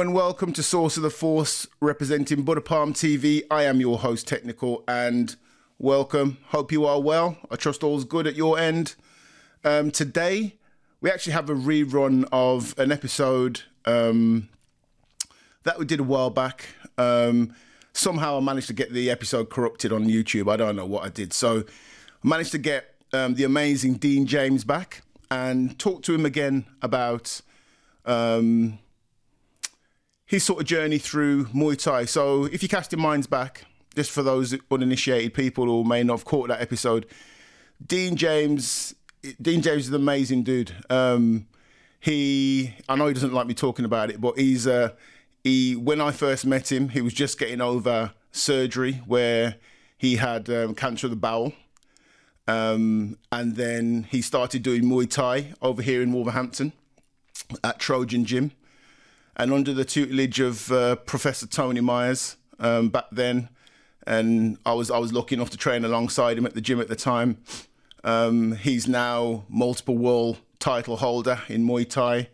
And welcome to Source of the Force, representing Buddha Palm TV. I am your host, Technical, and welcome. Hope you are well. I trust all's good at your end. Um, today, we actually have a rerun of an episode um, that we did a while back. Um, somehow I managed to get the episode corrupted on YouTube. I don't know what I did. So I managed to get um, the amazing Dean James back and talk to him again about um, his sort of journey through Muay Thai. So if you cast your minds back, just for those uninitiated people who may not have caught that episode, Dean James, Dean James is an amazing dude. Um, he, I know he doesn't like me talking about it, but he's uh, he. When I first met him, he was just getting over surgery where he had um, cancer of the bowel. Um, and then he started doing Muay Thai over here in Wolverhampton at Trojan Gym. And under the tutelage of uh, Professor Tony Myers um, back then, and I was I was lucky enough to train alongside him at the gym at the time. Um, he's now multiple world title holder in Muay Thai,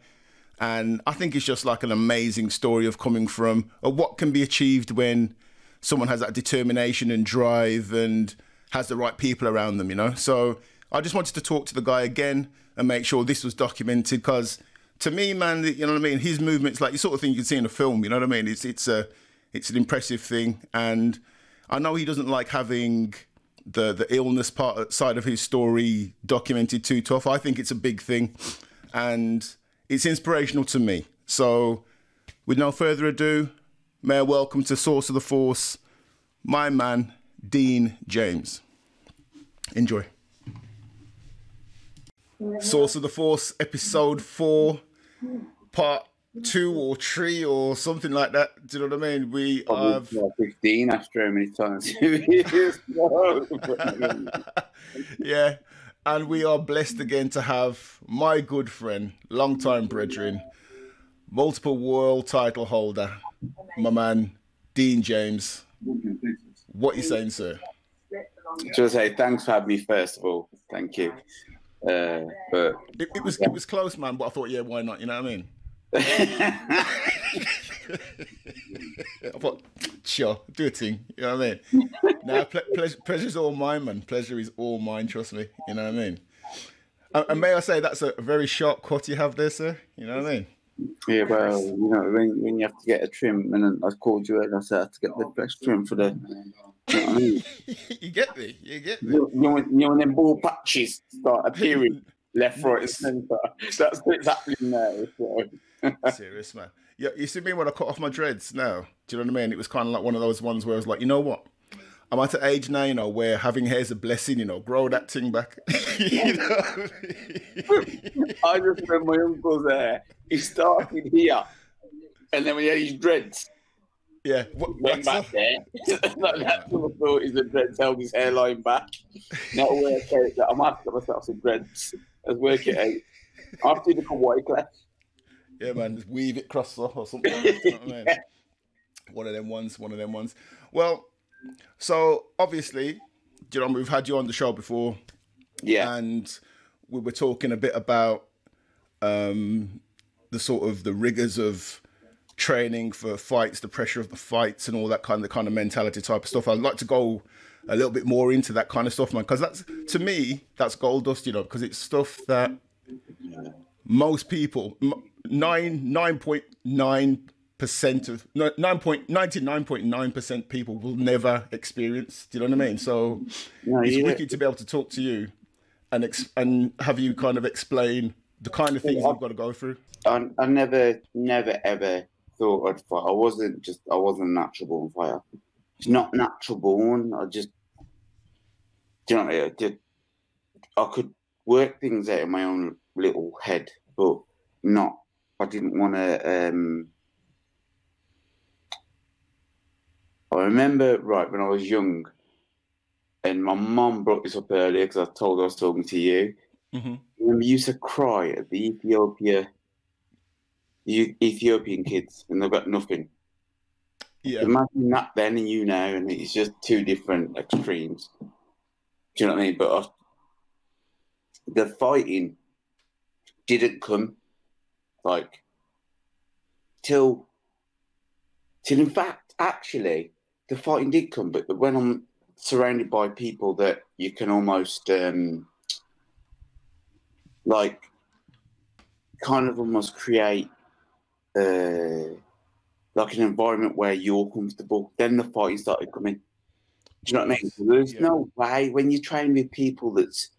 and I think it's just like an amazing story of coming from what can be achieved when someone has that determination and drive and has the right people around them, you know. So I just wanted to talk to the guy again and make sure this was documented because to me, man, you know what I mean. His movements, like the sort of thing you can see in a film, you know what I mean. It's it's a it's an impressive thing, and I know he doesn't like having the the illness part side of his story documented too tough. I think it's a big thing, and it's inspirational to me. So, with no further ado, may I welcome to Source of the Force, my man Dean James. Enjoy. Source of the Force, episode four, part two or three or something like that. Do you know what I mean? We have 15 after how many times yeah, and we are blessed again to have my good friend, long-time brethren, multiple world title holder, my man Dean James. What are you saying, sir? Just say thanks for having me first of all. Thank you. Uh, but It, it was it was close, man, but I thought, yeah, why not? You know what I mean? I thought, sure, do a thing. You know what I mean? Now, ple- pleasure, pleasure's all mine, man. Pleasure is all mine. Trust me. You know what I mean? And, and may I say that's a very sharp cut you have there, sir. You know what I mean? yeah, well, you know, when, when you have to get a trim, and I called you and I said I had to get the best trim for the. You know what I mean? you get me. You get me. You know, when, you know when them ball patches start appearing left, right, and centre. That's what's happening now. So. Serious man. Yeah, you see me when I cut off my dreads now. Do you know what I mean? It was kind of like one of those ones where I was like, you know what? I'm at an age now, you know, where having hair is a blessing. You know, grow that thing back. you know I? Just remember my uncle's hair. He started here, and then he had his dreads, Yeah. Went back there. like, that's what I thought is the dreads held his hairline back. Not where I carried that. I'm have to get myself some dreads. Let's work it out. After the Hawaii class. Yeah, man, just weave it across or something. You know I mean? One of them ones, one of them ones. Well, so obviously, you know, we've had you on the show before, Yeah. and we were talking a bit about um, the sort of the rigors of training for fights, the pressure of the fights, and all that kind of kind of mentality type of stuff. I'd like to go a little bit more into that kind of stuff, man, because that's to me that's gold dust, you know, because it's stuff that most people, nine nine point nine percent of nine point ninety nine point nine percent people will never experience. Do you know what I mean? So No, it's yeah. wicked to be able to talk to you and ex- and have you kind of explain the kind of things Well, I- you've got to go through. I, I never, never, ever thought I'd fight. I wasn't just, I wasn't a natural born fighter. It's not natural born. I just, do you know, I mean? I did, I could work things out in my own little head, but not, I didn't want to, um, I remember, right, when I was young, and my mum brought this up earlier because I told her I was talking to you. Mm-hmm. remember you used to cry at the Ethiopia, Ethiopian kids, and they've got nothing. Yeah, Imagine that then and you now, and it's just two different extremes. Do you know what I mean? But I, the fighting didn't come like till till in fact, actually, the fighting did come, but when I'm surrounded by people that you can almost um, like kind of almost create uh, like an environment where you're comfortable, then the fighting started coming. Do you know what I mean? There's Yeah. no way when you train with people that's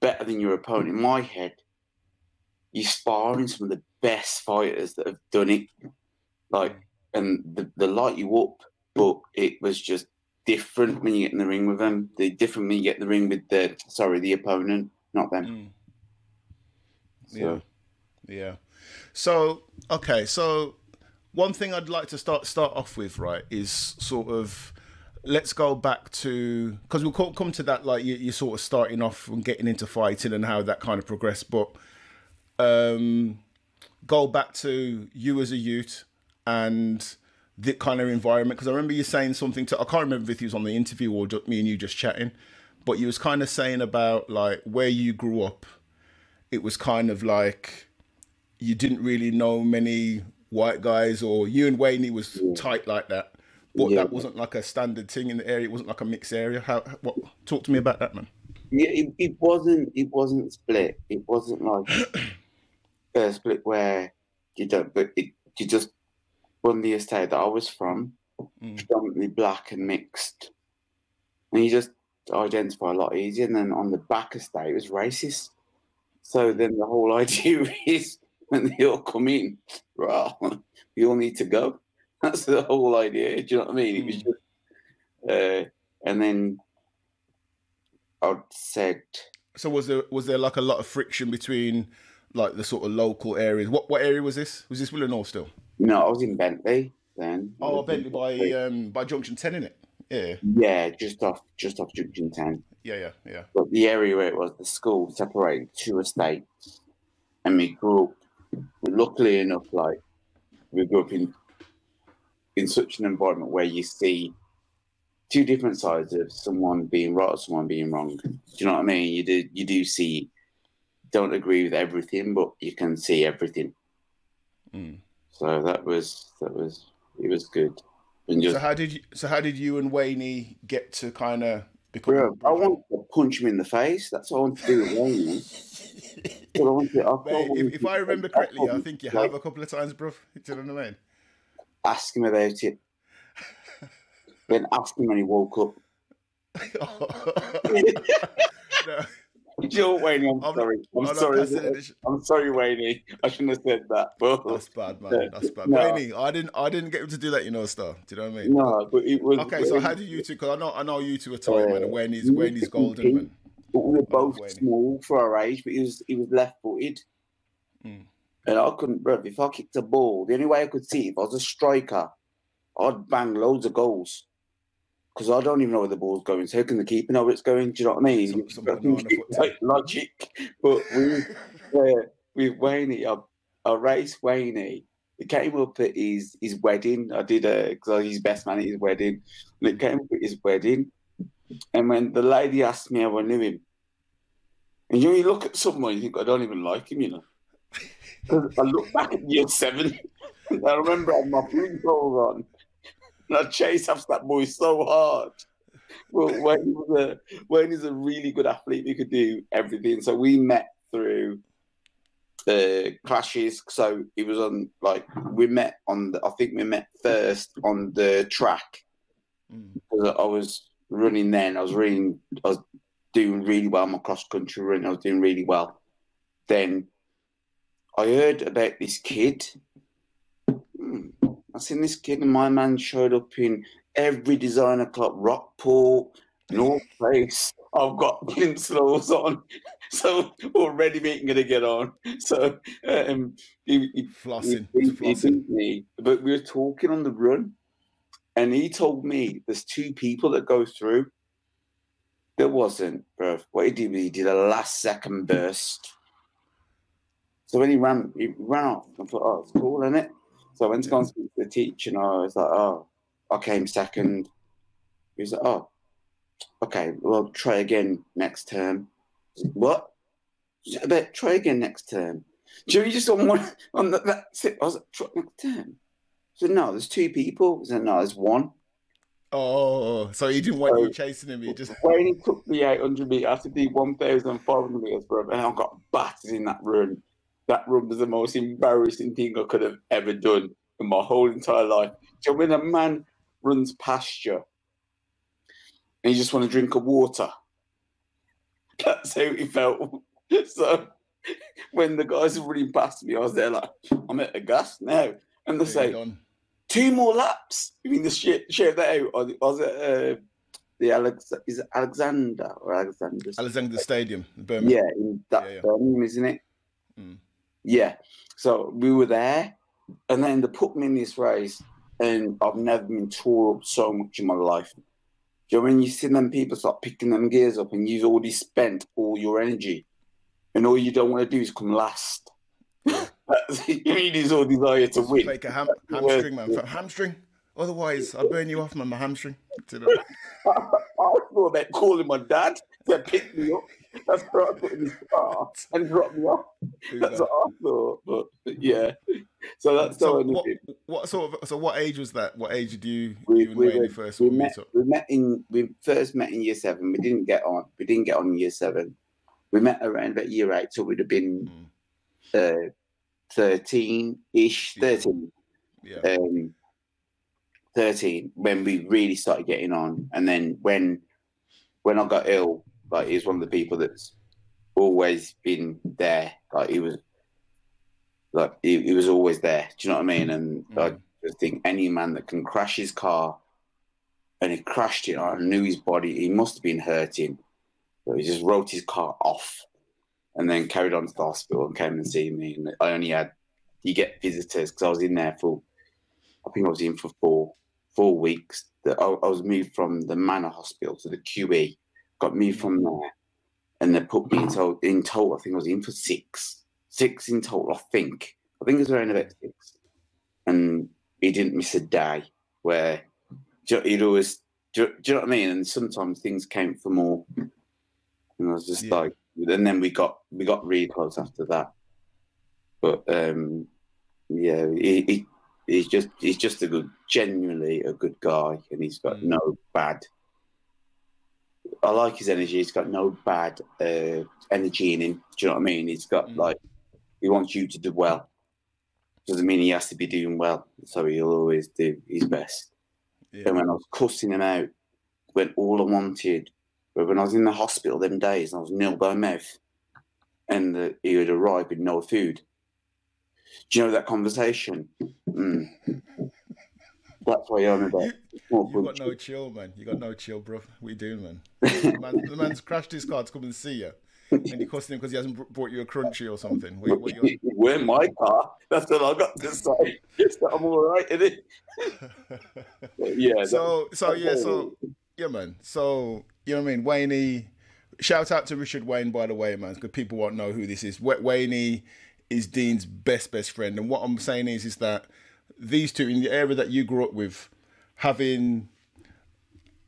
better than your opponent. In my head, you're sparring some of the best fighters that have done it, like, and the, they light you up. But it was just different when you get in the ring with them. The different when you get in the ring with the sorry the opponent, not them. Mm. So, Yeah. So okay, so one thing I'd like to start start off with, right, is sort of let's go back to because we'll co- come to that like you, you're sort of starting off and getting into fighting and how that kind of progressed, but um, go back to you as a youth and the kind of environment because I remember you saying something to I can't remember if it was on the interview or just me and you just chatting, but you was kind of saying about like where you grew up. It was kind of like you didn't really know many white guys, or you and Wayne was tight like that, but Yeah. that wasn't like a standard thing in the area. It wasn't like a mixed area. How? What? Talk to me about that, man. Yeah, it, it wasn't. It wasn't split. It wasn't like a split where you don't. But it, you just on the estate that I was from, Mm. predominantly black and mixed, and you just identify a lot easier. And then on the back estate, it was racist. So then the whole idea is when they all come in, well, we all need to go. That's the whole idea. Do you know what I mean? It was Mm. just, uh, and then I said. So was there was there like a lot of friction between like the sort of local areas? What what area was this? Was this Willenhall still? No, I was in Bentley then. Oh, Bentley by um by Junction Ten, in it. Yeah, Yeah, just off just off Junction Ten. yeah, yeah, yeah. But the area where it was, the school separated two estates, and we grew up. Luckily enough, like we grew up in in such an environment where you see two different sides of someone being right or someone being wrong. Do you know what I mean? You do you do see don't agree with everything, but you can see everything. Mm. So that was that was it was good. And just So how did you? So how did you and Wayne get to kind of become? Bro, I want to punch him in the face. That's what I want to do with Wayne. That's what I want to, I Mate, if, if I remember correctly, I think you have a couple of times, bro. Do you know what I mean? Ask him about it. then ask him when he woke up. no, Joe Wayne, I'm, I'm- sorry. I'm, I'm sorry. I'm sorry, Wayne. I shouldn't have said that. But That's bad, man. That's bad. No. Wayne, I didn't, I didn't get him to do that, you know, star. Do you know what I mean? no, but it was. Okay, so how do you two? Because I know, I know you two are tight, man. Oh, and Wayne is, Wayne is golden, man. But we were both Wayne. small for our age, but he was he was left footed. Mm. And I couldn't, bro. If I kicked a ball, the only way I could see if I was a striker, I'd bang loads of goals. Because I don't even know where the ball's going. So how can the keeper know where it's going? Do you know what I mean? Some- some like logic. But we, uh, with Wayne, I, I raced Wayne. It came up at his, his wedding. I did a because I was his best man at his wedding. And it came up at his wedding. And when the lady asked me how I knew him, and you, you look at someone, you think I don't even like him, you know. I look back at year seven. I remember I had my blue goals on, and I chased after that boy so hard. Well, Wayne was a Wayne is a really good athlete. He could do everything. So we met through the clashes. So it was on like we met on the. I think we met first on the track Mm. because I was running then. I was running. I was doing really well. My cross country run. I was doing really well. Then I heard about this kid. Hmm, I seen this kid, and my man showed up in every designer club, Rockpool, North Face. I've got Plimsolls on, so already meeting gonna get on. So um, he, he Flossing, he, he flossing. me, but we were talking on the run, and he told me there's two people that go through. There wasn't, bro. What he did, he did a last second burst. So when he ran, he ran off. I thought, oh, it's cool, isn't it? So I went to go and speak to the teacher, and I was like, oh, I came second. He was like, oh, okay, well, try again next term. What? I bet try again next term. Do you just on one on the, that's. I was like, try next term. So no, there's two people. Said, no, there's one. Oh, so he didn't want So- you chasing him. He just When he took the 800 meter, I had to do 1,500 meters, bro, and I got battered in that run. That run was the most embarrassing thing I could have ever done in my whole entire life. So when a man runs past you and you just want to drink a water, that's how he felt. So when the guys were running past me, I was there like, I'm at the gas now. And they say, done. Two more laps. You mean the shit share that out? Or the- was it uh, the Alex? Is it Alexander or Alexander? Alexander Stadium, Birmingham. Yeah, in that Yeah, yeah. Birmingham, isn't it? Mm. Yeah. So we were there, and then they put me in this race, and I've never been tore up so much in my life. Do you know when you see them people start picking them gears up, and you've already spent all your energy, and all you don't want to do is come last. That's- you need is all desire to win. Make a ham- hamstring, man. F- Hamstring. Otherwise, I'll burn you off, man. My hamstring. To the- I thought about calling my dad to pick me up. That's what I put in his car and drop me off. That's that. what I thought. But, but yeah. So that's So what, what sort of so what age was that? What age did you we, you and we, were- first we meet met up? we met in we first met in year seven. We didn't get on we didn't get on in year seven. We met around about year eight, so we'd have been Mm, uh, thirteen ish, Yeah. thirteen. yeah. um, 13 when we really started getting on and then when when i got ill like he's one of the people that's always been there like he was like he, he was always there do you know what i mean and i Mm. just think any man that can crash his car and he crashed it i knew his body he must have been hurting but he just wrote his car off and then carried on to the hospital and came and see me and i only had you get visitors because i was in there for I think I was in for four four weeks. I, I was moved from the Manor Hospital to the QE. Got moved from mm-hmm. there, and they put me in total. In total, I think I was in for six, six in total. I think. I think it was around about six, and he didn't miss a day. Where you- he'd always, do, you- do you know what I mean? And sometimes things came for more, and I was just Yeah. like, and then we got we got really close after that. But um, yeah, he, he he's just he's just a good genuinely a good guy and he's got Mm. no bad I like his energy, he's got no bad uh, energy in him. Do you know what I mean? He's got Mm. like he wants you to do well. Doesn't mean he has to be doing well. So he'll always do his best. yeah. And when I was cussing him out, when all I wanted, but when I was in the hospital them days I was nil by mouth, and uh, he would arrive with no food. Do you know that conversation? Mm. That's why I'm about. You, got no chill, man. You got no chill, bro. What you doing, man? The, man, the man's crashed his car to come and see you, and you cussing him because he hasn't brought you a crunchy or something. What, what you, my car. That's what I've got to say. That I'm all right in it. Yeah. that- so so yeah so yeah man so you know what I mean Wayne shout out to Richard Wayne by the way man because people won't know who this is Wa- Wayne is Dean's best best friend and what I'm saying is is that these two in the area that you grew up with having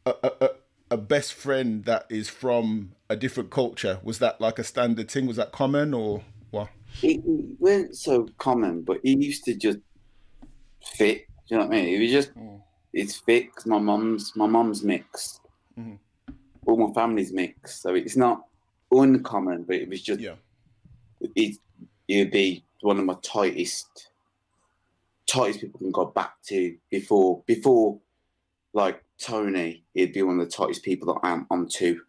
a, a, a, best friend that is from a different culture was that like a standard thing was that common or what it it weren't so common, but he used to just fit. Do you know what I mean? He was just Mm. it's fit 'cause my mum's my mum's mixed. Mhm. All my family's mixed, so it's not uncommon, but it was just yeah it, he'd be one of my tightest tightest people can go back to before before like Tony, he'd be one of the tightest people that I'm on to. Do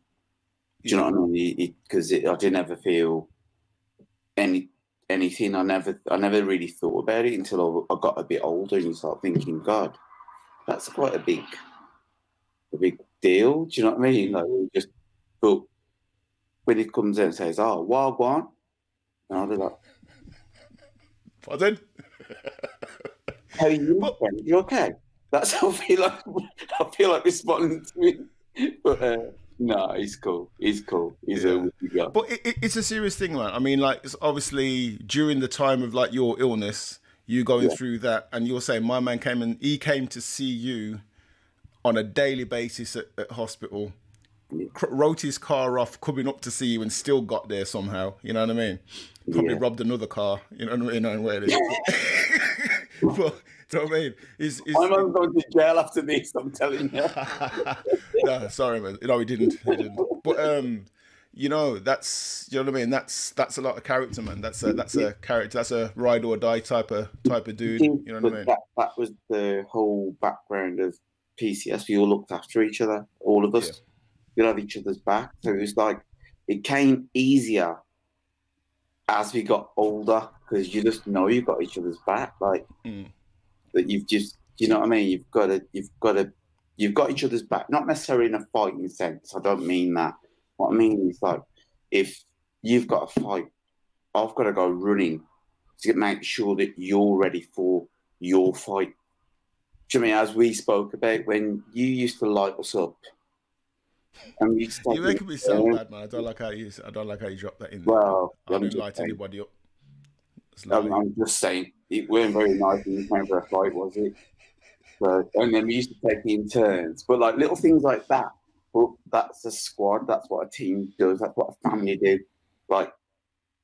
you know what I mean? Because I didn't ever feel any anything. I never I never really thought about it until I, I got a bit older and you start thinking, God, that's quite a big a big deal. Do you know what I mean? Like just but when he comes in and says, Oh, wild one and I'll be like, pardon How are you? But- friend? You okay? That's how I feel like I feel like responding to him. But uh, no, he's cool. He's cool. He's Yeah. a wicked guy. But it, it, it's a serious thing, man. I mean, like, it's obviously during the time of like your illness, you going Yeah. through that, and you're saying my man came and he came to see you on a daily basis at, at hospital, cr- wrote his car off, coming up to see you, and still got there somehow. You know what I mean? Probably Yeah. robbed another car. You know what I mean? I know where it is. but know what I mean? Is is I'm only going to jail after this. I'm telling you. no, sorry, man. No, he didn't. He didn't. But um, you know, that's you know what I mean. That's that's a lot of character, man. That's a that's a character. That's a ride or die type of type of dude. You know what I mean? That, that was the whole background of PCS. We all looked after each other, all of us. Yeah. We had each other's back. So it was like it came easier as we got older because you just know you've got each other's back. Like Mm. that you've just you know what I mean? You've got to you've got to you've got each other's back. Not necessarily in a fighting sense. I don't mean that. What I mean is like if you've got a fight, I've got to go running to make sure that you're ready for your fight. Do you know what I mean as we spoke about when you used to light us up? And to You're making me sound bad, man. I don't like how you. I don't like how you drop that in. There. Well, I I'm don't light saying. anybody up. I'm, I'm just saying, it weren't very nice when you came for a fight, was it? So, and then we used to take in turns. But like little things like that, but that's a squad. That's what a team does. That's what a family do. Like,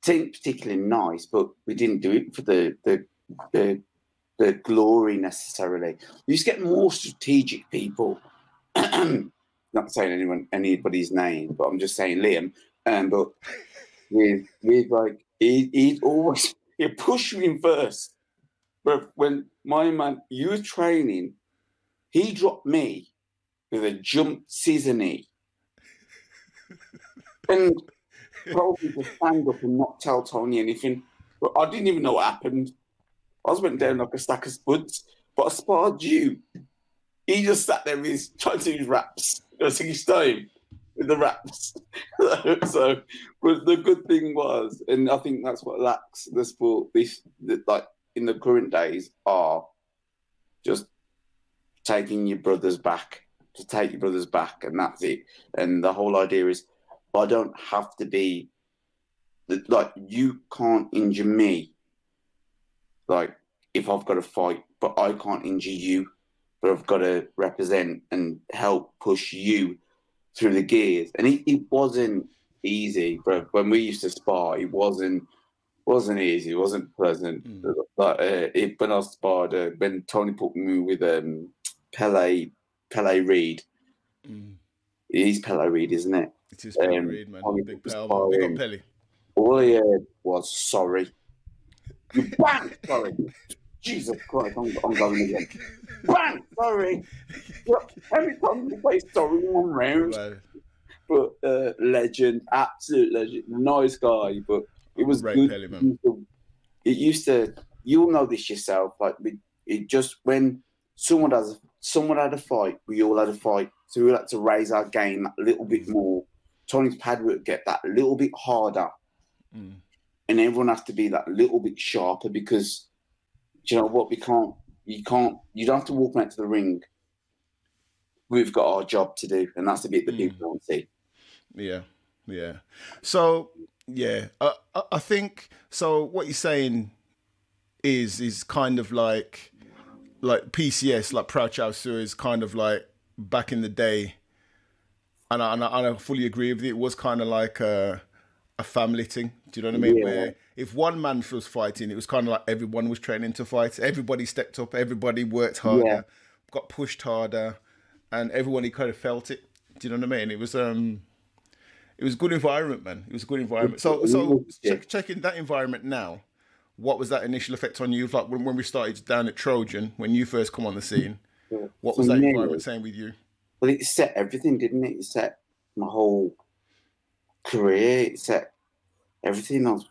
it ain't particularly nice, but we didn't do it for the the the, the glory necessarily. You just get more strategic people. Not saying anyone anybody's name, but I'm just saying Liam. Um, but with with like he, he'd always he push me in first. But when my man you were training, he dropped me with a jump scissor knee. And told me to stand up and not tell Tony anything. But I didn't even know what happened. I was went down like a stack of spuds. But I sparred you. He just sat there with his trying to do raps. I was his time with the raps. so but the good thing was, and I think that's what lacks the sport this like in the current days are just taking your brothers back. To take your brothers back, and that's it. And the whole idea is, I don't have to be like you can't injure me. Like if I've got to fight, but I can't injure you. But I've got to represent and help push you through the gears. And it, it wasn't easy, but when we used to spar, it wasn't wasn't easy. It wasn't pleasant. Mm. Like uh, it, when I sparred, uh, when Tony put me with um, Pele Pele Reed, mm, it is Pele Reed, isn't it? it is Pelly um, Reid, man. on Big the pal. Big up Pelly. All I heard was sorry. You bang, sorry. Jesus Christ, I'm, I'm going again. Bang, sorry. Look, Every time you play sorry one round, Man, but uh, legend, absolute legend, nice guy. But it was Ray good. Pelly. It used to. You'll know this yourself. Like we, it just when someone has someone had a fight, we all had a fight. So we had to raise our game a little bit more. Tony's pad would get that a little bit harder, Mm. And everyone has to be that little bit sharper because do you know what we can't. You can't. You don't have to walk out to the ring. We've got our job to do, and that's the bit that Mm. people don't see. Yeah, yeah. So yeah, I, I think so. What you're saying is is kind of like like PCS, like Proud Chow is kind of like back in the day, and I, and I, and I fully agree with you. It was kind of like a a family thing. Do you know what I mean? Yeah. Where if one man was fighting, it was kind of like everyone was training to fight. Everybody stepped up. Everybody worked harder, Yeah. got pushed harder, and everyone he kind of felt it. Do you know what I mean? It was um, it was a good environment, man. It was a good environment. So so Yeah. check, checking that environment now. What was that initial effect on you? Like when, when we started down at Trojan, when you first come on the scene, what was that me- environment saying with you? Well, it set everything, didn't it? It set my whole career. It set everything. else.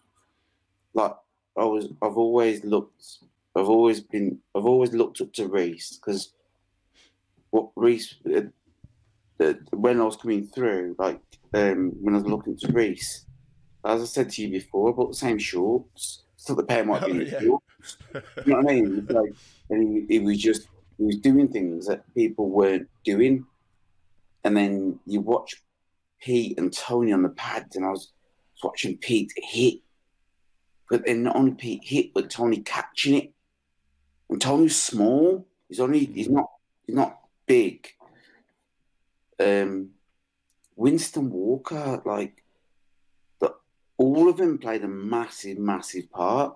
like, I was. I've always looked. I've always been. I've always looked up to Reese because what Reese. Uh, uh, when I was coming through, like um, when I was looking to Reese, as I said to you before, I bought the same shorts. Thought the pair might be Oh, the yeah. shorts. You know what I mean? It's like, and he, he was just he was doing things that people weren't doing. And then you watch Pete and Tony on the pads, and I was watching Pete hit. But then not only Pete hit, but Tony catching it. And Tony's small. He's only he's not he's not big. Um Winston Walker, like the, all of them played a massive, massive part.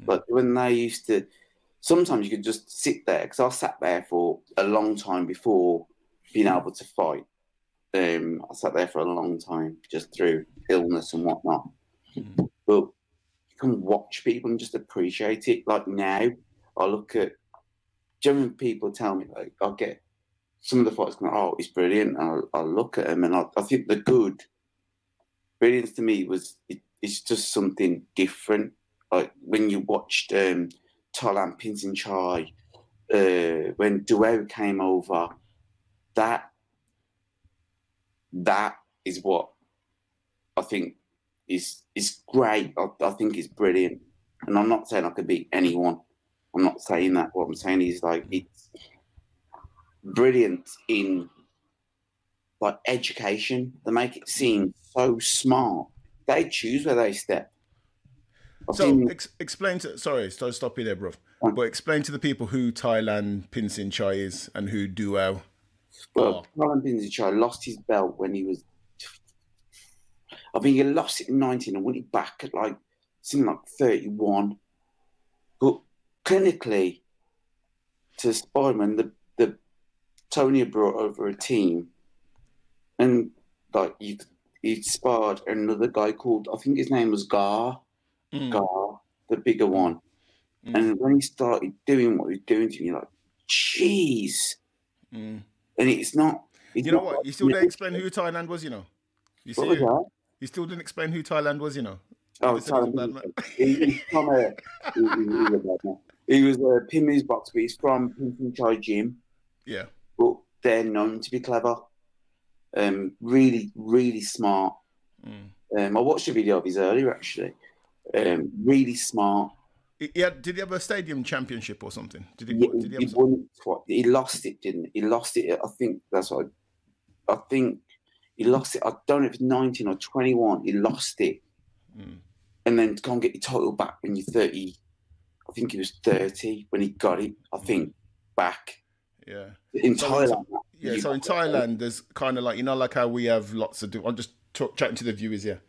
Mm. Like when they used to sometimes you could just sit there because I sat there for a long time before being able to fight. Um, I sat there for a long time just through illness and whatnot. Mm. But you can watch people and just appreciate it. Like now, I look at generally people tell me like I get some of the fights going, oh, he's brilliant. And I'll, look at him and I, I think the good brilliance to me was it, it's just something different. Like when you watched um, Thailand Pinsinchai, uh, when Duo came over, that that is what I think is is great. I, I think it's brilliant, and I'm not saying I could beat anyone. I'm not saying that. What I'm saying is like it's brilliant in like education. They make it seem so smart. They choose where they step. I've So seen- ex- explain to sorry, so stop you there, bro. But explain to the people who Thailand Pinsin Chai is and who Duo. Well, Colin Pinsinchai lost his belt when he was. I think he lost it in 19 and won it back at like something like 31. But clinically, to Spiderman, the, the Tony had brought over a team, and like he, he sparred another guy called I think his name was Gar, Mm. Gar, the bigger one. Mm. And when he started doing what he was doing to me, like, jeez. Mm. And it's not. It's You know not what? You still didn't explain who Thailand was, you know. You see, What was that? you still didn't explain who Thailand was, you know. Oh, he was a Thailand. He, he's from a. He, he, was a bad man. He was a Pimu's box, but he's from Pinsinchai Gym. Yeah. But they're known to be clever. Um, really, really smart. Mm. Um, I watched a video of his earlier actually. Um, really smart. He, had, did he have a stadium championship or something? Did he? Yeah, did he, he, won. He lost it, didn't he? He lost it. I think that's what. I, I think he lost it. I don't know if it's nineteen or twenty-one. He lost it, Mm. and then to go and get your title back when you're thirty. I think he was thirty when he got it. I think back Yeah. in So- Thailand. Yeah, so in. Thailand, there's kind of like you know, like how we have lots of. I'm just talk, chatting to the viewers here.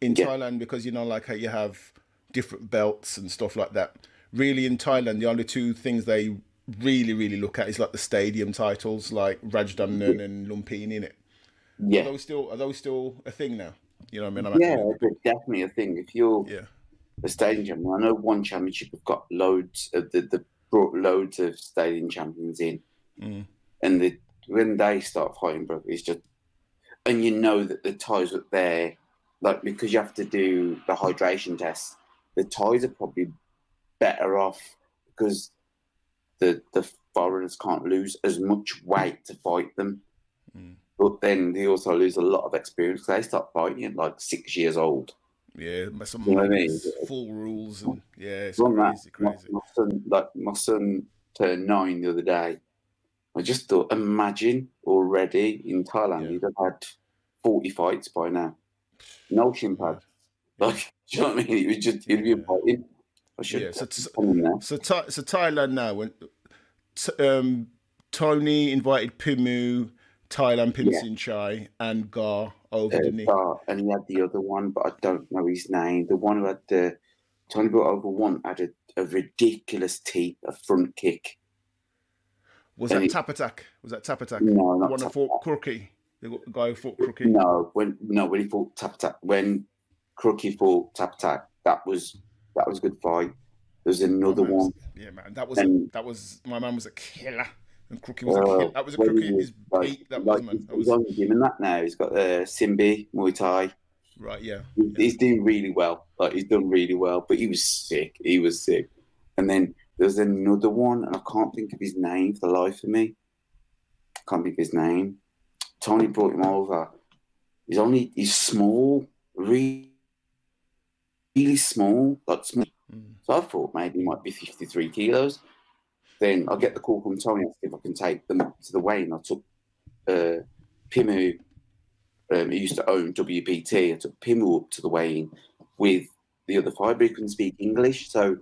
In Yeah. Thailand, because you know, like how you have different belts and stuff like that. Really, in Thailand, the only two things they really, really look at is like the stadium titles, like Rajdamnern and Lumpini. In it, Yeah, are those still are those still a thing now? You know what I mean? I'm yeah, actually- definitely a thing. If you're yeah, a stadium champion, I know one championship have got loads of the, the brought loads of stadium champions in. Mm. and the when they start fighting, bro, it's just and you know that the ties up there, like because you have to do the hydration test, the ties are probably better off because the the foreigners can't lose as much weight to fight them. Mm. But then they also lose a lot of experience. They start fighting at like six years old. yeah, some You know I mean? full rules and yeah, it's From that, crazy, my, my son, like my son turned nine the other day. I just thought, imagine already in Thailand, Yeah. he'd have had forty fights by now. No shin pad. Like, do you know what I mean? It was just he'd be Yeah. fighting. I should Yeah, so t- come in there. So, Tha- so Thailand now. When t- um, Tony invited Pimu, Thailand Pinsin Chai, and Gar over, Uh? Bar, and he had the other one, but I don't know his name. The one who had the Tony brought over one had a, a ridiculous teeth, a front kick. Was that and he- Tap Attack? Was that Tap Attack? No, not One Tap that fought Crookie. The guy who fought Crookie. No, when no when he fought Tap attack when Crookie fought Tap Tap, that was that was a good fight. There's another one. Yeah, man. That was And- that was my man was a killer, and Crookie was a Uh, killer. That was a Crookie his like-. That like, was man. That he's was on and that now. He's got uh, Simbi Muay Thai. right. Yeah. He's, he's doing really well. Like he's done really well. But he was sick. He was sick. And then there's another one, and I can't think of his name for the life of me. Can't think of his name. Tony brought him over. He's only he's small, really, really small, like small. Mm. So I thought maybe he might be 53 kilos. Then I get the call from Tony if I can take them to the weigh-in. I took uh, Pimu, um, he used to own WPT. I took Pimu up to the weigh-in with the other five, couldn't speak English. So,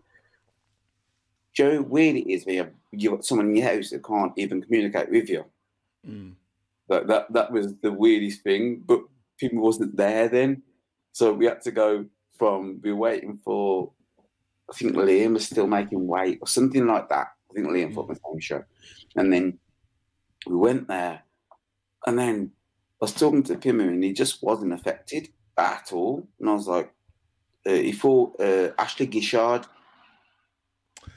Joe, weird it is when you have you've got someone in your house that can't even communicate with you. Mm. That that that was the weirdest thing. But Pimu wasn't there then, so we had to go from we were waiting for I think Liam was still making weight or something like that. I think Liam fought the same show, and then we went there, and then I was talking to Pimu, and he just wasn't affected at all. And I was like, uh, he fought uh, Ashley Gishard.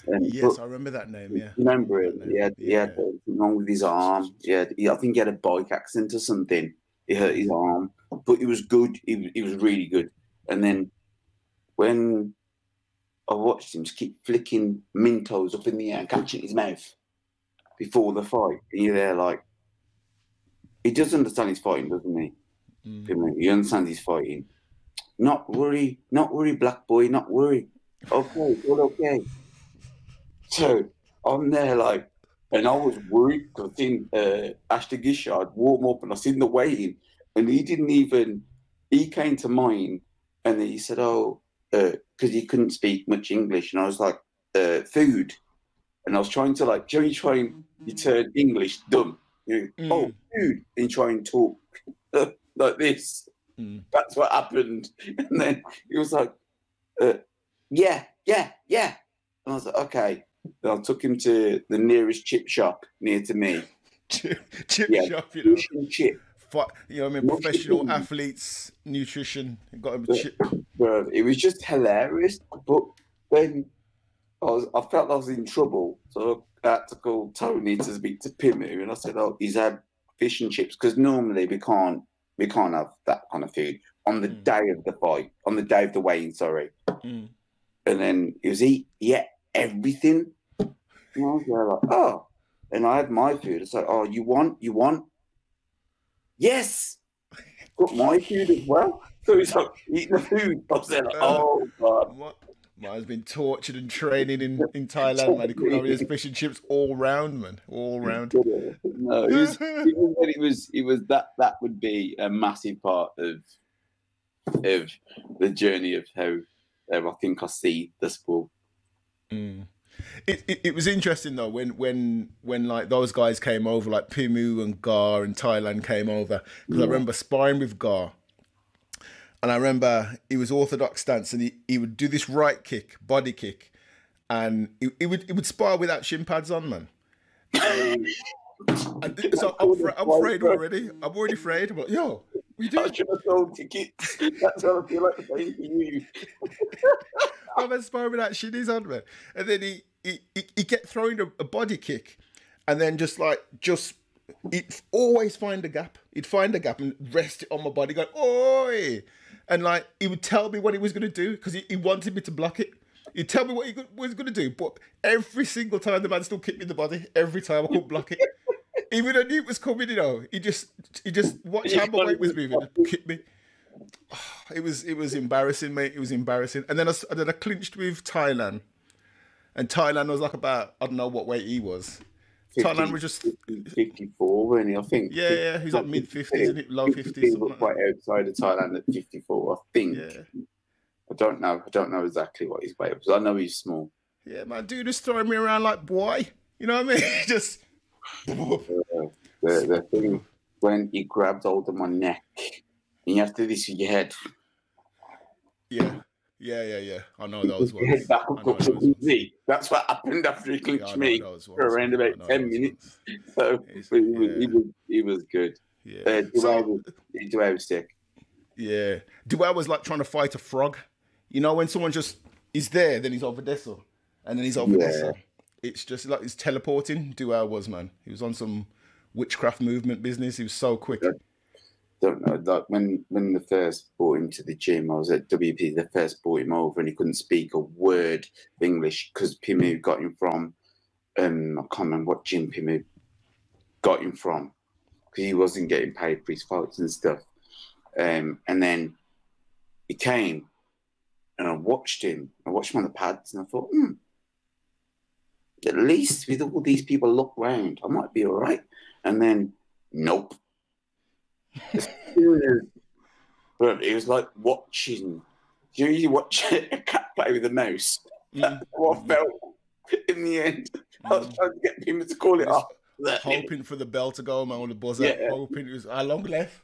And, yes, I remember that name. Yeah, remember it? He had, he had something wrong with his arm. Yeah, I think he had a bike accident or something. He hurt his arm, but he was good. He, he was really good. And then when I watched him just keep flicking Mentos up in the air and catching his mouth before the fight, and you're there like, he does understand he's fighting, doesn't he? Mm. He understands he's fighting. Not worry, not worry, black boy, not worry. Okay, all okay. So I'm there like, and I was worried because I seen uh, Ashton Gishard warm up and I seen the weigh and he didn't even, he came to mine and he said, oh, because uh, he couldn't speak much English. And I was like, uh, food. And I was trying to like, Jerry, try and you turn English dumb. You know, mm. Oh, food. And try and talk like this. Mm. That's what happened. And then he was like, uh, yeah, yeah, yeah. And I was like, okay. Then I took him to the nearest chip shop near to me. chip, chip yeah, shop, you know. Chip. You know, I mean, professional athletes, nutrition. Got him chip. It was just hilarious. But then I was, I felt I was in trouble, so I had to call Tony to speak to Pimu, and I said, "Oh, he's had fish and chips because normally we can't we can't have that kind of food on the mm. day of the fight, on the day of the weigh-in, sorry. Mm. And then he was eat, yeah, everything. And I was like, oh. And I had my food. It's like, oh, you want, you want? Yes. Got my food as well. So he's like eating the food. I was like, uh, oh, God. What? Man's been tortured and training in, in Thailand, man. His fish and chips all round, man. All round. No, it was, it was, it was, it was that, that would be a massive part of, of the journey of how, how I think I see the sport. Mm. It, it, it was interesting though when when when like those guys came over like Pimu and Gar and Thailand came over because yeah. I remember sparring with Gar and I remember he was orthodox stance and he, he would do this right kick, body kick, and he, he would he would spar without shin pads on, man. and so I'm, fra- I'm afraid already. I'm already afraid. But yo, we do. I should have sold tickets. That's what I feel like you. I'm sparring without shinies on, man. And then he he he, he kept throwing a, a body kick, and then just like just he'd always find a gap. He'd find a gap and rest it on my body, going, "Oi!" and like he would tell me what he was going to do because he, he wanted me to block it. He'd tell me what he was going to do, but every single time the man still kicked me in the body. Every time I couldn't block it. Even though I knew it was coming, you know, he just he just watched how my weight was moving and kicked me. It was it was embarrassing, mate. It was embarrassing. And then I, and then I clinched with Thailand, and Thailand was like about I don't know what weight he was. 50, Thailand was just 54, really. I think. Yeah, yeah, he's like mid 50s, low 50s. Like quite outside of Thailand at 54, I think. Yeah. I don't know. I don't know exactly what his weight was. I know he's small. Yeah, my dude is throwing me around like boy. You know what I mean? just. uh, the, the thing when he grabbed hold of my neck, and you have to do this with your head. Yeah. Yeah, yeah, yeah. I know those ones. Back easy. That's what happened after he clinched yeah, me for around about ten minutes. So he, was, yeah. he, was, he was good. Yeah. Uh, so, was, was sick. Yeah. Duel was like trying to fight a frog. You know, when someone just is there, then he's over there, and then he's over yeah. there. It's just like he's teleporting. Duel was man. He was on some witchcraft movement business. He was so quick don't know. Like when when the first brought him to the gym, I was at WP. The first brought him over, and he couldn't speak a word of English because Pimu got him from. Um, I can't remember what gym Pimu got him from because he wasn't getting paid for his fights and stuff. Um, and then he came, and I watched him. I watched him on the pads, and I thought, hmm, at least with all these people look round, I might be all right. And then, nope as soon as, but it was like watching. You know, you watch a cat play with a mouse. Mm. That's what I felt in the end. I was mm. trying to get him to call it off. Hoping for the bell to go, man, on the buzzer. Yeah. Hoping it was how long left.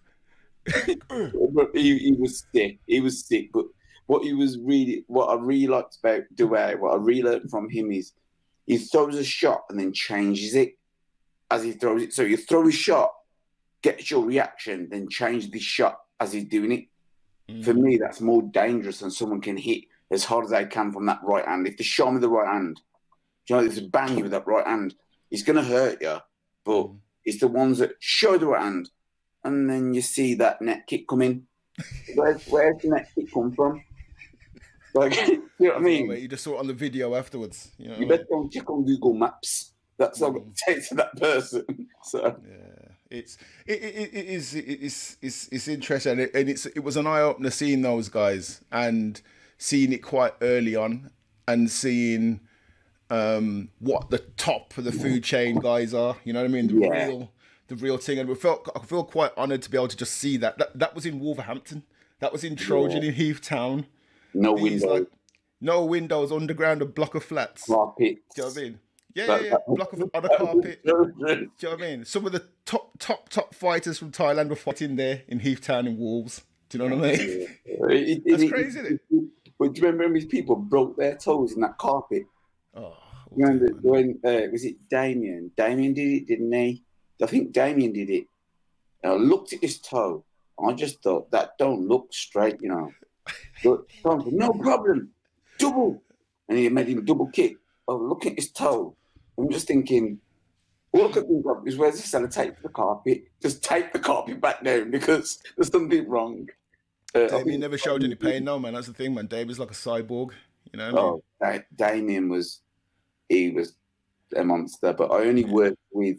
he, he was sick. He was sick, but what he was really, what I really liked about Dwyer, what I really learned from him is he throws a shot and then changes it as he throws it. So you throw a shot, get your reaction, then change the shot as he's doing it. Mm. For me, that's more dangerous than someone can hit as hard as they can from that right hand. If they show me the right hand, you know, if they bang you with that right hand, it's going to hurt you. But mm. it's the ones that show the right hand, and then you see that net kick come in. where's, where's the net kick come from? Like, you know what I mean? You just saw it on the video afterwards. You, know you better go and check on Google Maps. That's all I'm going to say to that person. So yeah, it's it, it, it is it's it's it's interesting, and, it, and it's it was an eye opener seeing those guys and seeing it quite early on, and seeing um, what the top of the food chain guys are. You know what I mean? The yeah. real the real thing, and we felt I feel quite honoured to be able to just see that. That that was in Wolverhampton. That was in Trojan yeah. in Heath Town. No windows. Like, no windows, underground, a block of flats. Do you know what I mean? Yeah, yeah, yeah. Block of on a carpet. Do you know what I mean? Some of the top, top, top fighters from Thailand were fighting there in Heath Town in Wolves. Do you know what I mean? It, That's it, crazy, isn't it? But do you remember these people broke their toes in that carpet? Oh, remember when uh, was it Damien? Damien did it, didn't he? I think Damien did it. And I looked at his toe. I just thought that don't look straight, you know. But no problem, double, and he made him a double kick. Oh, look at his toe. I'm just thinking, all I could think of is where's the tape for the carpet? Just take the carpet back down because there's something wrong. Uh, Damien never showed any pain, no man. That's the thing, man. Damien's like a cyborg, you know. oh, I mean? Damien was, he was a monster. But I only worked with.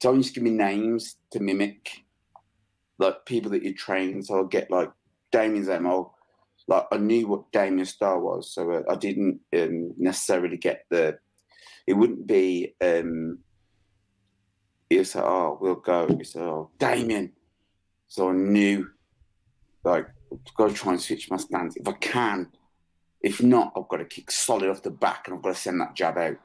Tony used to give me names to mimic, like people that you train. So I'll get like Damien's. I'll like I knew what Damien Star was, so uh, I didn't um, necessarily get the. It wouldn't be. um He say, "Oh, we'll go." He said, "Oh, Damien," so I knew, like, to go try and switch my stance if I can. If not, I've got to kick solid off the back, and I've got to send that jab out.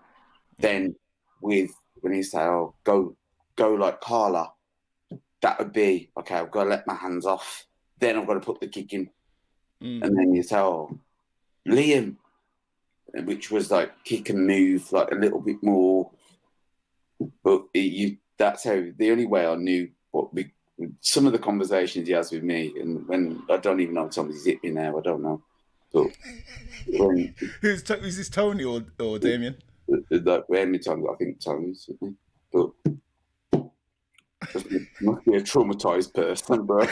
Then, with when he say, "Oh, go, go like Carla," that would be okay. I've got to let my hands off. Then I've got to put the kick in Mm. And then you tell Liam, which was like kick and move, like a little bit more. But it, you, that's how the only way I knew what we, some of the conversations he has with me, and when I don't even know if somebody's hit me now, I don't know. But when, who's, who's this Tony or, or Damien? Like many times I think Tony's but must be a traumatized person, bro.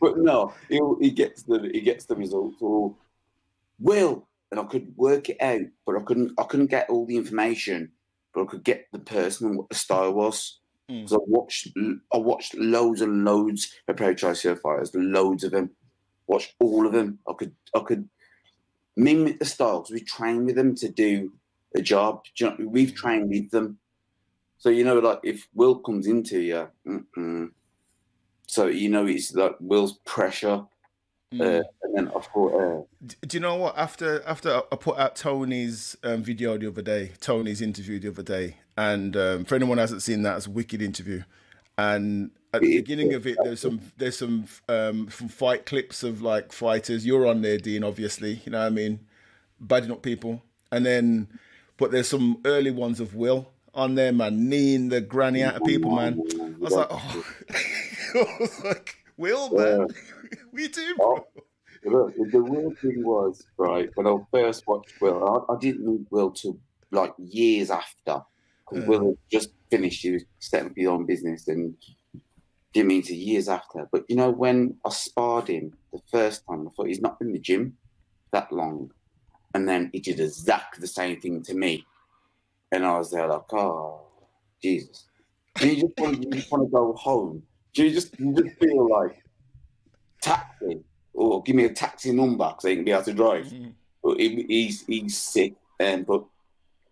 But no, he, he gets the he gets the results. Or will, and I could work it out, but I couldn't I couldn't get all the information, but I could get the person and what the style was. Because mm. I watched I watched loads and loads of pro triceratops fighters, loads of them. Watched all of them. I could I could mimic the styles. We train with them to do a job. You know, we've hmm. trained with them. So you know, like if Will comes into you, mm-mm, so you know it's like Will's pressure. Mm. Uh, and then I thought, uh, do you know what? After after I put out Tony's um, video the other day, Tony's interview the other day, and um, for anyone who hasn't seen that, it's a wicked interview. And at the beginning of it, there's some there's some um, some fight clips of like fighters. You're on there, Dean, obviously. You know what I mean, badding up people, and then but there's some early ones of Will on there, man, kneeing the granny out of people, man. I was like, oh. I was like, Will, man, we do, bro. Look, the weird thing was, right, when I first watched Will, I, I didn't meet Will till like years after. Because uh, Will had just finished, he was setting up his own business and didn't mean to years after. But you know, when I sparred him the first time, I thought he's not been in the gym that long. And then he did exactly the same thing to me. And I was there like, oh, Jesus. And you just want, you just want to go home you just you just feel like taxi or give me a taxi number so he can be able to drive? Mm-hmm. But he, he's he's sick, and um, but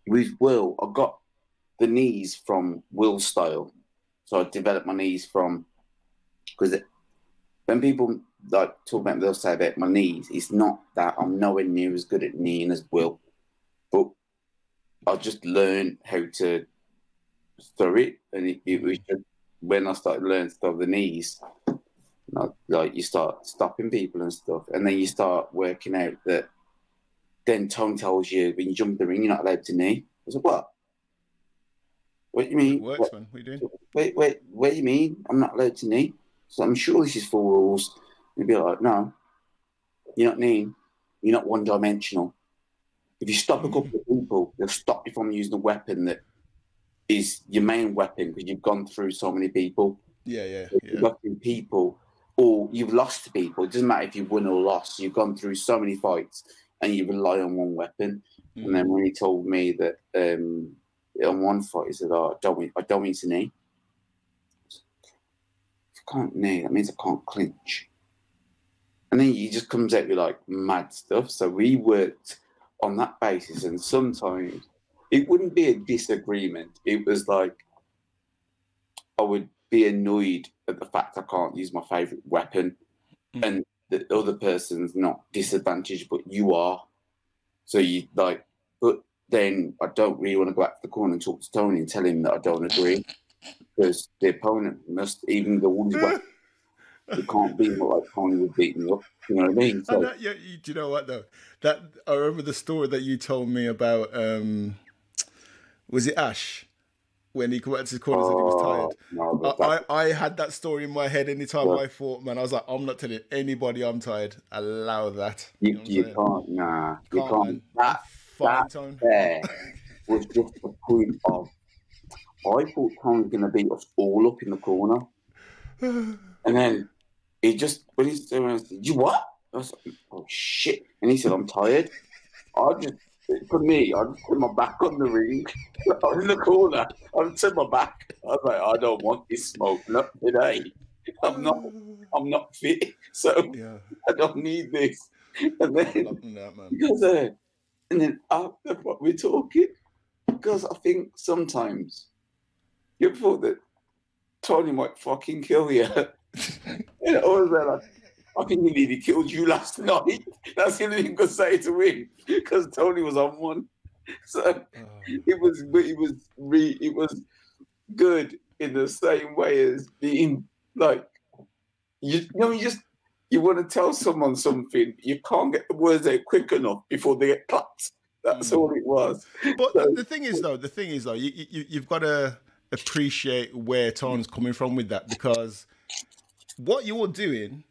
with Will, I got the knees from Will style, so I developed my knees from because when people like talk about, they'll say about my knees. It's not that I'm nowhere near as good at kneeing as Will, but I just learned how to throw it, and it, it was just when I started learning to throw the knees, Like, like you start stopping people and stuff, and then you start working out that. Then Tony tells you when you jump in the ring, you're not allowed to knee. I was like, what? What do you mean? It works, What- man. What are you doing? wait, wait, what do you mean? I'm not allowed to knee. So I'm sure this is full rules. You'd be like, no, you're not kneeing. You're not one dimensional. If you stop a couple of people, they'll stop you from using a weapon that is your main weapon because you've gone through so many people. Yeah, yeah, yeah. people, or you've lost to people. It doesn't matter if you win or lost. You've gone through so many fights and you rely on one weapon. Mm. And then when he told me that um, on one fight, he said, "Oh, I don't, mean, I don't mean to knee. If I can't knee, that means I can't clinch." And then he just comes out with like mad stuff. So we worked on that basis, and sometimes it wouldn't be a disagreement. It was like I would be annoyed at the fact I can't use my favorite weapon, Mm. and the other person's not disadvantaged, but you are. So you like, but then I don't really want to go back to the corner and talk to Tony and tell him that I don't agree because the opponent must, even the one who's it can't be like Tony would beat me up. You know what I mean? So that, you, do you know what though? That I remember the story that you told me about. Um, was it Ash when he out to the corner and said he was Oh, tired? no, I, I, I had that story in my head anytime Yeah. I thought, man, I was like, I'm not telling anybody I'm tired. Allow that. you, know you can't, nah, you Can't, can't. man. That Fine that- tone. there was just the point of I thought Tony was going to beat us all up in the corner. And then he just, when he said, you what? I was like, oh shit. And he said, I'm tired. I just, for me, I just put my back on the ring. I was in the corner. I just turned my back. I was like, I don't want this smoke. Not today. I'm not, I'm not fit. So Yeah, I don't need this. And then that, because uh, and then after what we're talking, because I think sometimes you thought that Tony might fucking kill you. and I was like, I think he nearly killed you last night. That's the only thing I could say to him because Tony was on one. So Oh, it was, it was, re, it was good in the same way as being like, you, you know, you just you want to tell someone something, you can't get the words out quick enough before they get clapped. That's Mm. all it was. But the, the thing is, though, the thing is, though, you, you you've got to appreciate where Tony's coming from with that because what you're doing,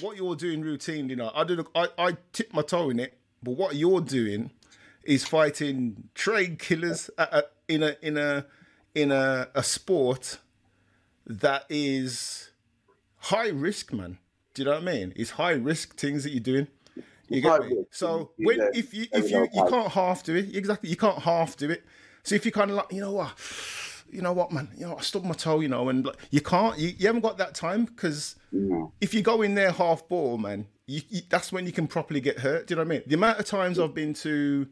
what you're doing routine, you know, I do, I, I tip my toe in it, but what you're doing is fighting trade killers at, at, in a in a in a, a sport that is high risk, man. Do you know what I mean? It's high risk things that you're doing. You get me? So when if you if you you can't half do it exactly, you can't half do it. So if you kind of like, you know what, you know what, man, you know, I stubbed my toe, you know, and like, you can't, you, you haven't got that time because No. if you go in there half ball, man, you, you, that's when you can properly get hurt. Do you know what I mean? The amount of times I've been to,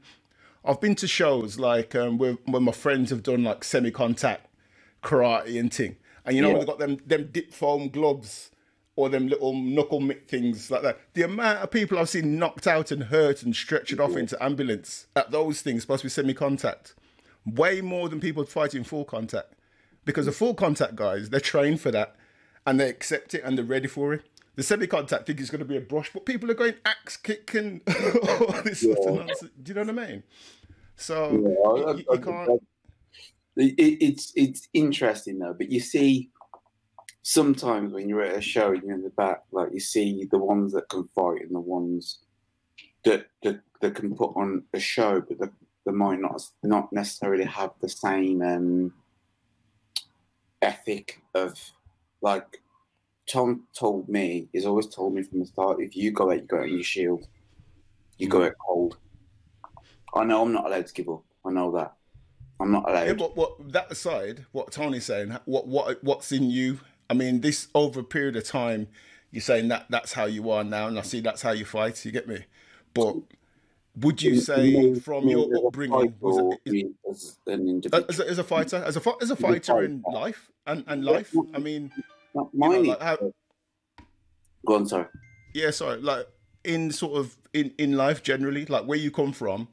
I've been to shows like um, where when my friends have done like semi-contact karate and thing, and you know Yeah. they've got them them dip foam gloves or them little knuckle mitt things like that. The amount of people I've seen knocked out and hurt and stretched off into ambulance at those things supposed to be semi-contact, way more than people fighting full contact, because the full contact guys they're trained for that and they accept it and they're ready for it. The semi-contact think it's going to be a brush, but people are going axe kick and all this sort of nonsense. Do you know what I mean? So Yeah, you, I- you- I- you can't. It- it's it's interesting though, but you see, sometimes when you're at a show and you're in the back, like you see the ones that can fight and the ones that that, that can put on a show, but that might not not necessarily have the same um, ethic of like Tom told me. He's always told me from the start: if you go out, you go out in your shield. You go out cold. I know I'm not allowed to give up. I know that. I'm not allowed. Yeah, but what that aside, what Tony's saying, what what what's in you? I mean, this over a period of time, you're saying that that's how you are now, and I see that's how you fight. You get me? But would you say from your upbringing, was it, as an individual, as, a, fighter, as a as a fighter in life and, and life? I mean, not you know, like how, Go on, sorry. yeah, sorry, like in sort of in in life generally, like where you come from,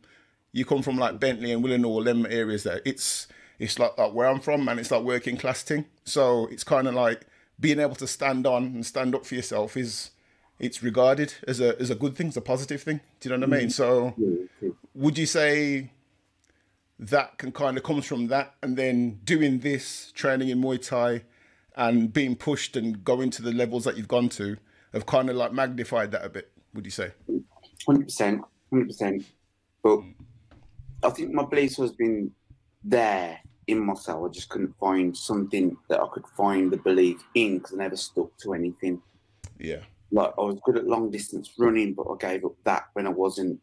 you come from like Bentley and Willenhall, them areas there. It's it's like, like where I'm from, man. It's like working class thing. So it's kind of like being able to stand on and stand up for yourself is it's regarded as a as a good thing, it's a positive thing. Do you know what I mean? Mm-hmm. So would you say that can kind of comes from that and then doing this training in Muay Thai and being pushed and going to the levels that you've gone to have kind of like magnified that a bit, would you say? Hundred percent, hundred percent. But I think my beliefs has been there in myself. I just couldn't find something that I could find the belief in because I never stuck to anything. Yeah. Like I was good at long distance running, but I gave up that when I wasn't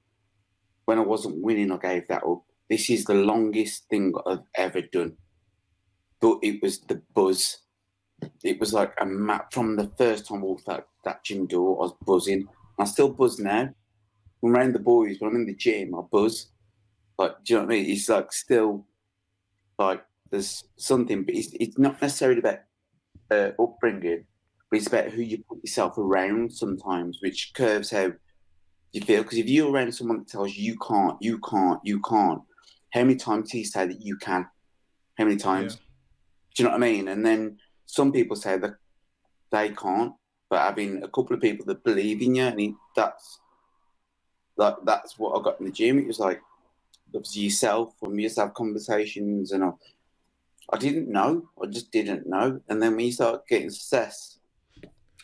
when I wasn't winning. I gave that up. This is the longest thing I've ever done. But it was the buzz. It was like a map from the first time I walked that, that gym door. I was buzzing. I still buzz now. I'm around the boys, when I'm in the gym, I buzz. Like, do you know what I mean? It's like still like there's something, but it's, it's not necessarily about uh, upbringing, but it's about who you put yourself around sometimes, which curves how you feel. Because if you're around someone that tells you you can't, you can't, you can't, how many times do you say that you can? How many times? Yeah. Do you know what I mean? And then some people say that they can't, but having a couple of people that believe in you, and that's like that's what I got in the gym. It was like obviously yourself when we used to have conversations, and I, I didn't know, I just didn't know. And then when you start getting success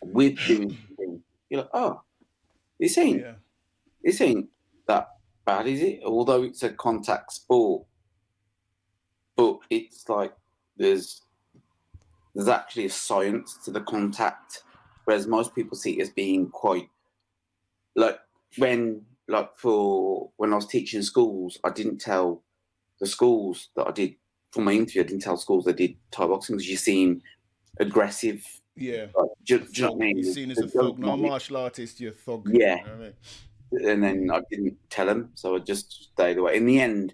with doing something, you're like, oh, this ain't Yeah. this ain't that bad, is it? Although it's a contact sport, but it's like there's there's actually a science to the contact, whereas most people see it as being quite like when like for when I was teaching schools, I didn't tell the schools that I did for my interview. I didn't tell schools I did Thai boxing because you seem aggressive. Yeah. Like, do, do you know what I mean? You're seen as a thug, don't a martial artist, you're a thug. Yeah. You know I mean? and then I didn't tell them, so I just stayed away. In the end,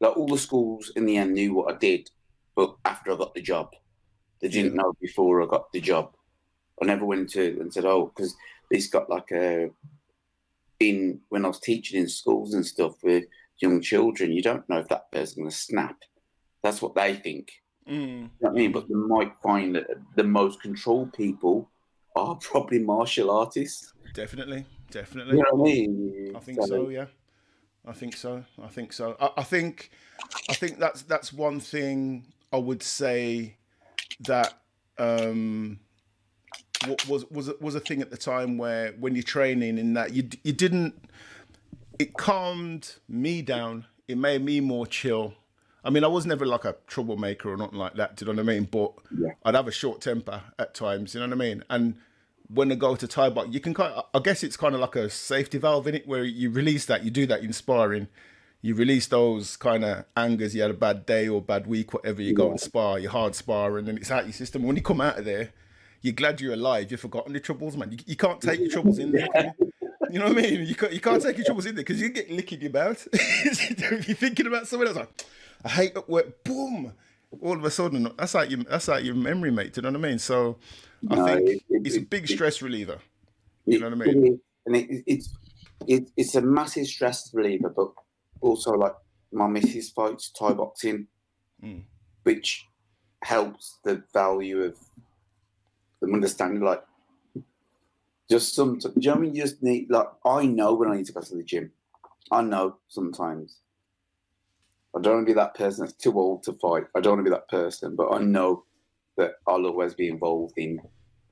like all the schools in the end knew what I did, but after I got the job, they didn't know before I got the job. I never went to and said, "Oh," because this got like a in when I was teaching in schools and stuff with young children. You don't know if that person's going to snap. That's what they think. Mm. You know I mean? But you might find that the most controlled people are probably martial artists. Definitely. Definitely. You know what I mean? I think so. Yeah, I think so. I think so. I, I think, I think that's that's one thing I would say that um, was was a- was a thing at the time where when you're training in that you you didn't. It calmed me down. It made me more chill. I mean, I was never like a troublemaker or nothing like that. Do you know what I mean? But Yeah. I'd have a short temper at times. You know what I mean? And when I go to Thai box, you can kind of, I guess it's kind of like a safety valve in it where you release that, you do that in sparring. You release those kind of angers. You had a bad day or bad week, whatever. You go and spar, you hard spar, and then it's out your system. When you come out of there, you're glad you're alive. You've forgotten your troubles, man. You, you can't take your troubles in there. you? Know what I mean? You can't, you can't take your troubles in there because you get lick in your mouth. if you're thinking about someone else, like, I hate at work, boom. All of a sudden, that's like your that's like your memory, mate. Do you know what I mean? So, I No, think it- it- it's a big it- stress reliever. You know what I mean? And it, it's it, it's a massive stress reliever, but also like my missus fights Thai boxing, Mm. which helps the value of them understanding. Like, just some, do you know what I mean? You just need like I know when I need to go to the gym. I know sometimes. I don't want to be that person that's too old to fight. I don't want to be that person, but I know that I'll always be involved in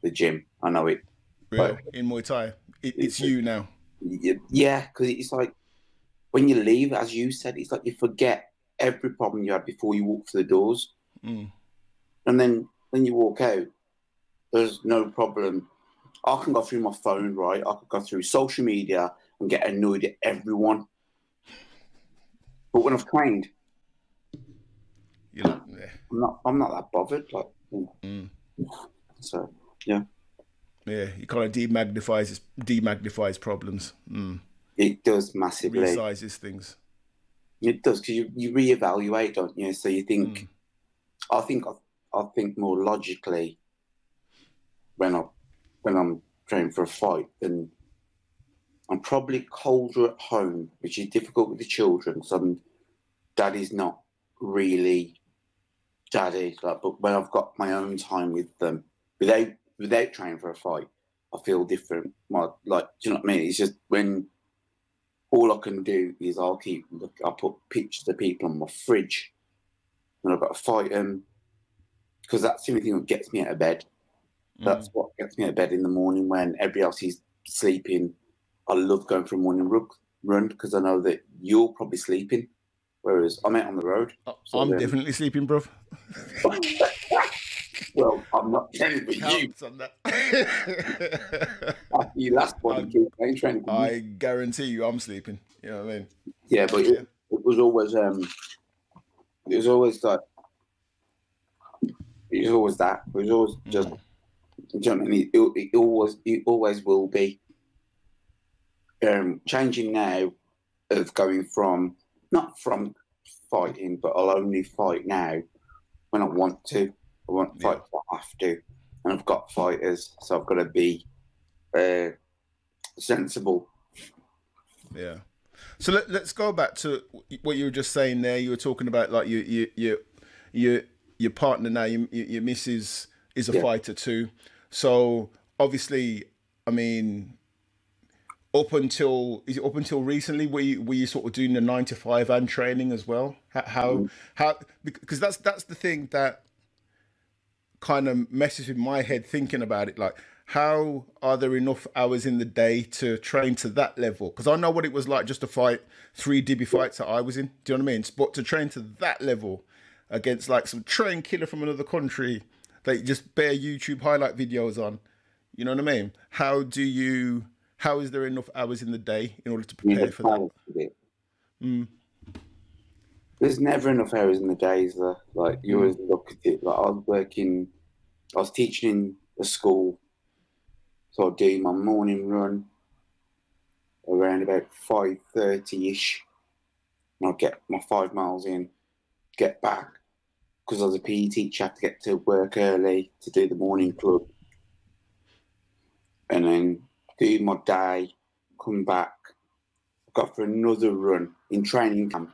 the gym. I know it. Real in Muay Thai, it, it's you now. Yeah, because it's like when you leave, as you said, it's like you forget every problem you had before you walk through the doors, Mm. and then when you walk out, there's no problem. I can go through my phone, right? I can go through social media and get annoyed at everyone. But when I've trained, You're like, yeah. I'm not. I'm not that bothered. Like, Mm. so yeah, yeah, it kind of demagnifies demagnifies problems, mm. it does massively. resizes things. It does because you, you reevaluate, don't you? So you think, Mm. I think, I, I think more logically when I when I'm training for a fight, then I'm probably colder at home, which is difficult with the children because I'm daddy's not really daddy. Like, but when I've got my own time with them, without without training for a fight, I feel different. My like, do you know what I mean? It's just when all I can do is I'll keep look. I put pictures of people on my fridge, and I've got to fight them because that's the only thing that gets me out of bed. That's Mm. what gets me out of bed in the morning when everybody else is sleeping. I love going for a morning run because I know that you're probably sleeping, whereas I'm out on the road. I- So I'm then- definitely sleeping, bruv. well, I'm not training for you. On that. After you last one, you playing training. I guarantee you, I'm sleeping. You know what I mean? Yeah, but Yeah. it, it was always um, it was always like it was always that. It was always just. Mm. You know what I mean? It, it always it always will be. Um, changing now, of going from not from fighting, but I'll only fight now when I want to. I want to Yeah. fight if I have to, and I've got fighters, so I've got to be uh, sensible. Yeah. So let, let's go back to what you were just saying there. You were talking about like you you you your your partner now, your your your missus is a Yeah. fighter too. So obviously, I mean, up until is it up until recently were you were you sort of doing the nine to five and training as well? How how, mm. how because that's that's the thing that kind of messes with my head thinking about it. Like how are there enough hours in the day to train to that level? Because i know what it was like just to fight three dibby fights that i was in. Do you know what i mean? But to train to that level against like some trained killer from another country you just bare youtube highlight videos on you know what i mean how do you how is there enough hours in the day in order to prepare for that it. Mm. There's never enough hours in the days though. Like you always mm. look at it. Like I was working, I was teaching in a school, so I'd do my morning run around about five thirty ish, and I'd get my five miles in, get back because I was a PE teacher. I had to get to work early to do the morning club, and then do my day, come back, go for another run in training camp,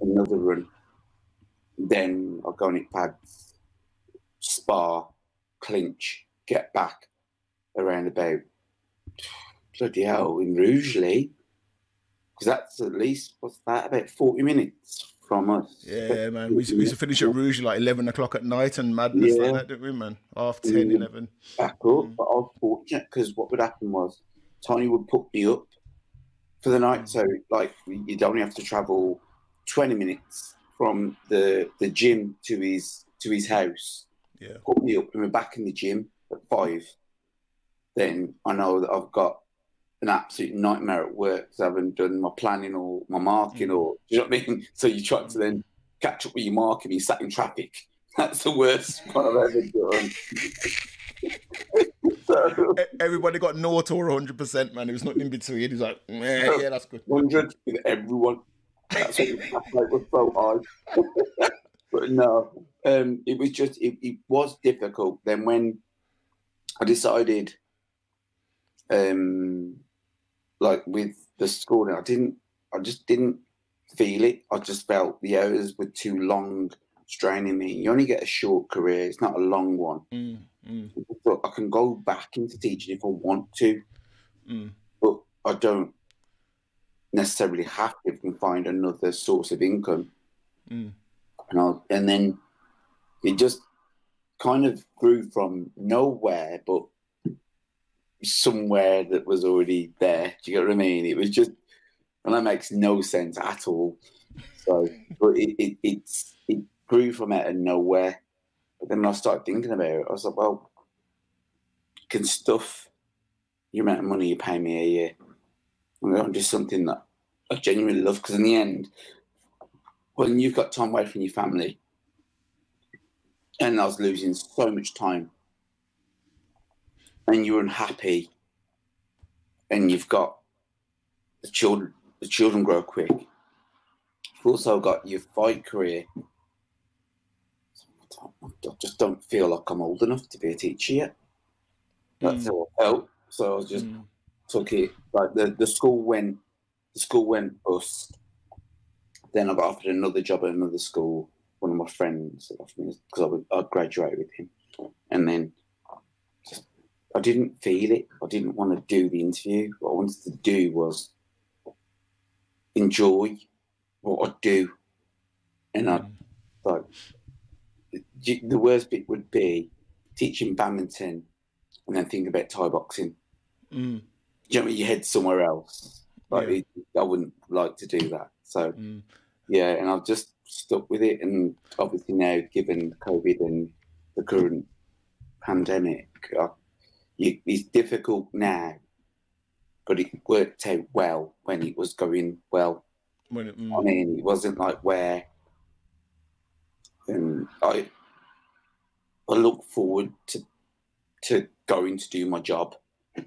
another run. Then I'll go on it pads, spar, clinch, get back around about bloody hell in Rugeley. Because that's at least, what's that, about 40 minutes from us. yeah man we used, we used to finish at Rugeley 11 o'clock at night and madness Yeah. like that didn't we man half 10 Mm. 11 back up. Mm. But I was fortunate because what would happen was Tony would put me up for the Mm. night. So like you'd only have to travel twenty minutes from the the gym to his to his house. yeah Put me up and we're back in the gym at five. Then I know that I've got an absolute nightmare at work because I haven't done my planning or my marking Mm. or do you know what I mean? So you try to then catch up with your marking, you sat in traffic. That's the worst one I've ever done. so, Everybody got naught or 100%, man. It was nothing in between. He was like, yeah, yeah, that's good. 100 with everyone. That's what like was so hard. but no, um, it was just, it, it was difficult. Then when I decided, um, like with the schooling, I didn't, I just didn't feel it. I just felt the hours were too long, straining me. You only get a short career, it's not a long one. Mm, mm, But I can go back into teaching if I want to. mm, but I don't necessarily have to if I can find another source of income. mm, And, I, and then it just kind of grew from nowhere, but somewhere that was already there. Do you get what I mean? It was just, and that makes no sense at all. So, but it, it, it's, it grew from out of nowhere. But then I started thinking about it, I was like, well, can stuff the amount of money you pay me a year and do something that I genuinely love. Because in the end, when you've got time away from your family, and I was losing so much time, and you're unhappy, and you've got the children, the children grow quick. You've also got your fight career. I I just don't feel like I'm old enough to be a teacher yet. That's Mm. how I felt. So I just mm, took it like the, the school went the school went bust. Then I got offered another job at another school. One of my friends offered me because I, would- I graduated with him, and then I didn't feel it. I didn't want to do the interview. What I wanted to do was enjoy what I do, and I like the worst bit would be teaching badminton and then thinking about Thai boxing. Mm. You know, your head somewhere else. Like Yeah. it, I wouldn't like to do that. So Mm. yeah, and I've just stuck with it. And obviously now, given COVID and the current pandemic, I, it's difficult now. But it worked out well when it was going well. When it, I mm. mean, it wasn't like where um, I I look forward to to going to do my job. Do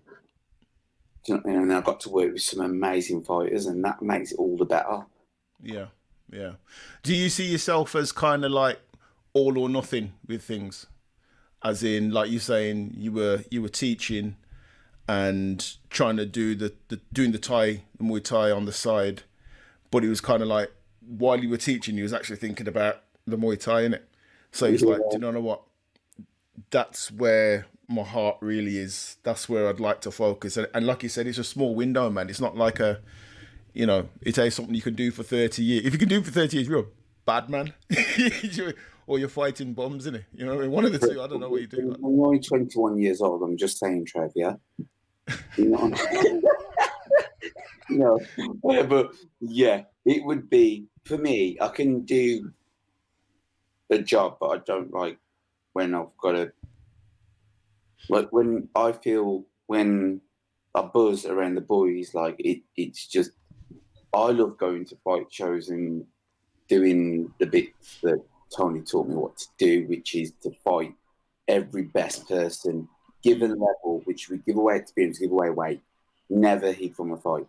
you know what I mean? And I got to work with some amazing fighters, and that makes it all the better. Yeah, yeah. Do you see yourself as kind of like all or nothing with things? As in, like you saying, you were you were teaching and trying to do the, the doing the Thai, the Muay Thai on the side, but it was kind of like while you were teaching, you was actually thinking about the Muay Thai in it. So he's like, do you know what? That's where my heart really is. That's where I'd like to focus. And, and like you said, it's a small window, man. It's not like a you know, it is a something you can do for 30 years. If you can do it for 30 years, you're a bad man. or you're fighting bombs, in it. You know, one of the two. I don't know what you do. I'm only 21 years old. I'm just saying, Trev. Yeah. You know. no, Uh, but yeah, it would be for me. I can do a job, but I don't like when I've got to. Like when I feel when I buzz around the boys, like it. It's just I love going to fight shows and doing the bits that Tony taught me what to do, which is to fight every best person, given level, which we give away experience, give away weight, never hid from a fight.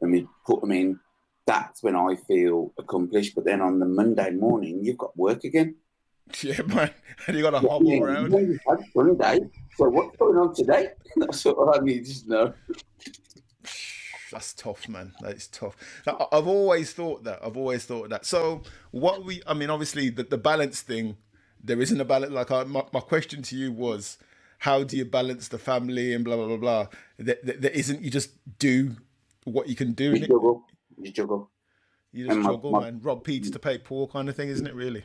And we put them in. That's when I feel accomplished. But then on the Monday morning, you've got work again. Yeah, man. And you got to hobble Yeah, around. Sunday. So what's going on today? That's what I need to know. That's tough, man. That is tough. Now, I've always thought that. I've always thought that. So, what we, I mean, obviously, the, the balance thing, there isn't a balance. Like, I, my, my question to you was, how do you balance the family and blah, blah, blah, blah? There, there, there isn't, you just do what you can do. You juggle. You juggle. You just And juggle, my- man. Rob Peter to pay Paul kind of thing, isn't it, really?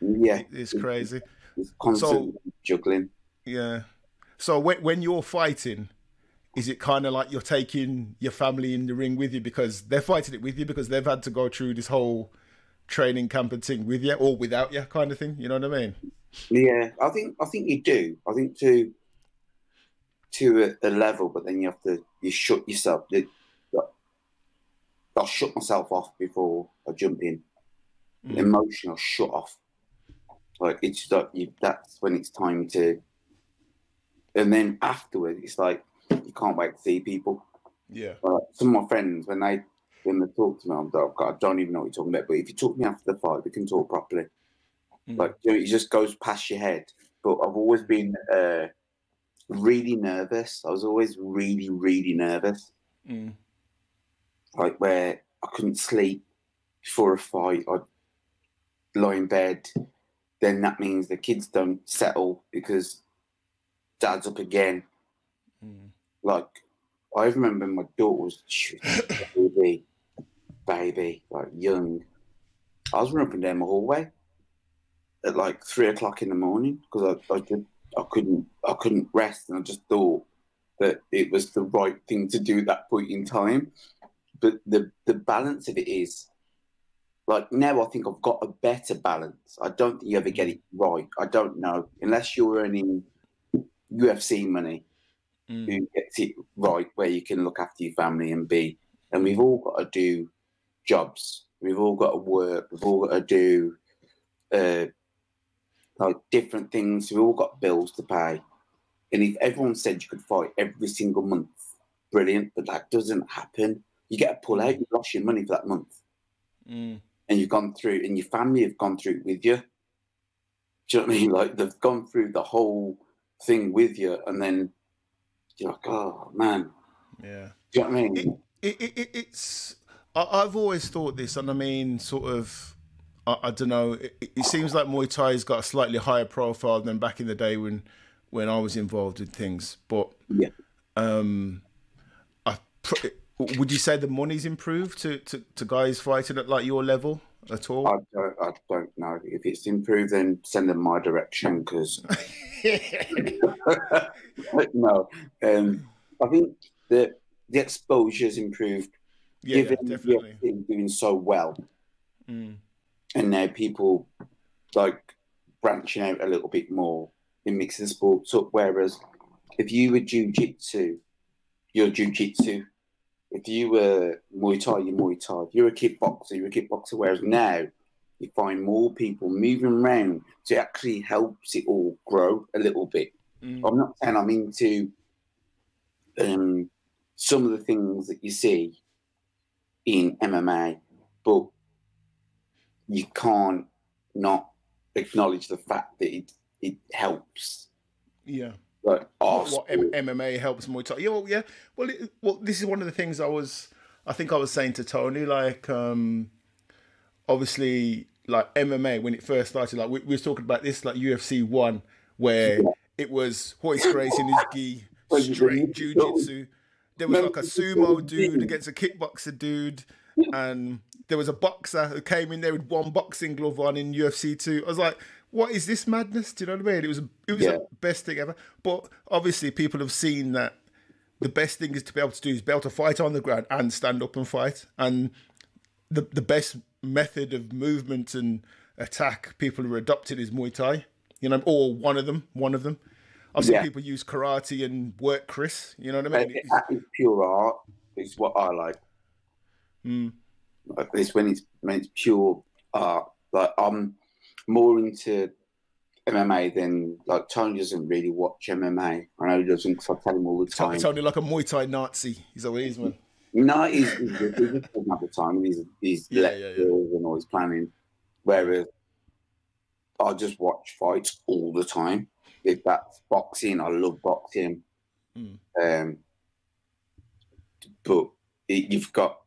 Yeah. It's crazy. It's constant juggling. Yeah. So when when you're fighting, is it kind of like you're taking your family in the ring with you because they're fighting it with you because they've had to go through this whole training camp and thing with you or without you kind of thing? You know what I mean? Yeah, I think I think you do. I think to to a, a level, but then you have to you shut yourself. You, I'll shut myself off before I jump in. Mm. Emotional shut off. Like it's like you, that's when it's time to. And then afterwards, it's like you can't wait to see people. Yeah. Like, some of my friends when they when they talk to me, I'm like, I don't even know what you're talking about. But if you talk to me after the fight, we can talk properly. Mm. Like you know, it just goes past your head. But I've always been uh, really nervous. I was always really, really nervous. Mm. Like where I couldn't sleep before a fight. I'd lie in bed. Then that means the kids don't settle because dad's up again. Mm. Like I remember my daughter was she was a baby, baby, like young. I was running up and down my hallway at like three o'clock in the morning because I, I just I couldn't I couldn't rest and I just thought that it was the right thing to do at that point in time. But the the balance of it is like now I think I've got a better balance. I don't think you ever get it right. I don't know unless you're earning UFC money Mm. who gets it right where you can look after your family and be. And we've all got to do jobs. We've all got to work. We've all got to do uh like different things. We've all got bills to pay. And if everyone said you could fight every single month brilliant but that doesn't happen. You get a pull out you've lost your money for that month. Mm. and you've gone through and your family have gone through it with you. Do you know what I mean? Like they've gone through the whole thing with you and then you're like oh man Yeah. do you know what I mean? it, it, it, it's I, I've always thought this, and I mean, sort of, I, I don't know. It, it seems like Muay Thai's got a slightly higher profile than back in the day when when I was involved in things, but Yeah. um, I would you say the money's improved to, to, to guys fighting at like your level at all? I don't, I don't know if it's improved. Then send them my direction because no. Um, I think the the exposure's improved. yeah, yeah, given definitely. the UFC doing so well, Mm. and now people like branching out a little bit more in mixing sports up. Whereas if you were jiu-jitsu, you're jiu-jitsu. If you were Muay Thai, you're Muay Thai. If you're a kickboxer, you're a kickboxer. Whereas now you find more people moving around, so it actually helps it all grow a little bit. Mm. I'm not saying I'm into um, some of the things that you see in MMA, but you can't not acknowledge the fact that it it helps. Yeah. Like our what M- MMA helps Muay Thai. Yeah, well, yeah. Well, it, well, this is one of the things I was. I think I was saying to Tony, like, um, obviously, like MMA when it first started, like we, we was talking about this, like UFC one, where it was Royce Gracie in his gi, straight jujitsu. There was like a sumo dude against a kickboxer dude, and there was a boxer who came in there with one boxing glove on in UFC two. I was like, what is this madness? Do you know what I mean? It was it was Yeah. the best thing ever. But obviously, people have seen that the best thing is to be able to do is be able to fight on the ground and stand up and fight. And the the best method of movement and attack people are adopted is Muay Thai. You know, or one of them, one of them. I've seen Yeah. people use karate and work Chris. You know what I mean? It's- that is pure art. It's what I like. Mm. Like it's when it's when it's pure art. Like I'm more into MMA than like Tony doesn't really watch MMA. I know he doesn't because I tell him all the time. it's only like a Muay Thai Nazi. He's always man. No, he's, he's, he's just the time he's he's Yeah, yeah, yeah. and all his planning. Whereas I just watch fights all the time. If that's boxing, I love boxing. Mm. Um, but it, you've got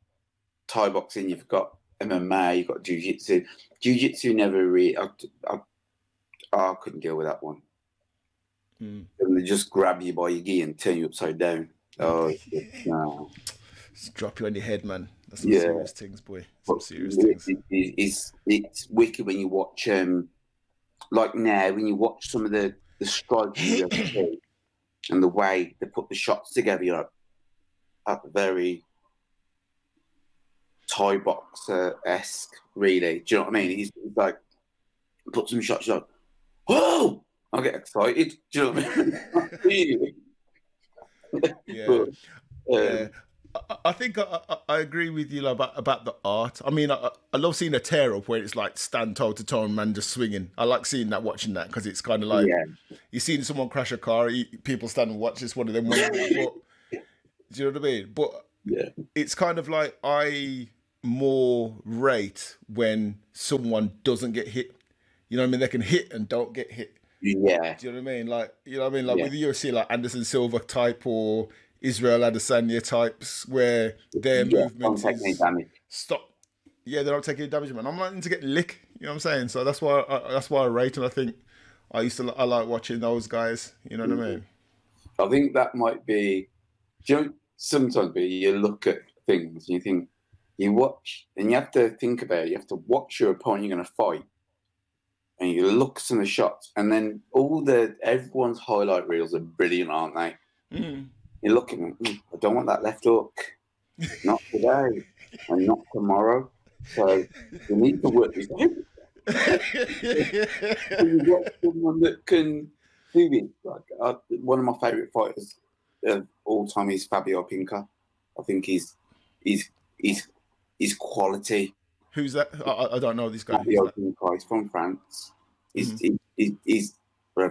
Thai boxing, you've got MMA, you've got Jiu Jitsu. Jiu Jitsu never really. I, I, I couldn't deal with that one. Mm. And they just grab you by your gi and turn you upside down. Oh no! Just drop you on your head, man. That's some Yeah. serious things, boy. Some But serious it- things. it- it- it's it's wicked when you watch um like now when you watch some of the the strikes the and the way they put the shots together. You're like, that's very Thai boxer esque, really. Do you know what I mean? He's, he's like put some shots. You're like, whoa! I get excited. Do you know what I mean? Yeah. But, um, Yeah. I, I think I, I, I agree with you like, about about the art. I mean, I, I love seeing a tear up where it's like stand toe to toe and man just swinging. I like seeing that, watching that because it's kind of like yeah, you seen someone crash a car, you, people stand and watch. It's one of them. ones, but, do you know what I mean? But yeah, it's kind of like I more rate when someone doesn't get hit. You know what I mean? They can hit and don't get hit. yeah. Do you know what I mean? Like you know what I mean? Like Yeah. with the UFC, like Anderson Silva type or Israel Adesanya types, where their yeah. movement Don't take any is stop. Yeah, they don't take any damage, man. I'm not into getting lick. You know what I'm saying? So that's why I, that's why I rate, and I think I used to I like watching those guys. You know what I mean? I think that might be. Do you know, sometimes be you look at things and you think you watch and you have to think about it. You have to watch your opponent you're going to fight, and you look at some of the shots, and then all the everyone's highlight reels are brilliant, aren't they? Mm. You look at them. "Mm, I don't want that left hook. Not today, and not tomorrow. So you need to work this out. you got someone that can do it. Like uh, one of my favourite fighters of all time is Fabio Pinca. I think he's he's he's he's quality. Who's that? I- I, don't know this guy. Who's Fabio that? He's from France. He's he, he, he's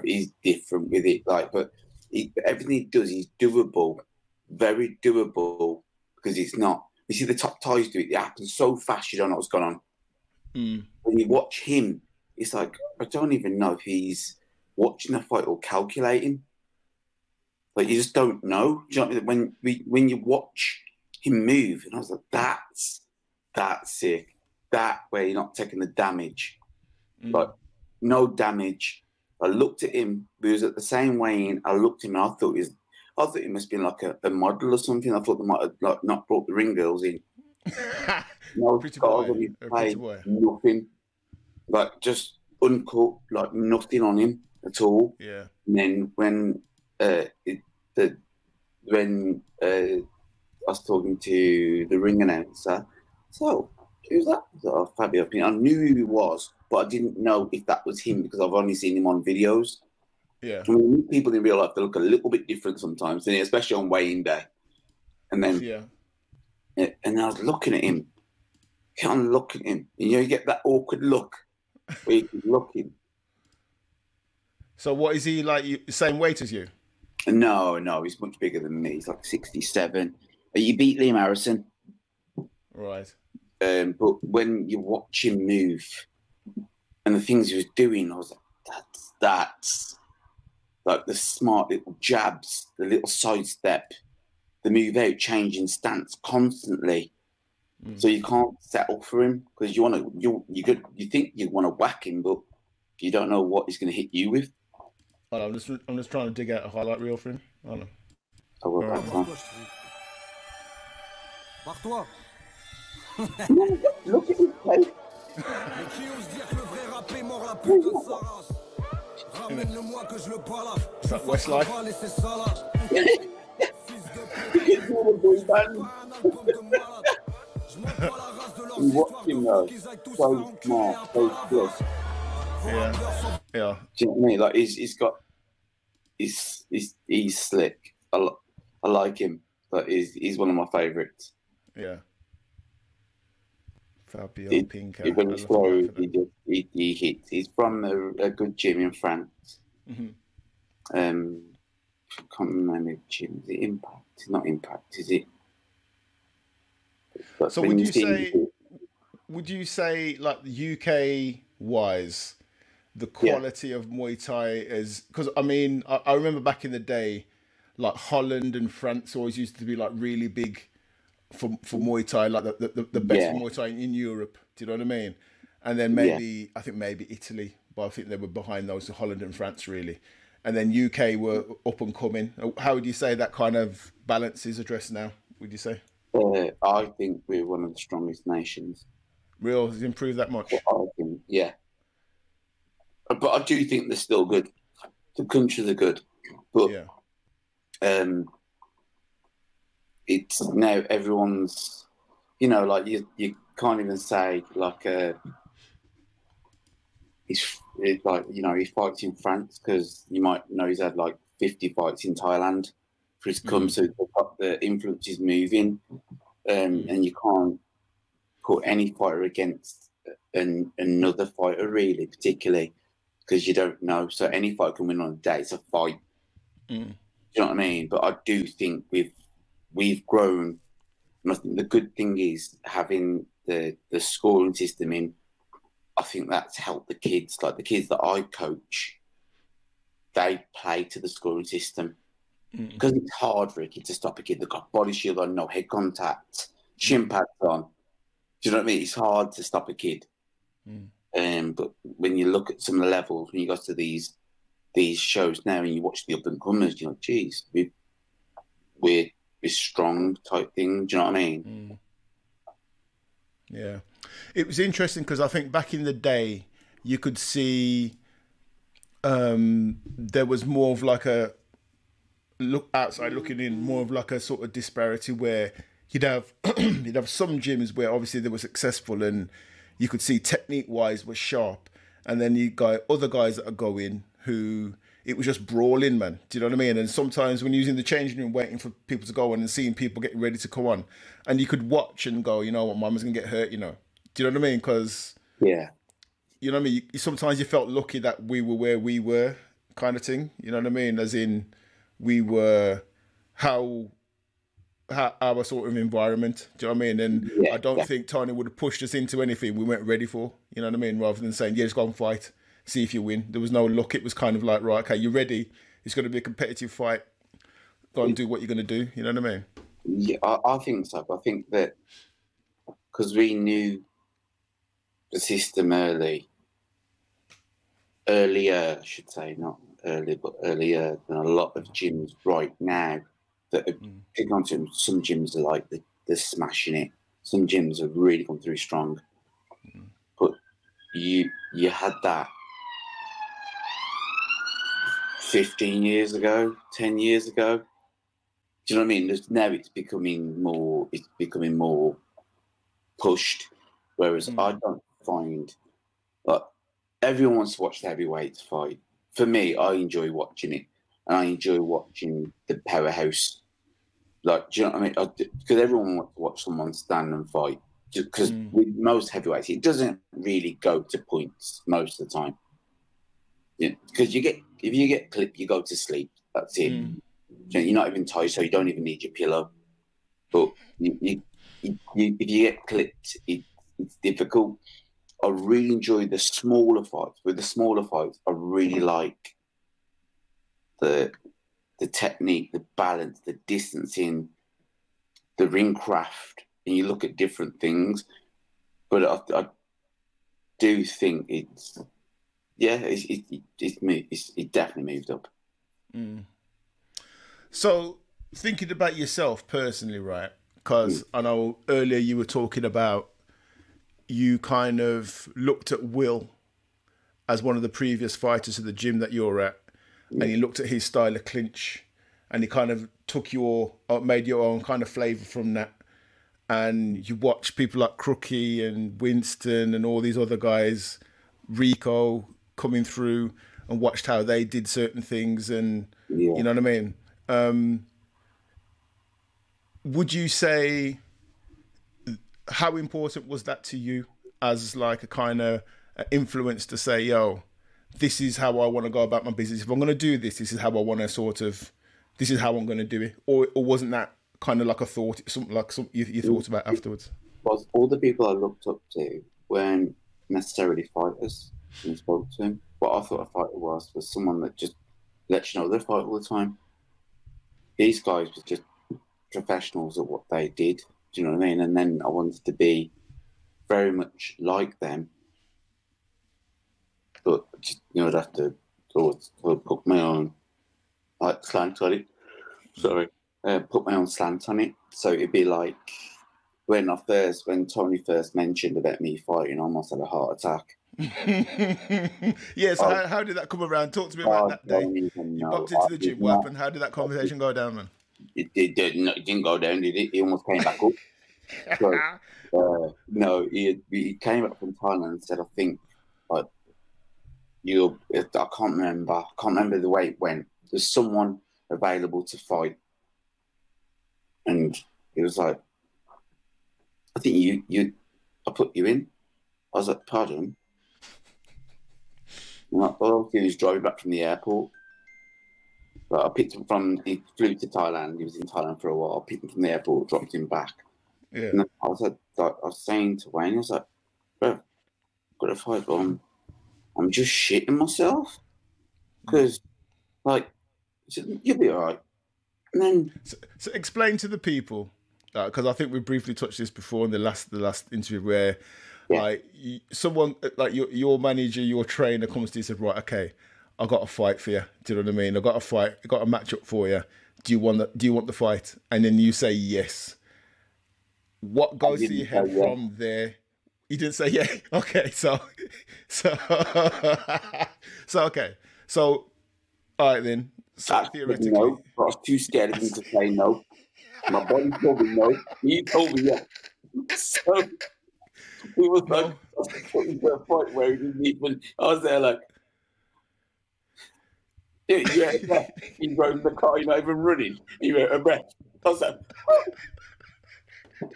he's different with it. Like, but he, everything he does, he's doable, very doable because it's not. You see, the top Thais do it. It happens so fast, you don't know what's going on Mm. when you watch him, it's like I don't even know if he's watching the fight or calculating. Like you just don't know. Do you know what I mean? When we when you watch him move, and I was like, that's that's sick. That way you're not taking the damage, Mm. but no damage, I looked at him. He was at the same weighing. I looked at him and I thought he was, I thought he must have been like a, a model or something. I thought they might have like not brought the ring girls in. No Pretty boy, pretty boy. nothing. Like just uncut, like nothing on him at all. yeah. And then when uh, it, the when uh, I was talking to the ring announcer, so who's that? I oh, Fabio Pinca. I knew who he was, but I didn't know if that was him because I've only seen him on videos. Yeah. When you meet people in real life, they look a little bit different sometimes, especially on weighing day. And then Yeah. and I was looking at him, kind of looking at him. You know, you get that awkward look where you keep looking. So what is he like? You, same weight as you? No, no, he's much bigger than me. He's like 67. You beat Liam Harrison, Right. Um, but when you watch him move and the things he was doing, I was like, that's, that's like the smart little jabs, the little sidestep, the move out, changing stance constantly. Mm. So you can't settle for him because you want to, you you good, you think you want to whack him, but you don't know what he's going to hit you with. Hold on, I'm just I'm just trying to dig out a highlight reel for him. Hold on. So we're Alright. back on. Barre-toi. Look at his face. Mais qui ose dire que le vrai rappé mord la pute de sa race Ramène-le-moi que je le balafre. Je that Westlife? aval et c'est ça là. Fils de pute, He's doing a boy band. pas un album de malade. Je monte pas la race de leurs You watch him though, fous qu'ils aillent tous so smart, so slick. Yeah. Yeah. Do you know what I mean? Like he's he's got he's he's he's slick. I, I like him. But he's he's one of my favourites. Yeah. Fabio Pinca. He- When he love he just he, he hits. He's from a, a good gym in France. Mhm. Um, I can't remember the gym. Is it Impact? It's not Impact, is it? But So would you say- do- Would you say like UK wise, the quality of Muay Thai is because I mean I, I remember back in the day, like Holland and France always used to be like really big for for Muay Thai, like the the, the best Yeah. Muay Thai in Europe. Do you know what I mean? And then maybe I think maybe Italy, but I think they were behind those Holland and France really. And then UK were up and coming. How would you say that kind of balance is addressed now? Would you say uh, I think we're one of the strongest nations. real has improved that much? Think, yeah. But I do think they're still good. The countries are good, but Yeah. um, it's now everyone's, you know, like you you can't even say like uh, he's it's like you know he fights in France because you might know he's had like fifty fights in Thailand for his come, so the, the influence is moving, um, and you can't put any fighter against an, another fighter really, particularly because you don't know. So any fight can win on a day. It's a fight. Mm. Do you know what I mean? But I do think we've we've grown. And I think the good thing is having the the scoring system in. I think that's helped the kids. Like the kids that I coach, they play to the scoring system Mm. because it's hard for a kid to stop a kid that got body shield on, no head contact, shin pads on. Do you know what I mean? It's hard to stop a kid. Mm. Um, but when you look at some of the levels, when you go to these these shows now and you watch the up and comers, you're like, geez, we we're we're strong type thing. Do you know what I mean? Mm. Yeah, it was interesting because I think back in the day you could see um, there was more of like a look outside looking in, more of like a sort of disparity where you'd have you'd have some gyms where obviously they were successful and you could see technique wise were sharp, and then you got other guys that are going who it was just brawling, man. Do you know what I mean? And sometimes when you're using the changing room, waiting for people to go on and seeing people getting ready to come on, and you could watch and go, you know what, mama's gonna get hurt, you know. Do you know what I mean? Because Yeah. you know what I mean. You, sometimes you felt lucky that we were where we were, kind of thing. You know what I mean? As in, we were how. How, our sort of environment, do you know what I mean? And Yeah, I don't yeah. think Tony would have pushed us into anything we weren't ready for. You know what I mean? Rather than saying, "Yeah, just go and fight, see if you win." There was no luck. It was kind of like, right, okay, you're ready. It's going to be a competitive fight. Go and do what you're going to do. You know what I mean? Yeah, I, I think so. I think that because we knew the system early, earlier, I should say, not earlier, but earlier than a lot of gyms right now that have Mm. them. Some gyms are like they're, they're smashing it. Some gyms have really come through strong. Mm. But you you had that 15 years ago, 10 years ago. Do you know what I mean? There's, now it's becoming more it's becoming more pushed. Whereas Mm. I don't find like everyone wants to watch the heavyweights fight. For me, I enjoy watching it, and I enjoy watching the powerhouse. Like, do you know what I mean? Because everyone wants to watch someone stand and fight. Because Mm. with most heavyweights, it doesn't really go to points most of the time. Because you get if you get clipped, you go to sleep. That's it. Mm. You're not even tired, so you don't even need your pillow. But you, you, you, if you get clipped, it, it's difficult. I really enjoy the smaller fights. With the smaller fights, I really like the the technique, the balance, the distancing, the ring craft, and you look at different things. But I, I do think it's yeah, it's it, it, it's, it definitely moved up. Mm. So, thinking about yourself personally, right? Because I know earlier you were talking about you kind of looked at Will as one of the previous fighters of the gym that you're at, and you looked at his style of clinch, and he kind of took your, uh, made your own kind of flavor from that. And you watch people like Crookie and Winston and all these other guys, Rico coming through, and watched how they did certain things, and Yeah. you know what I mean. Um, would you say how important was that to you as like a kind of influence to say, yo, this is how I want to go about my business. If I'm going to do this, this is how I want to sort of, this is how I'm going to do it. Or, or wasn't that kind of like a thought, something like something you, you thought about afterwards? was all the people I looked up to weren't necessarily fighters and spoke to them. What I thought a fighter was was someone that just lets you know they fight all the time. These guys were just professionals at what they did. Do you know what I mean? And then I wanted to be very much like them. But just, you know, I'd have to sort put my own like slant on it. Sorry. Uh, put my own slant on it. So it'd be like when I first, when Tony first mentioned about me fighting, I almost had a heart attack. yeah, so Oh. how, how did that come around? Talk to me about I that day. You bumped into I the gym. What happened? How did that conversation go down, man? It, it, didn't, it didn't go down, did it? It almost came back up. So, uh, no, he, he came up from Thailand and said, I think, like, you, I can't remember, I can't remember the way it went. There's someone available to fight. And he was like, I think you, you, I put you in. I was like, pardon? Like, oh, well, he was driving back from the airport. But I picked him from, he flew to Thailand. He was in Thailand for a while. I picked him from the airport, dropped him back. yeah. And I was like, like, I was saying to Wayne, I was like, bro, I've got a fight, but I'm, just shitting myself. Mm. Because, like, said, you'll be all right. And then, So, so explain to the people, uh, because I think we briefly touched this before in the last the last interview, where Yeah. like someone uh, like your your manager, your trainer comes to you and said, right, okay, I got a fight for you. Do you know what I mean? I got a fight, I got a match up for you. Do you want the Do you want the fight? And then you say yes. What goes to your head from there? You didn't say yeah. Okay, so so so okay, so all right then. So said theoretically, no, I was too scared of him to say no. My body told me no. He told me yes. So, he was like, I was to a point where he didn't even, I was there like, yeah, yeah, yeah. He drove the car, you're not even running. He went a breath. I was like,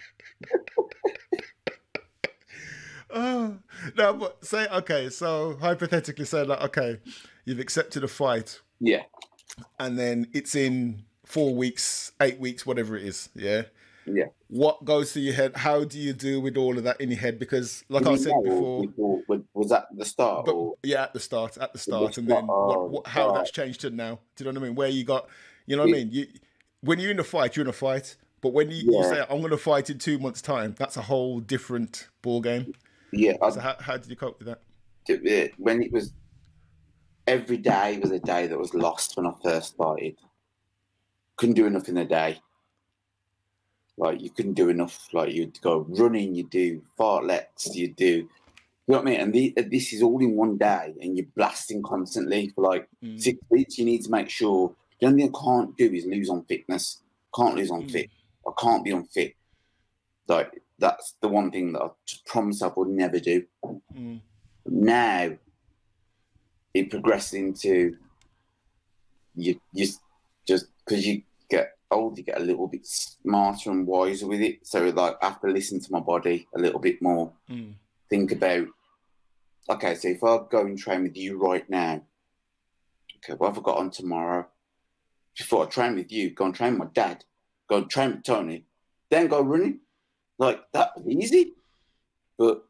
Oh no, but say okay. So hypothetically, say like okay, you've accepted a fight, yeah, and then it's in four weeks, eight weeks, whatever it is. Yeah. Yeah. What goes through your head? How do you deal with all of that in your head? Because, like I Did said before, before- was- that the start? but yeah, at the start, at the start, and then what, what, how that's changed to now. Do you know what I mean? Where you got, you know what I mean? You when you're in a fight, you're in a fight. But when you, you say I'm going to fight in two months' time, that's a whole different ball game. Yeah, I, how, how did you cope with that? it- when it was every day was a day that was lost when I first started. Couldn't do enough in a day. Like you couldn't do enough. Like you'd go running, you do fartleks, you do. You know what I mean? And the, this is all in one day, and you're blasting constantly for like Mm. six weeks. You need to make sure. The only thing I can't do is lose on fitness. Can't lose on Mm. fit. I can't be unfit. Like that's the one thing that I just promised I would never do. Mm. Now it progressed into you you just because you get old, you get a little bit smarter and wiser with it. So like I have to listen to my body a little bit more. Mm. Think about okay, so if I go and train with you right now, okay, what have I got on tomorrow? Before I train with you, go and train with my dad, go and train with Tony, then go running. Like that easy. But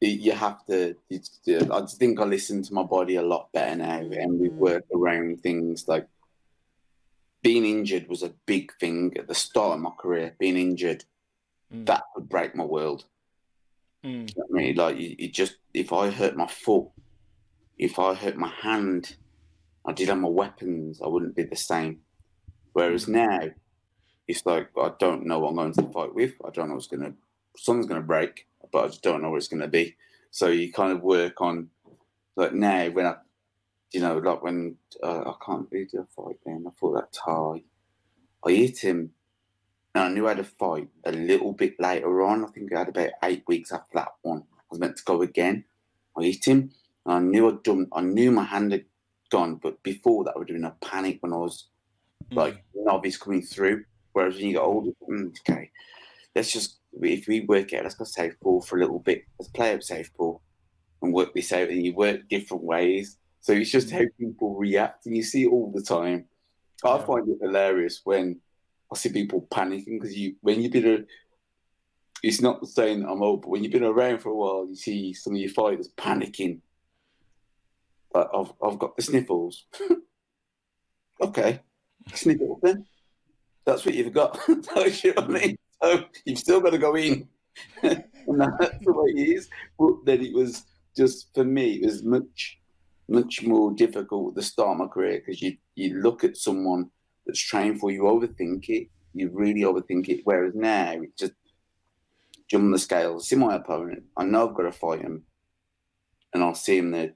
you have to, I just think I listen to my body a lot better now and we work around things like being injured was a big thing at the start of my career. Being injured, Mm. that would break my world. Mm. I mean, like you, you just if I hurt my foot, if I hurt my hand, I did have my weapons, I wouldn't be the same. Whereas now, it's like I don't know what I'm going to fight with. I don't know what's gonna something's gonna break, but I just don't know what it's gonna be. So you kind of work on like now when I, you know, like when uh, I can't do a fight. Then I fought that tie. I hit him and I knew I had a fight a little bit later on. I think I had about eight weeks after that one. I was meant to go again. I hit him. And I knew I'd done. I knew my hand had gone, but before that, I would have been a panic when I was Mm. like novice coming through. Whereas when you get older, mm, okay, let's just if we work out, let's go safe ball for a little bit. Let's play out safe ball and work this out. And you work different ways. So it's just mm-hmm. how people react, and you see it all the time. I Yeah. find it hilarious when I see people panicking because you when you've been a it's not saying I'm old, but when you've been around for a while, you see some of your fighters panicking. Like I've I've got the sniffles. okay, sniffles then. That's what you've got. know what I mm-hmm. mean? So you've still got to go in, and that's the way it is. But then it was just for me, it was much much more difficult at the start of my career because you you look at someone that's trained for you, overthink it, you really overthink it. Whereas now, just jump on the scales, see my opponent. I know I've got to fight him, and I'll see him the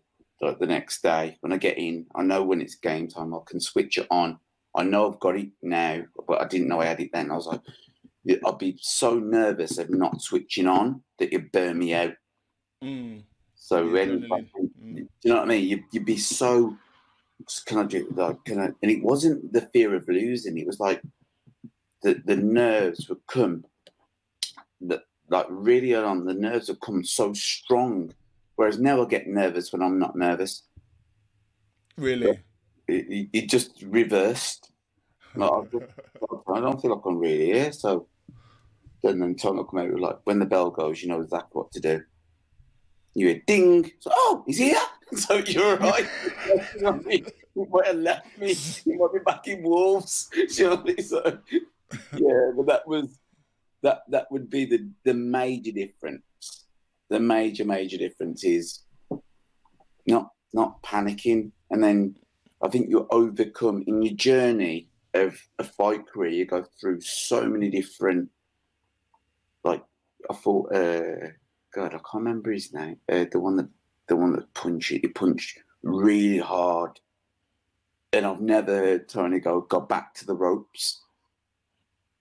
the next day when I get in. I know when it's game time. I can switch it on. I know I've got it now, but I didn't know I had it then. I was like, I'd be so nervous of not switching on that it'd burn me out. Mm. So The when adrenaline. do Mm. you know what I mean? You, you'd be so can I do like can I? And it wasn't the fear of losing. It was like the the nerves would come. That like really on, the nerves would come so strong. Whereas now I get nervous when I'm not nervous. Really? It, it, it just reversed. Like, I, just- I don't feel like I'm really here. So then, then Tom will come out like when the bell goes, you know exactly what to do. You hear ding. So, oh, he's here. So you're right. you know I mean? He might have left me. He might be back in Wolves. You know I mean? So yeah, but that was that. That would be the the major difference. The major major difference is not not panicking, and then I think you overcome in your journey of a fight career. You go through so many different. Like I thought, uh, God, I can't remember his name. Uh, the one that the one that punched he punched really hard, and I've never heard Tony go go back to the ropes.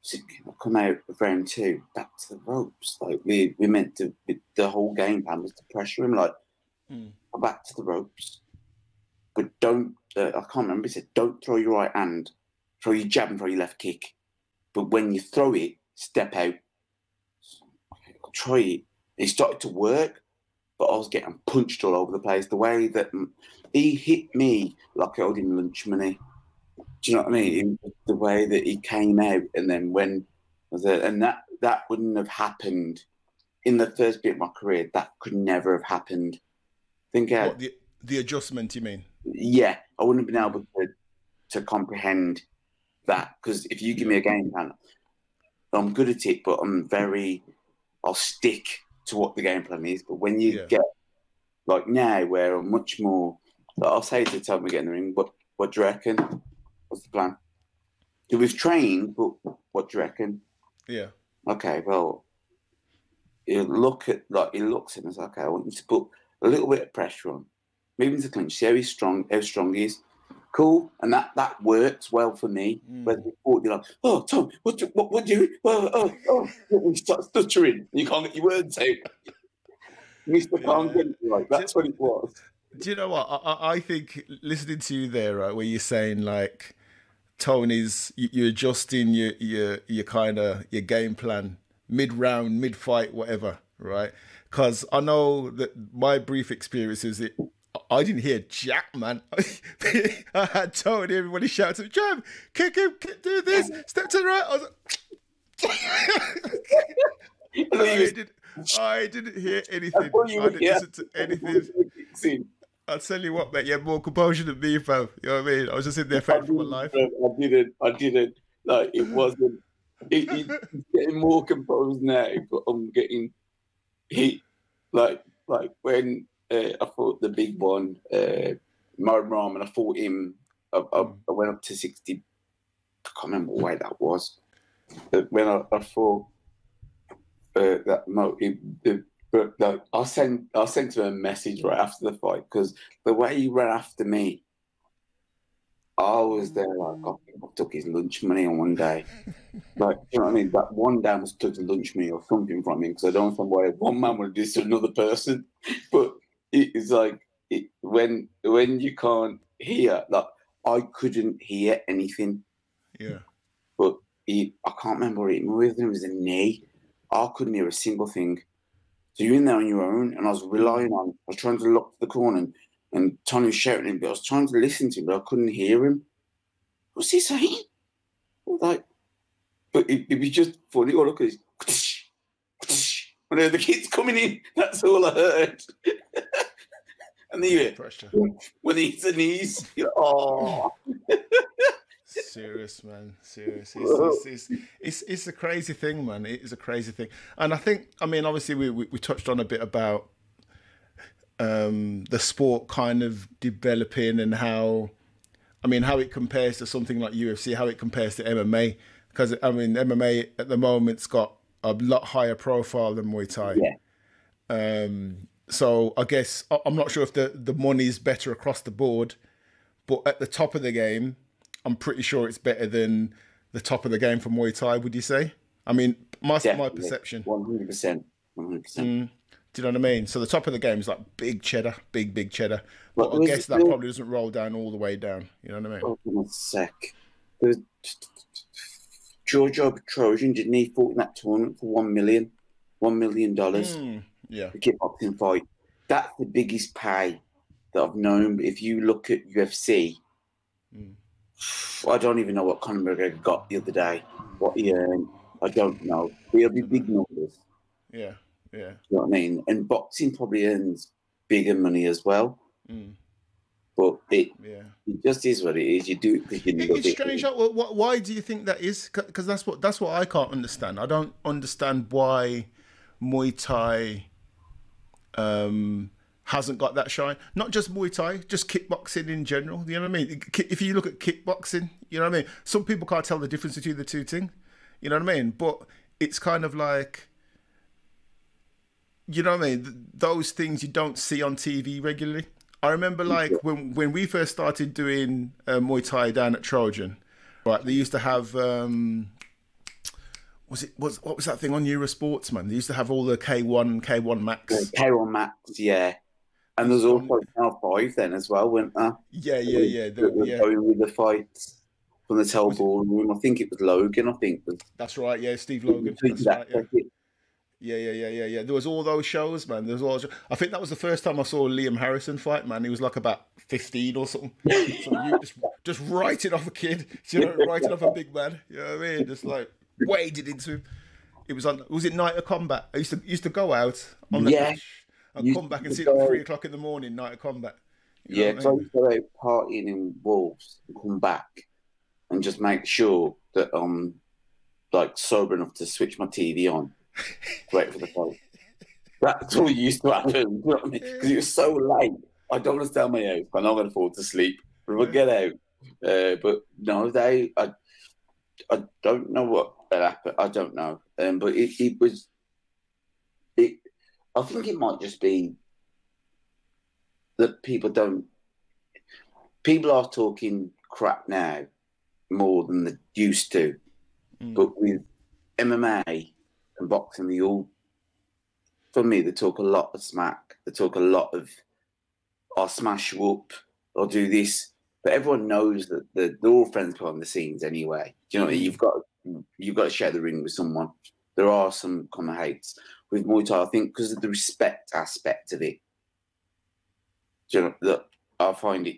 So I come out of round two, back to the ropes. Like we we meant to. The whole game plan was to pressure him. Like Mm. go back to the ropes, but don't. Uh, I can't remember. He said, "Don't throw your right hand. Throw your jab and throw your left kick. But when you throw it, step out. I'll try it. It started to work, but I was getting punched all over the place. The way that he hit me like I owed him lunch money. Do you know what I mean? The way that he came out, and then when was it, and that that wouldn't have happened in the first bit of my career. That could never have happened. Think out What, the, the adjustment, you mean? yeah, I wouldn't have been able to to comprehend that because if you give me a game plan, I'm good at it, but I'm very, I'll stick to what the game plan is. But when you Yeah. get like now, where I'm much more So I'll say to Tom, we get in the ring. What What do you reckon? What's the plan? So we've trained, but what do you reckon? Yeah. Okay, well, you look at like he looks at and says, "Okay, I want you to put a little bit of pressure on, move him to clinch, see how he's strong, how strong he is." Cool, and that that works well for me. Mm. Whereas before you're like, "Oh, Tom, what do, what what do you? Oh, oh, oh!" You start stuttering, you can't get your words out. Mister can't get it right. That's what it was. Do you know what? I, I- think listening to you there, right, where you're saying like Tony's, you- you're adjusting your your your kind of your game plan mid round, mid fight, whatever, right? Because I know that my brief experience is it. I didn't hear Jack, man. I had Tony. Everybody shouted, "Jam, kick him, kick, do this, step to the right." I was like, I did, I didn't hear anything. I I didn't listen to anything. I'll tell you what, mate, you had more composure than me, fam. You know what I mean? I was just in there fighting for my life. I didn't. I didn't. Like it wasn't. It, it's getting more composed now, but I'm getting hit. Like like when uh, I fought the big one, uh, Ram, and I fought him. I, I, I went up to sixty. I can't remember why that was. But when I, I fought uh, that it, the, but like, I sent I sent him a message right after the fight because the way he ran after me, I was there like I I took his lunch money on one day. Like you know what I mean? That one day I must took the lunch money or something from him because I don't understand why one man would do this to another person. But it's like it, when when you can't hear, like I couldn't hear anything Yeah. but he, I can't remember what it was. It was a knee. I couldn't hear a single thing. So you're in there on your own, and I was relying on. I was trying to look to the corner, and, and Tony was shouting, him, but I was trying to listen to him, but I couldn't hear him. What's he saying? Like, but it, it was just funny. Oh, look at this. I then the kids coming in. That's all I heard. and then you Pressure. when he hits the knees, oh. Serious, man. Serious. It's, it's, it's, it's, it's a crazy thing, man. It is a crazy thing. And I think, I mean, obviously, we, we, we touched on a bit about um, the sport kind of developing and how, I mean, how it compares to something like UFC, how it compares to MMA. Because, I mean, MMA at the moment's got a lot higher profile than Muay Thai. Yeah. Um, so I guess I'm not sure if the the money's better across the board, but at the top of the game, I'm pretty sure it's better than the top of the game for Muay Thai. Would you say? I mean, my my perception. One hundred percent. One hundred percent. Mm, do you know what I mean? So the top of the game is like big cheddar, big big cheddar. But But I guess that probably doesn't roll down all the way down. You know what I mean? Hold on a sec. Giorgio Petrosyan didn't he fought in that tournament for one million, one million dollars Mm, yeah. the kickboxing fight. That's the biggest pay that I've known. If you look at UFC, Mm. I don't even know what Conor McGregor got the other day. What he earned, I don't know. It'll be big numbers. Yeah. Yeah. You know what I mean? And boxing probably earns bigger money as well. Mm, But it, yeah. it just is what it is. You do it because you It- love It's it. strange. how- wh- wh- Why do you think that is? Because that's what that's what I can't understand. I don't understand why Muay Thai um, hasn't got that shine. Not just Muay Thai, just kickboxing in general. You know what I mean? If you look at kickboxing, you know what I mean. Some people can't tell the difference between the two things. You know what I mean? But it's kind of like. You know what I mean? Those things you don't see on TV regularly. I remember like when when we first started doing uh, Muay Thai down at Trojan, right? They used to have um, was it was what was that thing on Eurosports, man? They used to have all the K one K one Max. Carol Max, yeah. And there's um, also now five then as well, weren't there? Yeah, yeah, yeah, the- were yeah. Going with the fights from the Tell Ballroom. I think it was Logan, I think. Was, That's right. Yeah, Steve Logan. That's right. Yeah. yeah, yeah, yeah, yeah, yeah. There was all those shows, man. There was all. Those, I think that was the first time I saw Liam Harrison fight, man. He was like about fifteen or something. so you just just writing off a kid, you know, writing off a big man. You know what I mean? Just like waded into him. It was on. Was it Night of Combat? I used to used to go out on the Yeah. beach and Used come back and see it at three o'clock in the morning. Night of Combat. You Yeah, I so I used to go out partying in Wolves and come back and just make sure that I'm like sober enough to switch my TV on, wait for the fight. That's all used to happen. You know I mean? Because it was so late. I don't want to stay my house. I'm not going to fall to sleep. But we'll get out. Uh, but no, they. I, I don't know what happened. I don't know. Um, but it, it was. It. I think it might just be that people don't. People are talking crap now more than they used to. Mm. But with MMA and boxing, they all, for me, they talk a lot of smack. They talk a lot of, I'll smash you up, I'll do this. But everyone knows that they're, they're all friends behind the scenes anyway. Do you know mean? You've got you've got to share the ring with someone. There are some of hates with Muay Thai. I think because of the respect aspect of it. Do you know that I find it.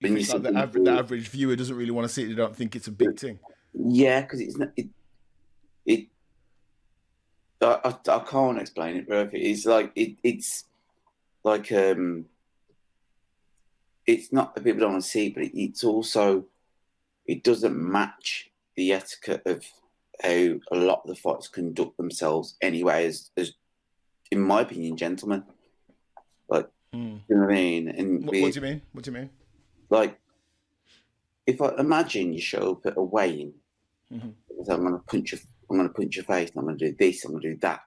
When you like, the, average, the average viewer doesn't really want to see it. They don't think it's a big thing. Yeah, because it's not it. It. I, I, I can't explain it, bro. It's like it. It's like um. It's not that people don't want to see, but it, it's also it doesn't match the etiquette of how a lot of the fights conduct themselves anyway. As, as in my opinion, gentlemen, Mm. you know what I mean. And What, we- what do you mean? What do you mean? like if I imagine you show up at a weigh-in, Mhm. so I'm gonna punch your, I'm gonna punch your face, and I'm gonna do this, I'm gonna do that,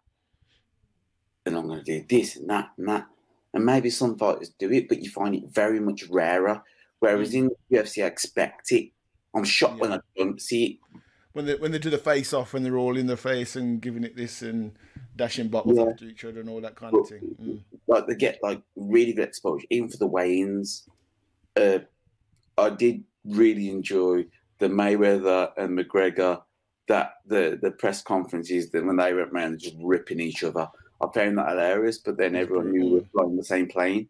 and I'm gonna do this and that and that, and maybe some fighters do it, but you find it very much rarer. Whereas in the UFC, I expect it. I'm shocked when I don't see it. When they when they do the face off, when they're all in the face and giving it this and dashing bottles Yeah. after each other and all that kind of thing. Mm. like they get like really good exposure, even for the weigh-ins. Uh, I did really enjoy the Mayweather and McGregor that the the press conferences that when they went around just ripping each other. I found that hilarious, but then everyone knew we were flying the same plane.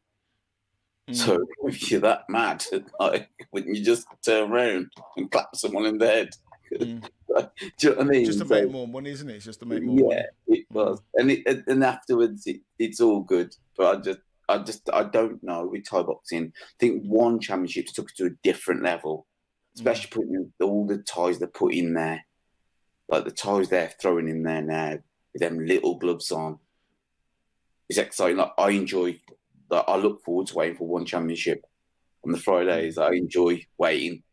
Mm. So if you're that mad, like wouldn't you just turn around and clap someone in the head? Mm. Do you know what I mean? just to So- make more money, isn't it? It's just to make more yeah, money. it was, and it, and- and afterwards it, it's all good. But I just, I just, I don't know with Thai boxing. I think one championships took it to a different level, especially putting all the ties they put in there, like the ties they're throwing in there now with them little gloves on. It's exciting. Like I enjoy. Like, I look forward to waiting for one championship on the Fridays. I enjoy waiting.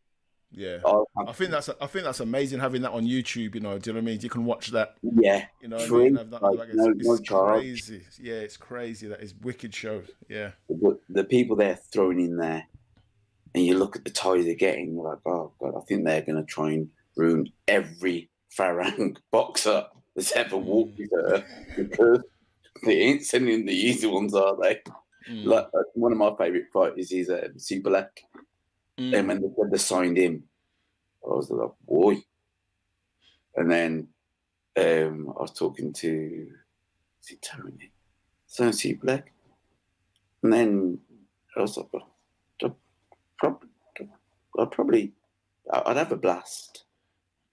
Yeah. I, I think that's I think that's amazing having that on YouTube. You know, do you know what I mean? You can watch that. yeah, You know, what I mean? Have that- like, like, it's, no- no it's charge. crazy. Yeah, it's crazy. That is wicked shows. Yeah. but the people they're throwing in there, and you look at the ties they're getting, you're like, oh god, I think they're going to try and ruin every Farang boxer that's ever walked mm. this earth because they ain't sending the easy ones, are they? Mm. Like uh, one of my favourite fighters is uh, Superlek, Mm. and when they, when they signed him, I was like, boy. And then um, I was talking to, is it Tony? So Superlek. And then I was like, well, probably, I'd probably, I'd have a blast.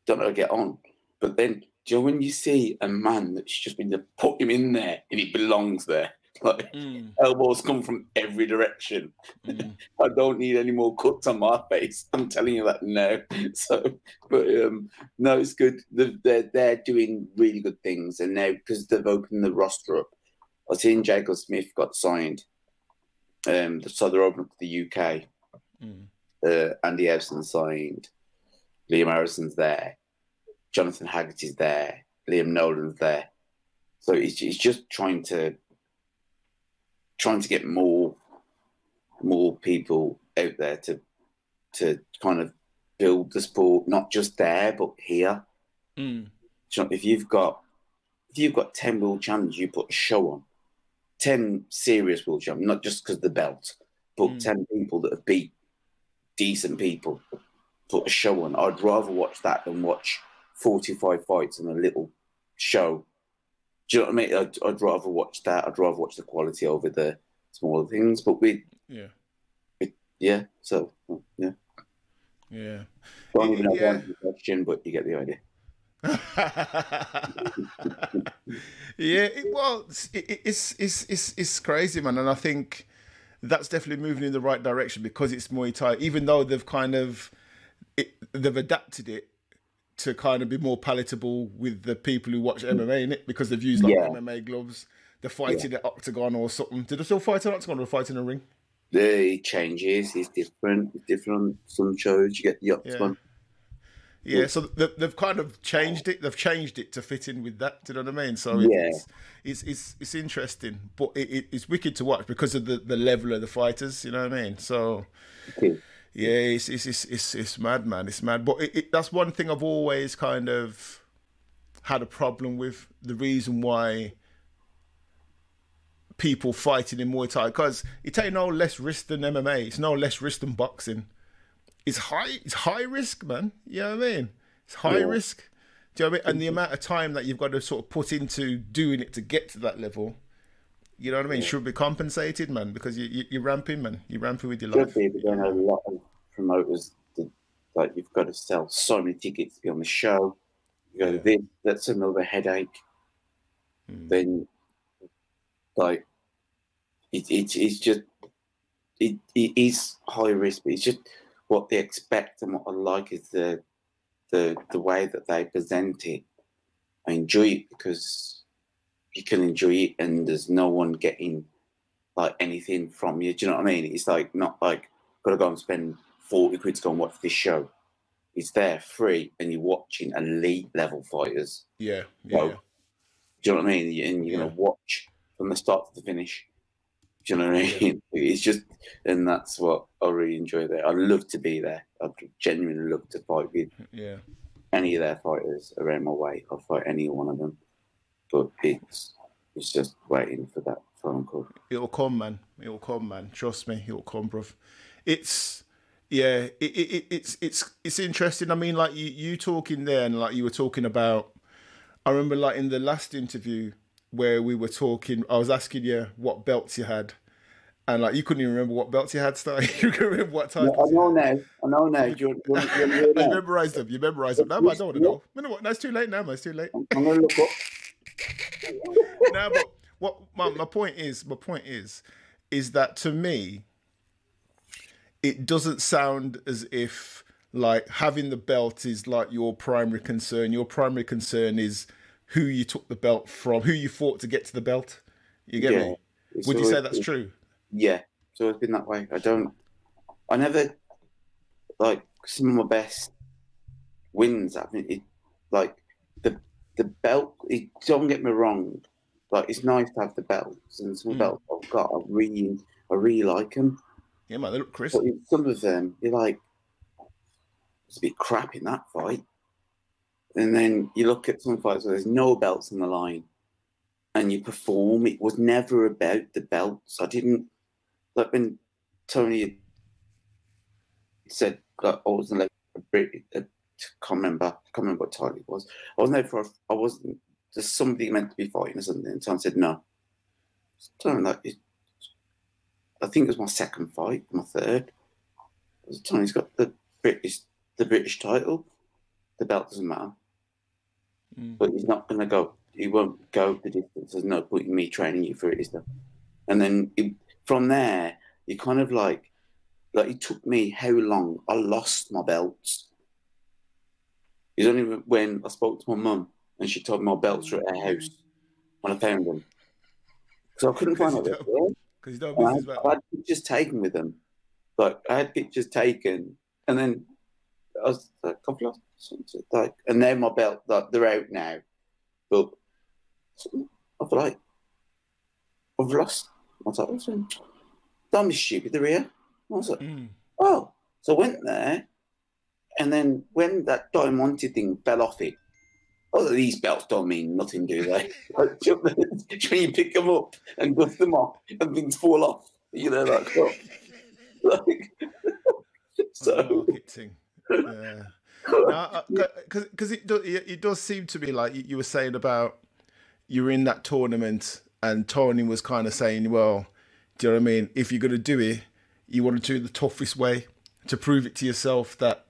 Don't know how to get on. But then, do you know when you see a man that's just been to put him in there and he belongs there? Like Mm. elbows come from every direction. Mm. I don't need any more cuts on my face. I'm telling you that now. So, but um, no, it's good. They're, they're, they're doing really good things. And now, because they've opened the roster up, I've seen Jacob Smith got signed. Um, so they're opening up to the UK. Mm. Uh, Andy Howson signed. Liam Harrison's there. Jonathan Haggerty's there. Liam Nolan's there. So he's, he's just trying to trying to get more more people out there to to kind of build the sport, not just there but here. Mm. If you've got if you've got ten world champions, you put a show on. Ten serious world champions, not just because the belt, but Mm. ten people that have beat decent people. Put a show on. I'd rather watch that than watch forty-five fights in a little show. Do you know what I mean? I'd, I'd rather watch that. I'd rather watch the quality over the smaller things. But we, Yeah. yeah. So yeah. Yeah. Don't even know Yeah. the question, but you get the idea. yeah, it, well, it's, it, it's it's it's it's crazy, man, and I think that's definitely moving in the right direction because it's Muay Thai. Even though they've kind of it, they've adapted it to kind of be more palatable with the people who watch MMA in it because they've used like Yeah. MMA gloves. They're fighting at octagon or something. Did they still fight at octagon or fight in a ring? the changes. It's different. It's different on some shows. You get the Ops Yeah. Yeah, so they've, they've kind of changed it. They've changed it to fit in with that. Do you know what I mean? So it- Yeah. it's, it's it's it's interesting, but it, it, it's wicked to watch because of the, the level of the fighters. You know what I mean? So Okay. Yeah, it's it's it's it's, it's mad, man. It's mad. But it, it, that's one thing I've always kind of had a problem with. The reason why people fighting in Muay Thai because it ain't no less risk than MMA. It's no less risk than boxing. It's high. It's high risk, man. You know what I mean? It's high Yeah. risk. Do you know what I mean? And the amount of time that you've got to sort of put into doing it to get to that level, you know what I mean, should be compensated, man. Because you, you you're ramping, man. You're ramping with your Should life. be, but then a lot of promoters, that- like you've got to sell so many tickets to be on the show. You go, Yeah. this, that's another headache. Mm. Then, like, it, it, it's just, it, it is high risk, but it's just what they expect and what I like is the, the, the way that they present it. I enjoy it because you can enjoy it and there's no one getting like anything from you. Do you know what I mean? It's like not like gotta go and spend forty quid to go and watch this show. It's there free, and you're watching elite level fighters. Yeah, yeah, yeah. Do you know what I mean? And you're gonna watch from the start to the finish. Do you know what I mean? It's just, and that's what I really enjoy there. I love to be there. I genuinely love to fight with yeah. any of their fighters around my way. I'll fight any one of them. But it's it's just waiting for that phone call. It'll come, man. It'll come, man. Trust me, it'll come, bruv. It's yeah, it, it, it it's it's it's interesting. I mean, like you you talking there, and like you were talking about. I remember, like in the last interview where we were talking, I was asking you what belts you had, and like you couldn't even remember what belts you had. Starting, you can remember what No. I know now. I know now. You, you, you, hear You memorized them. You memorized them. No, I don't want to know. You know what? No, it's too late now. Man. It's too late. I'm going to look up. No, but what my, my point is, my point is, is that to me, it doesn't sound as if like having the belt is like your primary concern. Your primary concern is who you took the belt from, who you fought to get to the belt. You get Yeah. me? It's Would you say that's true? Yeah. It's always been that way. I don't. I never like some of my best wins. I mean, it like the the belt. It, don't get me wrong. Like it's nice to have the belts and some Mm. belts I've got. I really, I really like them. Yeah, man, they look crisp. But some of them, you're like, it's a bit crap in that fight. And then you look at some fights where there's no belts on the line and you perform. It was never about the belts. I didn't, like when Tony said that I wasn't like a Brit, I can't remember, I can't remember what title it was. I wasn't there for, I wasn't, there's somebody meant to be fighting or something. And Tony said, no. Tony, like, it, I think it was my second fight, my third. Tony's got the British the British title. The belt doesn't matter. Mm. But he's not gonna go he won't go the distance. There's no point in me training you for it, is there? And then it, from there, you kind of like like it took me how long I lost my belts. It's only when I spoke to my mum and she told me my belts were at her house when I found them. So I couldn't find out. Because where they were. Because you don't I had, I had pictures taken with them. Like I had pictures taken, and then I was like, I've lost something. Like, and now my belt, like they're out now, but I feel like I've lost my titles. and Don't be stupid. They're here. I was like, Mm. oh, so I went there, and then when that diamante thing fell off it. Oh, these belts don't mean nothing, do they? Like, when you pick them up and dust them off, and things fall off, you know, like, oh, like so. Yeah. Because it, do, it it does seem to me like you, you were saying about you're in that tournament and Tony was kind of saying, well, do you know what I mean? If you're going to do it, you want to do it the toughest way to prove it to yourself that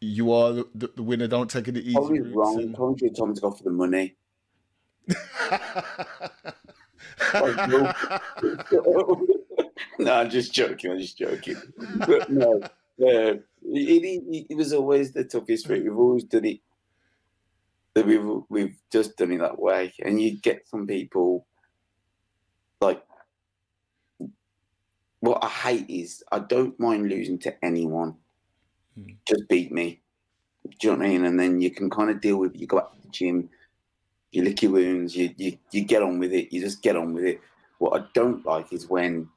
you are the, the, winner. Don't take it easy Probably wrong. and- Probably should Tom to go for the money. No. no, I'm just joking. I'm just joking. But no, uh, it, it, it was always the toughest route. We've always done it. That we've we've just done it that way, and you get some people like what I hate is I don't mind losing to anyone. Hmm. Just beat me. Do you know what I mean? And then you can kind of deal with it. You go back to the gym, you lick your wounds, you, you you get on with it. You just get on with it. What I don't like is when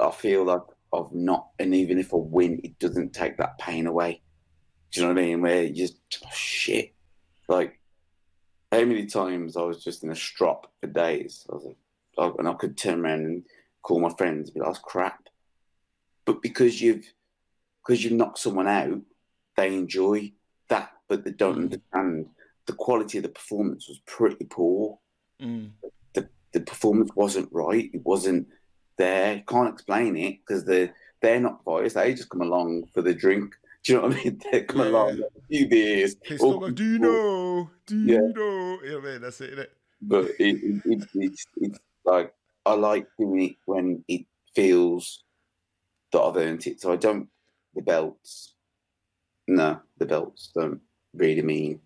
I feel like I've not, and even if I win, it doesn't take that pain away. Do you know what I mean? Where you just oh, shit. Like how many times I was just in a strop for days. I was like, and I could turn around and call my friends, be like, "That's crap." But because you've because you've knocked someone out, they enjoy that, but they don't Mm. understand the quality of the performance was pretty poor. Mm. The the performance wasn't right. It wasn't there. Can't explain it because they they're not fighters. They just come along for the drink. Do you know what I mean? They come Yeah. along, get a few beers. Oh, do you know? Do you Yeah. know? You know what I mean? That's it, innit? but it, it, it, it's, it's like I like doing it when it feels that I've earned it. So I don't the belts. No, the belts don't really mean.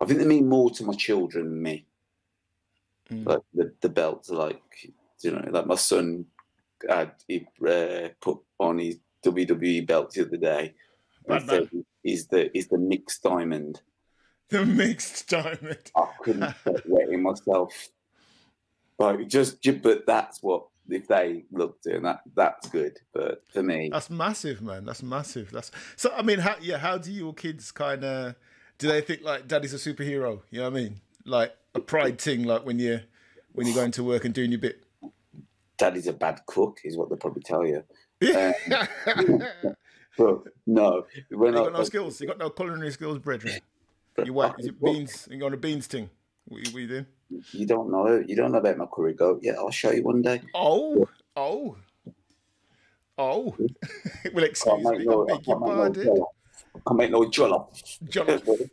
I think they mean more to my children than me. Mm. Like the, the belts are like you know, like my son had he uh, put on his WWE belt the other day. and Bad man. said He's the he's the mixed diamond. The mixed diamond. I couldn't stop wetting myself. Like just, ju- but that's what if they it, and that that's good. But for me, That's massive, man. That's massive. That's so. I mean, how yeah? How do your kids kind of do they think like daddy's a superhero? You know what I mean? Like a pride thing, like when you when you're going to work and doing your bit. daddy's a bad cook, is what they'll probably tell you. Yeah. Um, but no, when you I, got no skills. You got no culinary skills, brethren. You what? Is it beans? You got a beans thing? What, what you doing? You don't know. You don't know about my curry goat. Yeah, I'll show you one day. Oh, oh, oh. well, excuse Can't me. no, I I beg your can't make no pardon. I make no jollof. Jollof.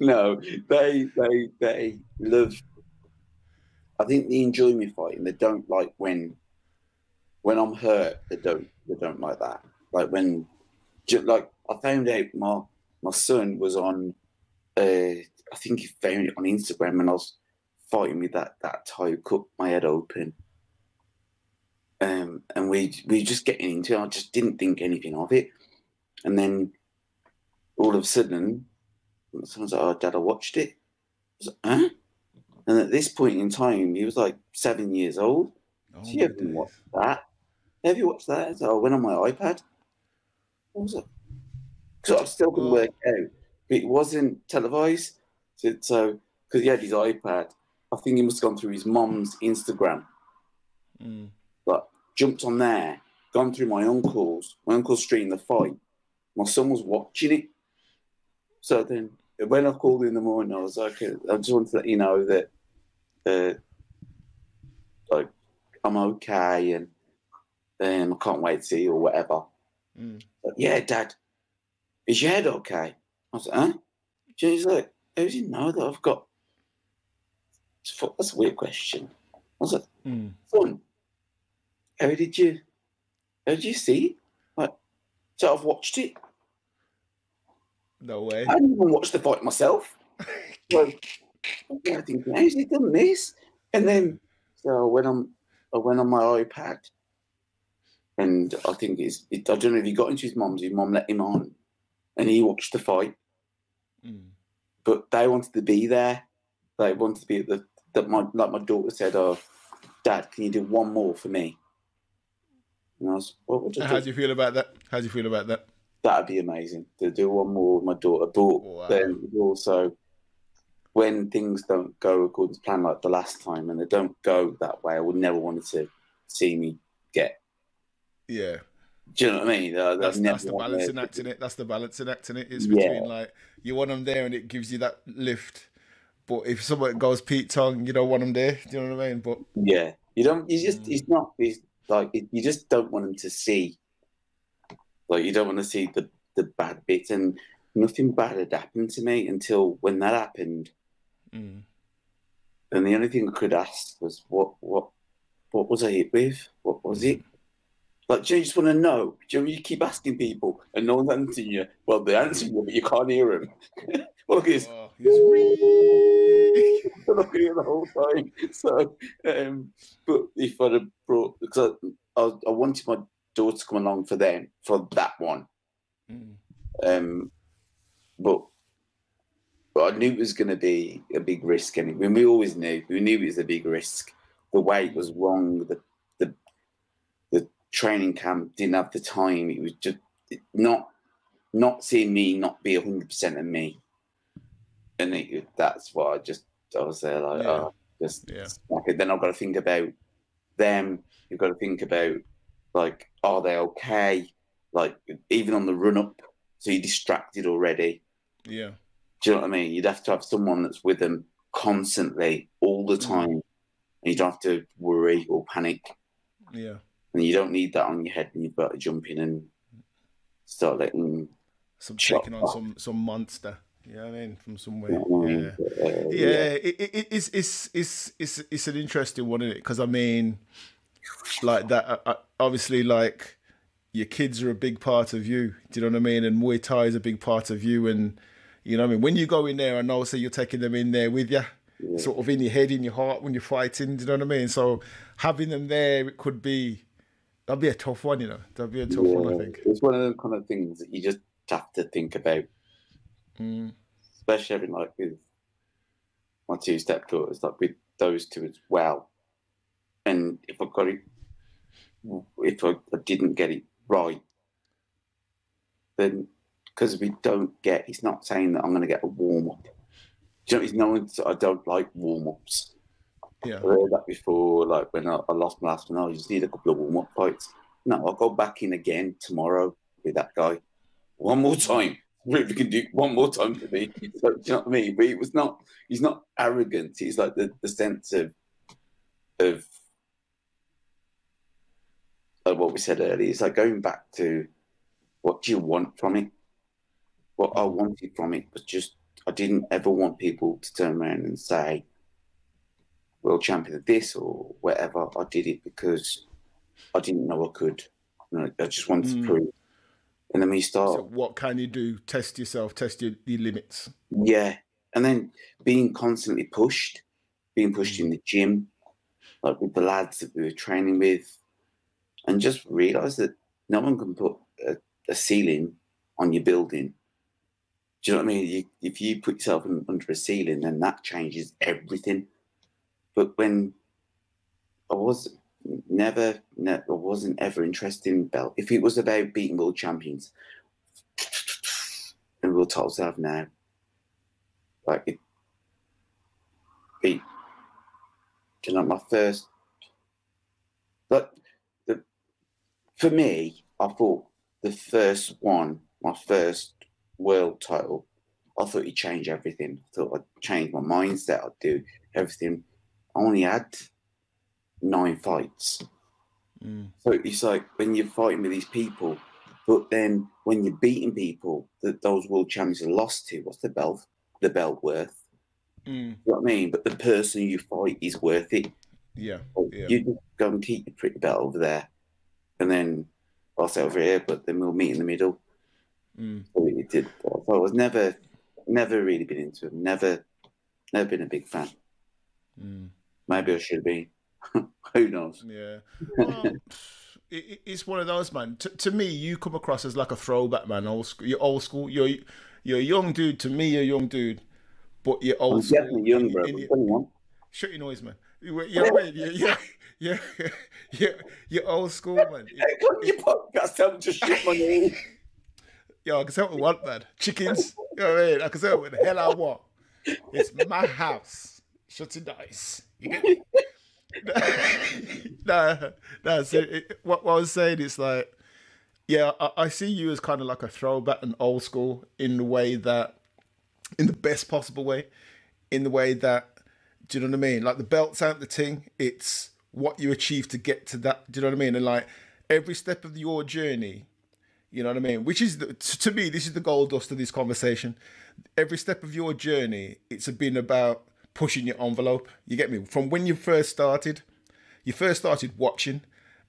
no, they they they love. I think they enjoy me fighting. They don't like when when I'm hurt. They don't they don't like that. Like when like I found out my my son was on. Uh, I think he found it on Instagram, and I was fighting with that that toe, cut my head open. Um, and we we just getting into it. I just didn't think anything of it, and then all of a sudden, someone's like, "Oh, Dad, I watched it." I like, huh? And at this point in time, he was like seven years old. Oh, So you haven't watched that? Have you watched that? So I went on my iPad. What was it? Because I still couldn't Oh. work out. But it wasn't televised. So, because he had his iPad, I think he must have gone through his mom's Instagram, Mm. but jumped on there, gone through my uncle's, my uncle's stream the fight. My son was watching it. So then when I called in the morning, I was like, okay, I just wanted to let you know that, uh, like, I'm okay and um, I can't wait to see you or whatever. Mm. Like, yeah, Dad, is your head okay? I was like, huh? She's like, how do you know that I've got? I thought, That's a weird question. I was like, Mm. son, how did you, how did you see? Like, so I've watched it. No way. I didn't even watch the fight myself. Like, I'm thinking, how's he done this? And then, so when I'm, I went on my iPad, and I think it's, it, I don't know if he got into his mum's, his mum let him on, and he watched the fight, Mm. but they wanted to be there. They wanted to be at the, that my, like my daughter said, oh, Dad, can you do one more for me? And I was, what would I How do? do you feel about that? How do you feel about that? That'd be amazing to do one more with my daughter. But Wow. then also, when things don't go according to plan, like the last time, and they don't go that way, I would never want to see me get. Yeah. Do you know what I mean? Uh, That's, that's the balancing act in it. That's the balancing act in it. It's Yeah. between like you want them there and it gives you that lift, but if someone goes Pete Tong, you don't want them there. Do you know what I mean? But Yeah, you don't. You just. Mm. It's not. It's like it, you just don't want them to see. Like you don't want to see the the bad bits, and nothing bad had happened to me until when that happened. mm, And the only thing I could ask was, what, what, what was I hit with? What was it? Like, do you just want to know? Do you, you keep asking people and no one's answering you. Well, they answer you, but you can't hear them. look at his Oh, look at it the whole time. So, um, but if I'd have brought, because I, I, I wanted my daughter to come along for them for that one, Mm, um, but but I knew it was going to be a big risk. And we always knew, we knew it was a big risk. The weight was wrong. The training camp didn't have the time. It was just not not seeing me not be hundred percent of me, and it, that's why I just I was there like Yeah. oh just Yeah. Then I've got to think about them. You've got to think about like are they okay? Like even on the run up, so you're distracted already. yeah. Do you know what I mean? You'd have to have someone that's with them constantly, all the Mm. time, and you don't have to worry or panic. Yeah. And you don't need that on your head when you've got to jump in and start letting. Some taking on some some monster. You know what I mean? From somewhere. You know what I mean? Yeah. Uh, yeah, it, it, it's, it's it's it's it's an interesting one, isn't it? Because I mean, like that. uh, uh, Obviously, like your kids are a big part of you. Do you know what I mean? And Muay Thai is a big part of you. And you know what I mean? When you go in there, I know, so you're taking them in there with you, sort of in your head, in your heart when you're fighting. Do you know what I mean? So having them there, it could be that'd be a tough one. You know, that'd be a tough one. I think. It's one of them kind of things that you just have to think about, Mm, especially having like with my two stepdaughters, like with those two as well. And if I got it, if I, I didn't get it right, then because we don't get, he's not saying that I'm going to get a warm up. You know, he's knowing that I don't like warm ups. Yeah. I heard that before, like when I, I lost my last one, I just need a couple of warm up fights. No, I'll go back in again tomorrow with that guy. One more time. We can do one more time for me. Do you know what I mean? But it was not he's not arrogant. He's like the, the sense of of of what we said earlier. It's like going back to what do you want from it? What I wanted from it was just I didn't ever want people to turn around and say, world champion of this or whatever. I did it because I didn't know I could. You know, I just wanted Mm. to prove. And then we start, So what can you do? Test yourself. Test your, your limits. yeah. And then being constantly pushed, being pushed in the gym, like with the lads that we were training with, and just realize that no one can put a, a ceiling on your building. Do you know what I mean? You, if you put yourself in, under a ceiling, then that changes everything. But when I was never, ne- I wasn't ever interested in belt. If it was about beating world champions, and I have now, like it, beat, you know, my first, but the, for me, I thought the first one, my first world title, I thought he'd everything. I thought I'd change my mindset. I'd do everything. I only had nine fights. Mm. So it's like when you're fighting with these people, but then when you're beating people that those world champions are lost to, what's the belt? The belt worth? Mm. You know what I mean? But the person you fight is worth it. Yeah. Yeah. You just go and keep your pretty belt over there, and then I'll say over here, but then we'll meet in the middle. Mm. So it did. So I was never, never really been into him. Never, never been a big fan. Mm. Maybe I should have been. Who knows? Yeah. Well, it, it- it's one of those, man. T- to me, you come across as like a throwback, man. Old school. You're old school. You're you're a young dude. To me, you're a young dude, but you're old I'm school. definitely young, bro. in I'm your- Shut your noise, man. You- You know what I mean? You're, you're, you're, you're, you're old school, man. Hey, your podcast, tell them to shit my name. Yo, I can say what I want, man. Chickens. You know what I mean? I can say what the hell I want. It's my house. Shut your dice. Nah, nah. So it, what, what I was saying is like, yeah, I, I see you as kind of like a throwback and old school in the way that, in the best possible way, in the way that, do you know what I mean? Like the belts aren't the thing; it's what you achieve to get to that. Do you know what I mean? And like every step of your journey, you know what I mean? Which is, the, to me, this is the gold dust of this conversation. Every step of your journey, it's been about pushing your envelope. You get me? From when you first started, you first started watching,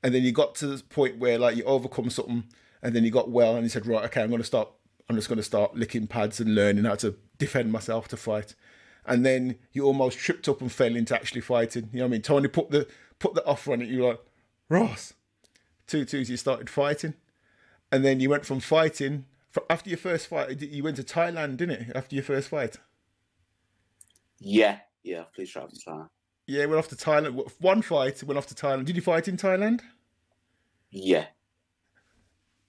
and then you got to the point where like you overcome something, and then you got well, and you said, right, okay, I'm to start. I'm just to start licking pads and learning how to defend myself to fight. And then you almost tripped up and fell into actually fighting. You know what I mean? Tony put the put the offer on it. You're like, Ross, two twos. You started fighting, and then you went from fighting after your first fight. You went to Thailand, didn't it? After your first fight. Yeah, yeah. Please try to try. Yeah, went off to Thailand. One fight, went off to Thailand. Did you fight in Thailand? Yeah.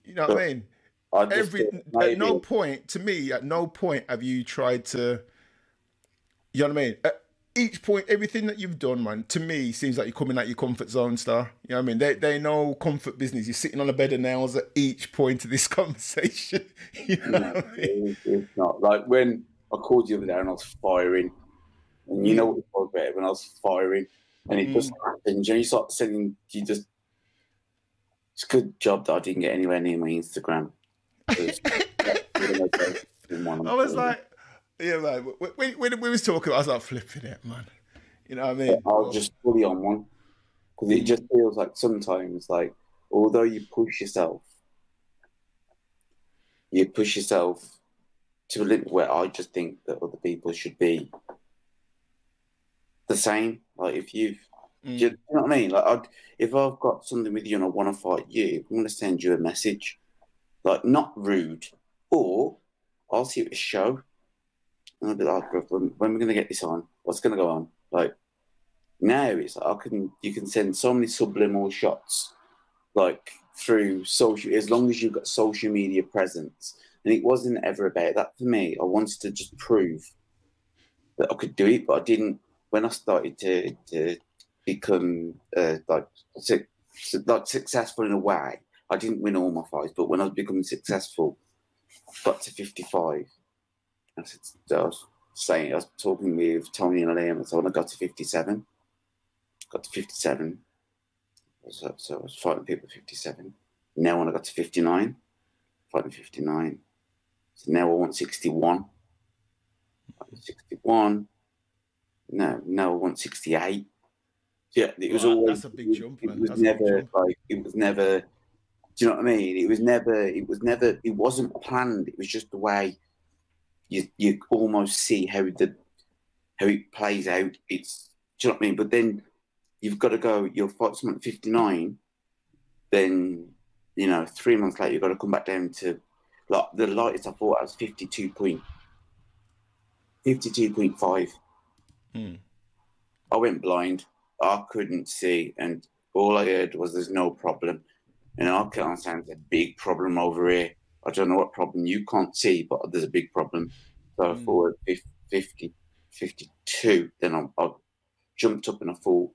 You know what I mean? I Every at no point to me, at no point have you tried to. You know what I mean? At each point, everything that you've done, man, to me seems like you're coming out your comfort zone, star. You know what I mean? They they know comfort business. You're sitting on a bed of nails at each point of this conversation. you know No, what I mean? it's, it's not like when I called you the other day and I was firing, and you know what it was about when I was firing, and it just mm. happened. You know, you start saying you just. It's a good job that I didn't get anywhere near my Instagram. that's one of my favorite one I was like, yeah, man. When, when we was talking, I was like flipping it, man. You know what I mean? I'll just fully on one because it just feels like sometimes, like although you push yourself, you push yourself to a limit where I just think that other people should be the same. Like if you've, Mm. you know what I mean? Like I'd, if I've got something with you and I want to fight you, I'm going to send you a message, like not rude, or I'll see it a show. And I'll be like, "Bro, when, when are we going to get this on? What's going to go on? Like, now it's like I can you can send so many subliminal shots like through social as long as you've got social media presence and it wasn't ever about that for me I wanted to just prove that I could do it but I didn't when I started to to become uh, like su- like successful in a way I didn't win all my fights but when I was becoming successful got to 55 I, said, I was saying I was talking with Tony and Liam so when I got to 57 got to 57. So, so I was fighting people at 57. Now when I got to 59, fighting 59. So now I want 61. 61. No, no, I want 68. Yeah, it was Wow, always. that's a big jump, It man. was That's never like it was never. Do you know what I mean? It was never. It was never. It wasn't planned. It was just the way you you almost see how the how it plays out. It's do you know what I mean? But then you've got to go. You'll fight someone at fifty nine. Then you know three months later you've got to come back down to like the lightest I thought I was fifty two point fifty two point five. Mm. I went blind. I couldn't see, and all I heard was "there's no problem." And I can't sound a big problem over here. I don't know what problem you can't see, but there's a big problem. So I Mm. thought 50, 52. Then I, I jumped up and I thought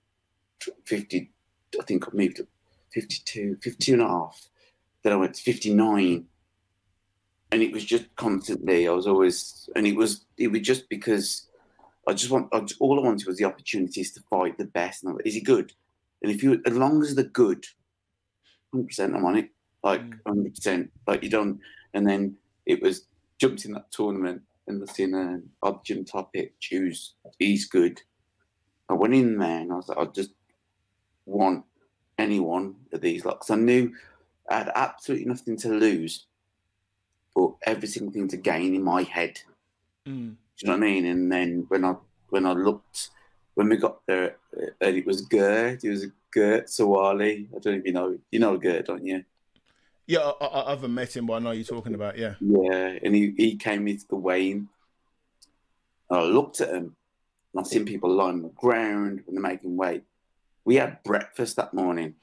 50. I think I moved up 52, 52 and a half. Then I went to 59. And it was just constantly, I was always, and it was, it was just because I just want, I just, all I wanted was the opportunities to fight the best. And I, is he good? And if you, as long as they're good, 100% I'm on it. Like Mm. 100%. Like you don't, and then it was jumped in that tournament and was in a odd gym topic, choose, he's good. I went in there and I was like, I just want anyone of these locks. I knew I had absolutely nothing to lose, but every single thing to gain in my head. Mm. Do you know what I mean? And then when I when I looked, when we got there, uh, it was Gert. It was Gert Sawali. I don't even know. You know Gert, don't you? Yeah, I, I, haven't met him, but I know you're talking about. Yeah. Yeah. And he, he came into the weigh-in. And I looked at him, and I seen people lying on the ground when they're making weight. We had breakfast that morning.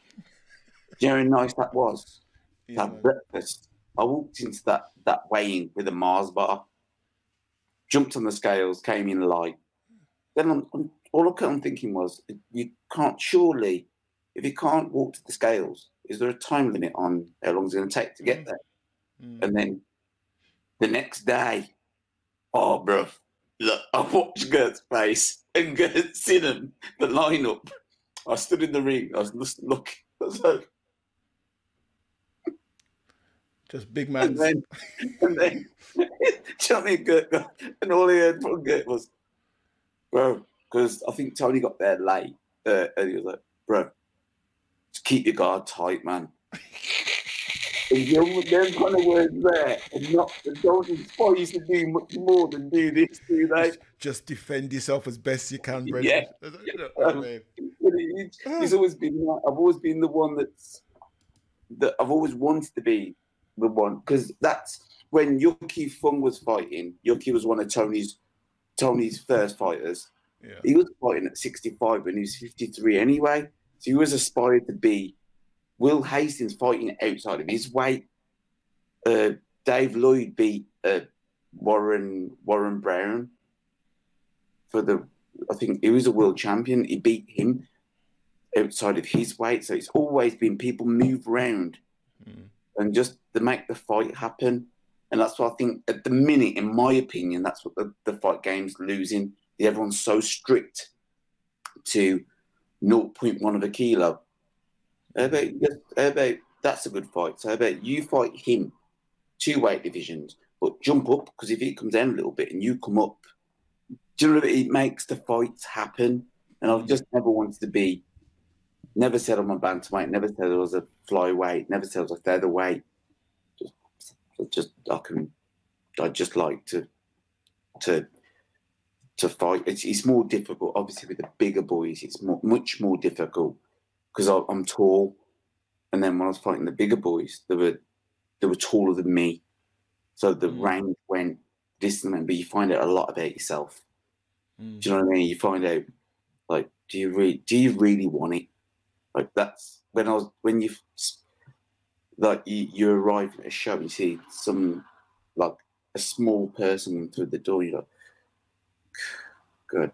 Do you know how nice that was? to yeah have breakfast. I walked into that that weighing with a Mars bar, jumped on the scales, came in light. Then I'm, I'm, all I'm thinking was, you can't surely, if you can't walk to the scales, is there a time limit on how long it's going to take to get Mm. there? Mm. And then the next day, oh, bro, look, I watched Gert's face and Gert's seen him, the lineup. I stood in the ring, I was just looking, I was like, Just big man. And then, and then, do you know what I mean? Gert got- and all he heard from Gert was, bro, because I think Tony got there late, uh, and he was like, bro, just keep your guard tight, man. And them kind of words there, and not the don't inspire you to do much more than do this, do they? Just defend yourself as best you can, Brendan. Yeah. You know what I mean? But it- It's always been. I've always been the one that's that I've always wanted to be the one because that's when Yuki Fung was fighting. Yuki was one of Tony's Tony's first fighters. Yeah. He was fighting at 65 and he was 53 anyway. So he was aspired to be Will Hastings fighting outside of his weight. Uh, Dave Lloyd beat uh, Warren Warren Brown for the. I think he was a world champion. He beat him outside of his weight. So it's always been people move around Mm. And just to make the fight happen. And that's what I think at the minute, in my opinion, that's what the, the fight game's losing. Everyone's so strict to 0.1 of a kilo. How about, about that's a good fight? So how about you fight him, two weight divisions, but jump up because if he comes down a little bit and you come up, what It makes the fights happen. And I've just never wanted to be, never said I'm a bantamweight, never said I was a flyweight, never said I was a featherweight. Just, just I can, I just like to, to, to fight. It's, it's more difficult, obviously, with the bigger boys. It's more, much more difficult because I'm tall, and then when I was fighting the bigger boys, they were, they were taller than me, so the Mm. range went distant. But you find out a lot about yourself. Mm. Do you know what I mean? You find out, like, do you really, do you really want it? Like that's when I was when you, like, you, you arrive at a show, and you see some, like, a small person through the door. You're like, good.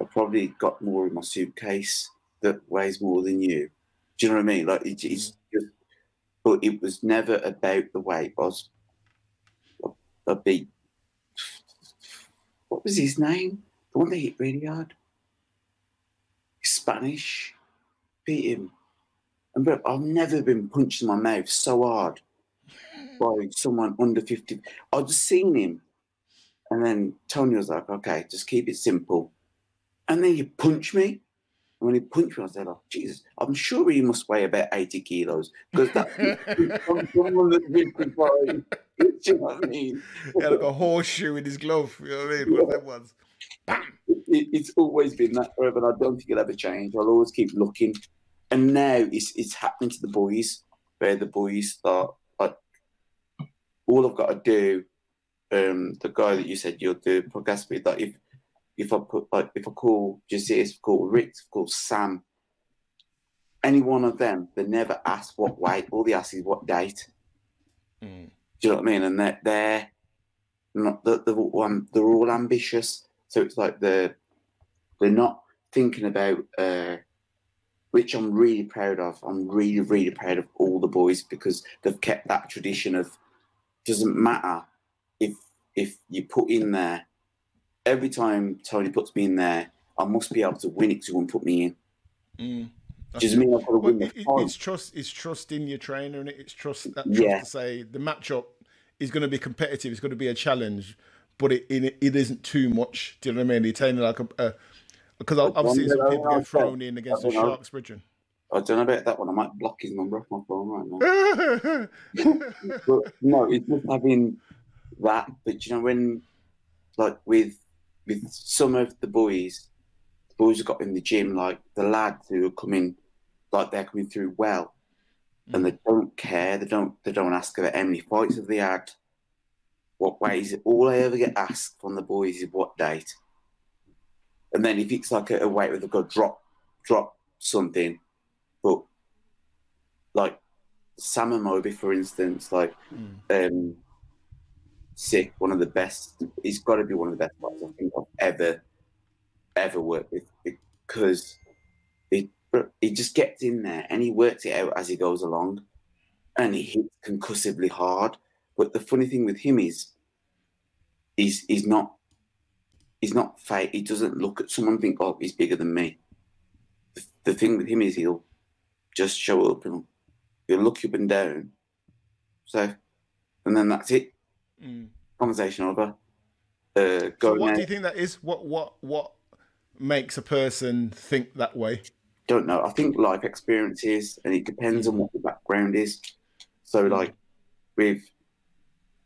I probably got more in my suitcase that weighs more than you. Do you know what I mean? Like, it, it's mm. just, but it was never about the weight. I was a, big. What was his name? The one that hit really hard. Spanish. Beat him. And bro, I've never been punched in my mouth so hard by someone under 50. I just seen him. And then Tony was like, okay, just keep it simple. And then he punched me. And when he punched me, I said, oh, Jesus, I'm sure he must weigh about 80 kilos. Because that's from someone that's 55. Do you know what I mean? He had like a horseshoe in his glove. You know what I mean? One of them ones. it, it's always been that forever, and I don't think it'll ever change. I'll always keep looking. And now it's it's happening to the boys, where the boys start like all I've got to do. Um, the guy that you said you'll do podcast with, like if if I put like if I call Jaziz, call Rick, call Sam, any one of them, they never ask what weight. All they ask is what date. Mm. Do you know what I mean? And they're they're not they're, they're, all, they're all ambitious. So it's like they're they're not thinking about uh, which I'm really proud of. I'm really really proud of all the boys because they've kept that tradition of doesn't matter if if you put in there every time Tony puts me in there, I must be able to win it because he won't put me in. Mm. Does mean I've got to win it, it- fight. it's trust. It's trust in your trainer, and it's trust that trust Yeah. to say the matchup is going to be competitive. It's going to be a challenge, but it it, it isn't too much. Do you know what I mean? You're like a because I've, I've seen some people get thrown in against the I don't know. Sharks, Bridgen. I don't know about that one. I might block his number off my phone right now. but no, it's just having that. But you know, when like with with some of the boys, the boys who got in the gym, like the lads who are coming, like they're coming through well, and they mm. don't care. They don't. They don't ask about how many fights have they had. What ways? All I ever get asked from the boys is what date. And then if it's like a, a weight where they've got to drop drop something, but like Sam Moby, for instance, like Mm. um, sick, one of the best. He's got to be one of the best fighters I think I've ever, ever worked with because he he just gets in there and he works it out as he goes along, and he hits concussively hard. But the funny thing with him is, he's he's not he's not fake. He doesn't look at someone and think, oh, he's bigger than me. The, the thing with him is he'll just show up and he'll look you up and down. So, and then that's it. Mm. Conversation over. Uh, go So what now. do you think that is? What what what makes a person think that way? Don't know. I think life experiences, and it depends on what the background is. So like with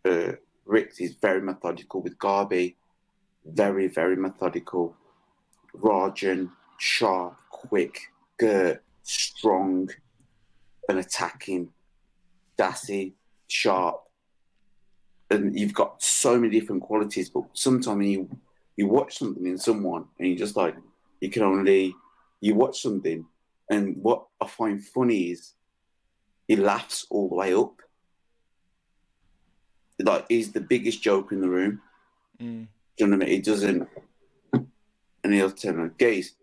uh, Rick, he's very methodical. With Garby, very very methodical. Rajan, sharp, quick, Gert, strong, and attacking. Dassi, sharp, and you've got so many different qualities. But sometimes you you watch something in someone, and you just like you can only you watch something, and what I find funny is he laughs all the way up. Like he's the biggest joke in the room. Mm. Do you know what I mean? He doesn't, and he'll tell me, "Gaze,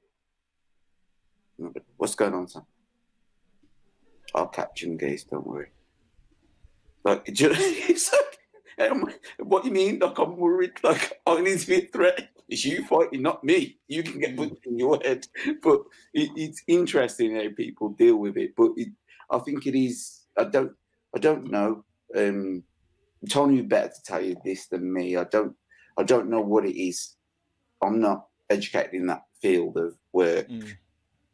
what's going on, son?" I'll catch him, Gaze. Don't worry. Like, do you know, like, um, what do you mean? Like, I'm worried. Like, I need to be a threat. It's you fighting, not me. You can get put in your head. But it, it's interesting how people deal with it. But it, I think it is. I don't. I don't know. Um, Tony better to tell you this than me. I don't. I don't know what it is. I'm not educated in that field of work. Mm.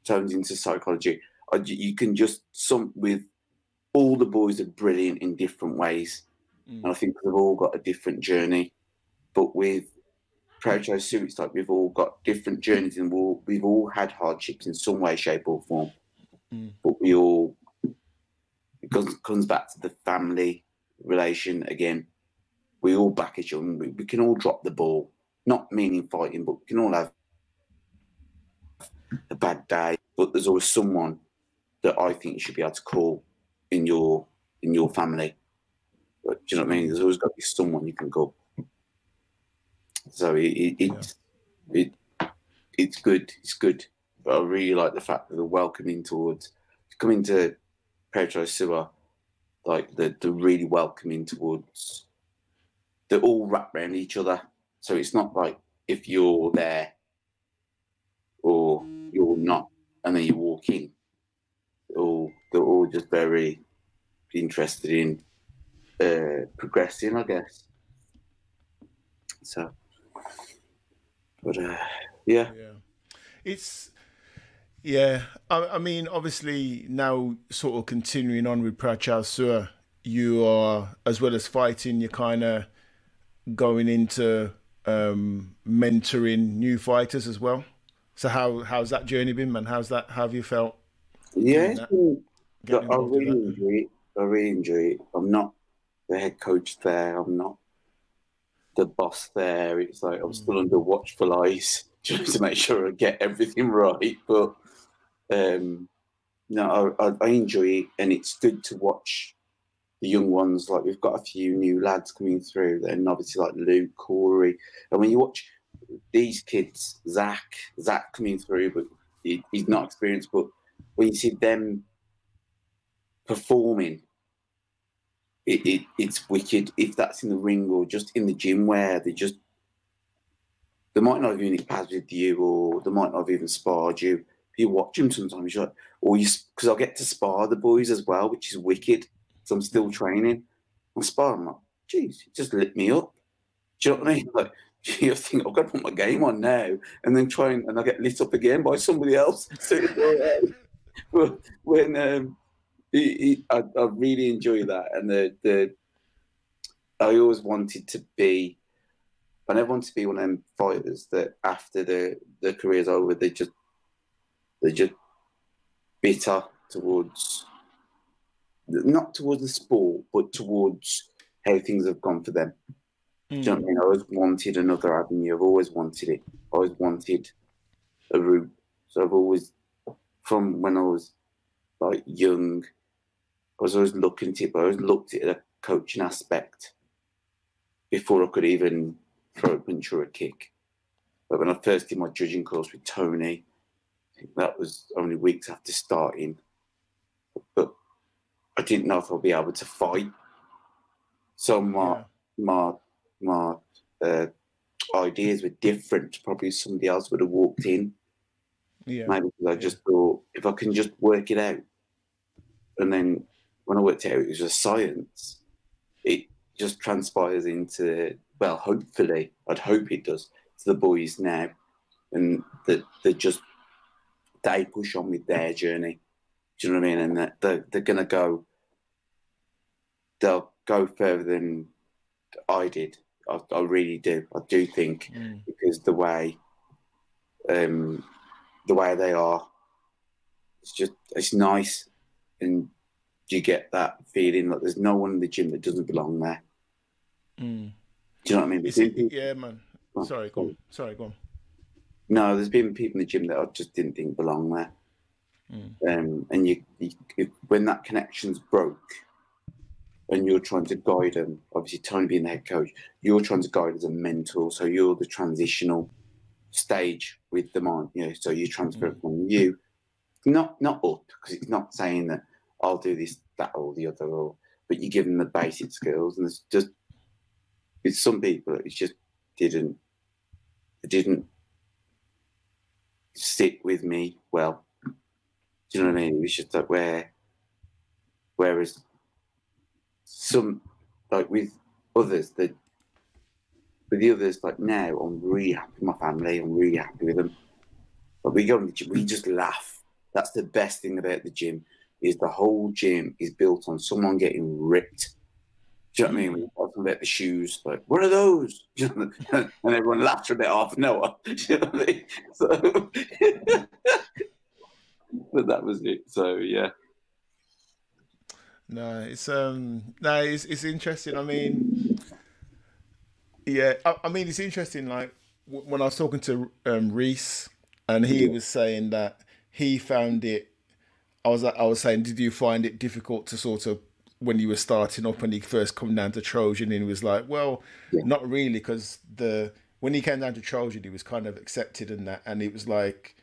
Turns into psychology. I, you can just some with all the boys are brilliant in different ways, Mm. and I think they've all got a different journey. But with Proto Suits, like we've all got different journeys, and we've all, we've all had hardships in some way, shape, or form. Mm. But we all it comes, comes back to the family relation again. We all back each other. We, we can all drop the ball, not meaning fighting, but we can all have a bad day. But there's always someone that I think you should be able to call in your in your family. But, do you know what I mean? There's always got to be someone you can call. So it, it, it's it it's good. It's good. But I really like the fact that they're welcoming towards coming to Pedro Sua, like they're, they're really welcoming towards. They're all wrapped around each other, so it's not like if you're there or you're not, and then you walk in. They're all they're all just very interested in uh, progressing, I guess. So, but uh, yeah, Yeah, it's yeah. I, I mean, obviously now, sort of continuing on with Prachal Sur, you are as well as fighting, you're kind of going into um, mentoring new fighters as well. So how how's that journey been, man? How's that? How have you felt? yeah. I really enjoy it. I really enjoy it. I'm not the head coach there. I'm not the boss there. It's like I'm still under watchful eyes just to make sure I get everything right. But um, no, I, I, I enjoy it, and it's good to watch the young ones. Like we've got a few new lads coming through, and obviously like Luke, Corey, and when you watch these kids, Zach, Zach coming through, but he, he's not experienced. But when you see them performing, it, it it's wicked. If that's in the ring or just in the gym where they just they might not have even pads with you, or they might not have even sparred you. You watch them sometimes, you're like, or you because I get to spar the boys as well, which is wicked. Because I'm still training. I'm sparring, I'm like, geez, it just lit me up. Do you know what I mean? Like, you think I've got to put my game on now, and then try and, and I get lit up again by somebody else. but when um, it, it, I, I really enjoy that, and the the I always wanted to be. I never wanted to be one of them fighters that after the the career's over, they just they're just bitter towards not towards the sport, but towards how things have gone for them. Do you know what I hmm. mean? I always wanted another avenue. I've always wanted it. I always wanted a route. So I've always, from when I was like young, I was always looking at it, but I always looked at the coaching aspect before I could even throw a punch or a kick. But when I first did my judging course with Tony, I think that was only weeks after starting. But I didn't know if I'd be able to fight. So my my my uh, ideas were different. Probably somebody else would have walked in. Yeah. Maybe I just thought if I can just work it out, and then when I worked it out, it was just science. It just transpires into well, hopefully, I'd hope it does to the boys now, and that they just they push on with their journey. Do you know what I mean? And that they're, they're gonna go. they'll go further than I did. I, I really do. I do think Mm. because the way, um, the way they are, it's just it's nice, and you get that feeling that there's no one in the gym that doesn't belong there. Mm. Do you know what I mean? It's, There's been people- yeah, man. Sorry, go on. Sorry, go on. No, there's been people in the gym that I just didn't think belong there. Mm. Um, and you, you, when that connection's broke, and you're trying to guide them, obviously Tony being the head coach, you're trying to guide as a mentor. So you're the transitional stage with them on. You know, so you transfer it from you, not not up, because it's not saying that I'll do this, that, or the other, or but you give them the basic skills, and it's just with some people it just didn't it didn't sit with me well. Do you know what I mean? It was just like where, whereas some, like with others, that with the others, like now, I'm really happy with my family. I'm really happy with them. But we go in the gym, we just laugh. That's the best thing about the gym is the whole gym is built on someone getting ripped. Do you know what I mean? When you talk about the shoes, like, what are those? And everyone laughs a bit off Noah. Do you know what I mean? So, but that was it. So, yeah. No, it's um, no, it's it's interesting. I mean, yeah, I, I mean, it's interesting. Like w- when I was talking to um Reese, and he was saying that he found it. I was I was saying, did you find it difficult to sort of when you were starting up and he first come down to Trojan? And he was like, well, not really, because the when he came down to Trojan, he was kind of accepted in that, and it was like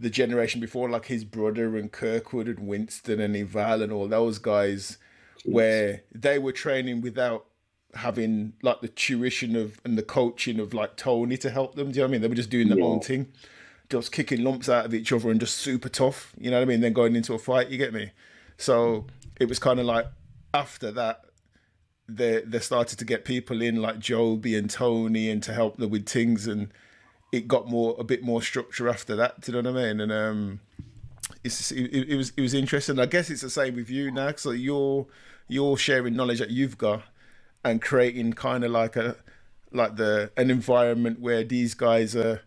the generation before, like his brother and Kirkwood and Winston and Ival and all those guys, where they were training without having like the tuition of and the coaching of like Tony to help them. Do you know what I mean? They were just doing their own thing, just kicking lumps out of each other and just super tough. You know what I mean? Then going into a fight, you get me? So it was kind of like after that, they they started to get people in like Joby and Tony and to help them with things and it got more a bit more structure after that. Do you know what I mean? And um, it's it, it was it was interesting. I guess it's the same with you now. So you're you're sharing knowledge that you've got and creating kind of like a like the an environment where these guys are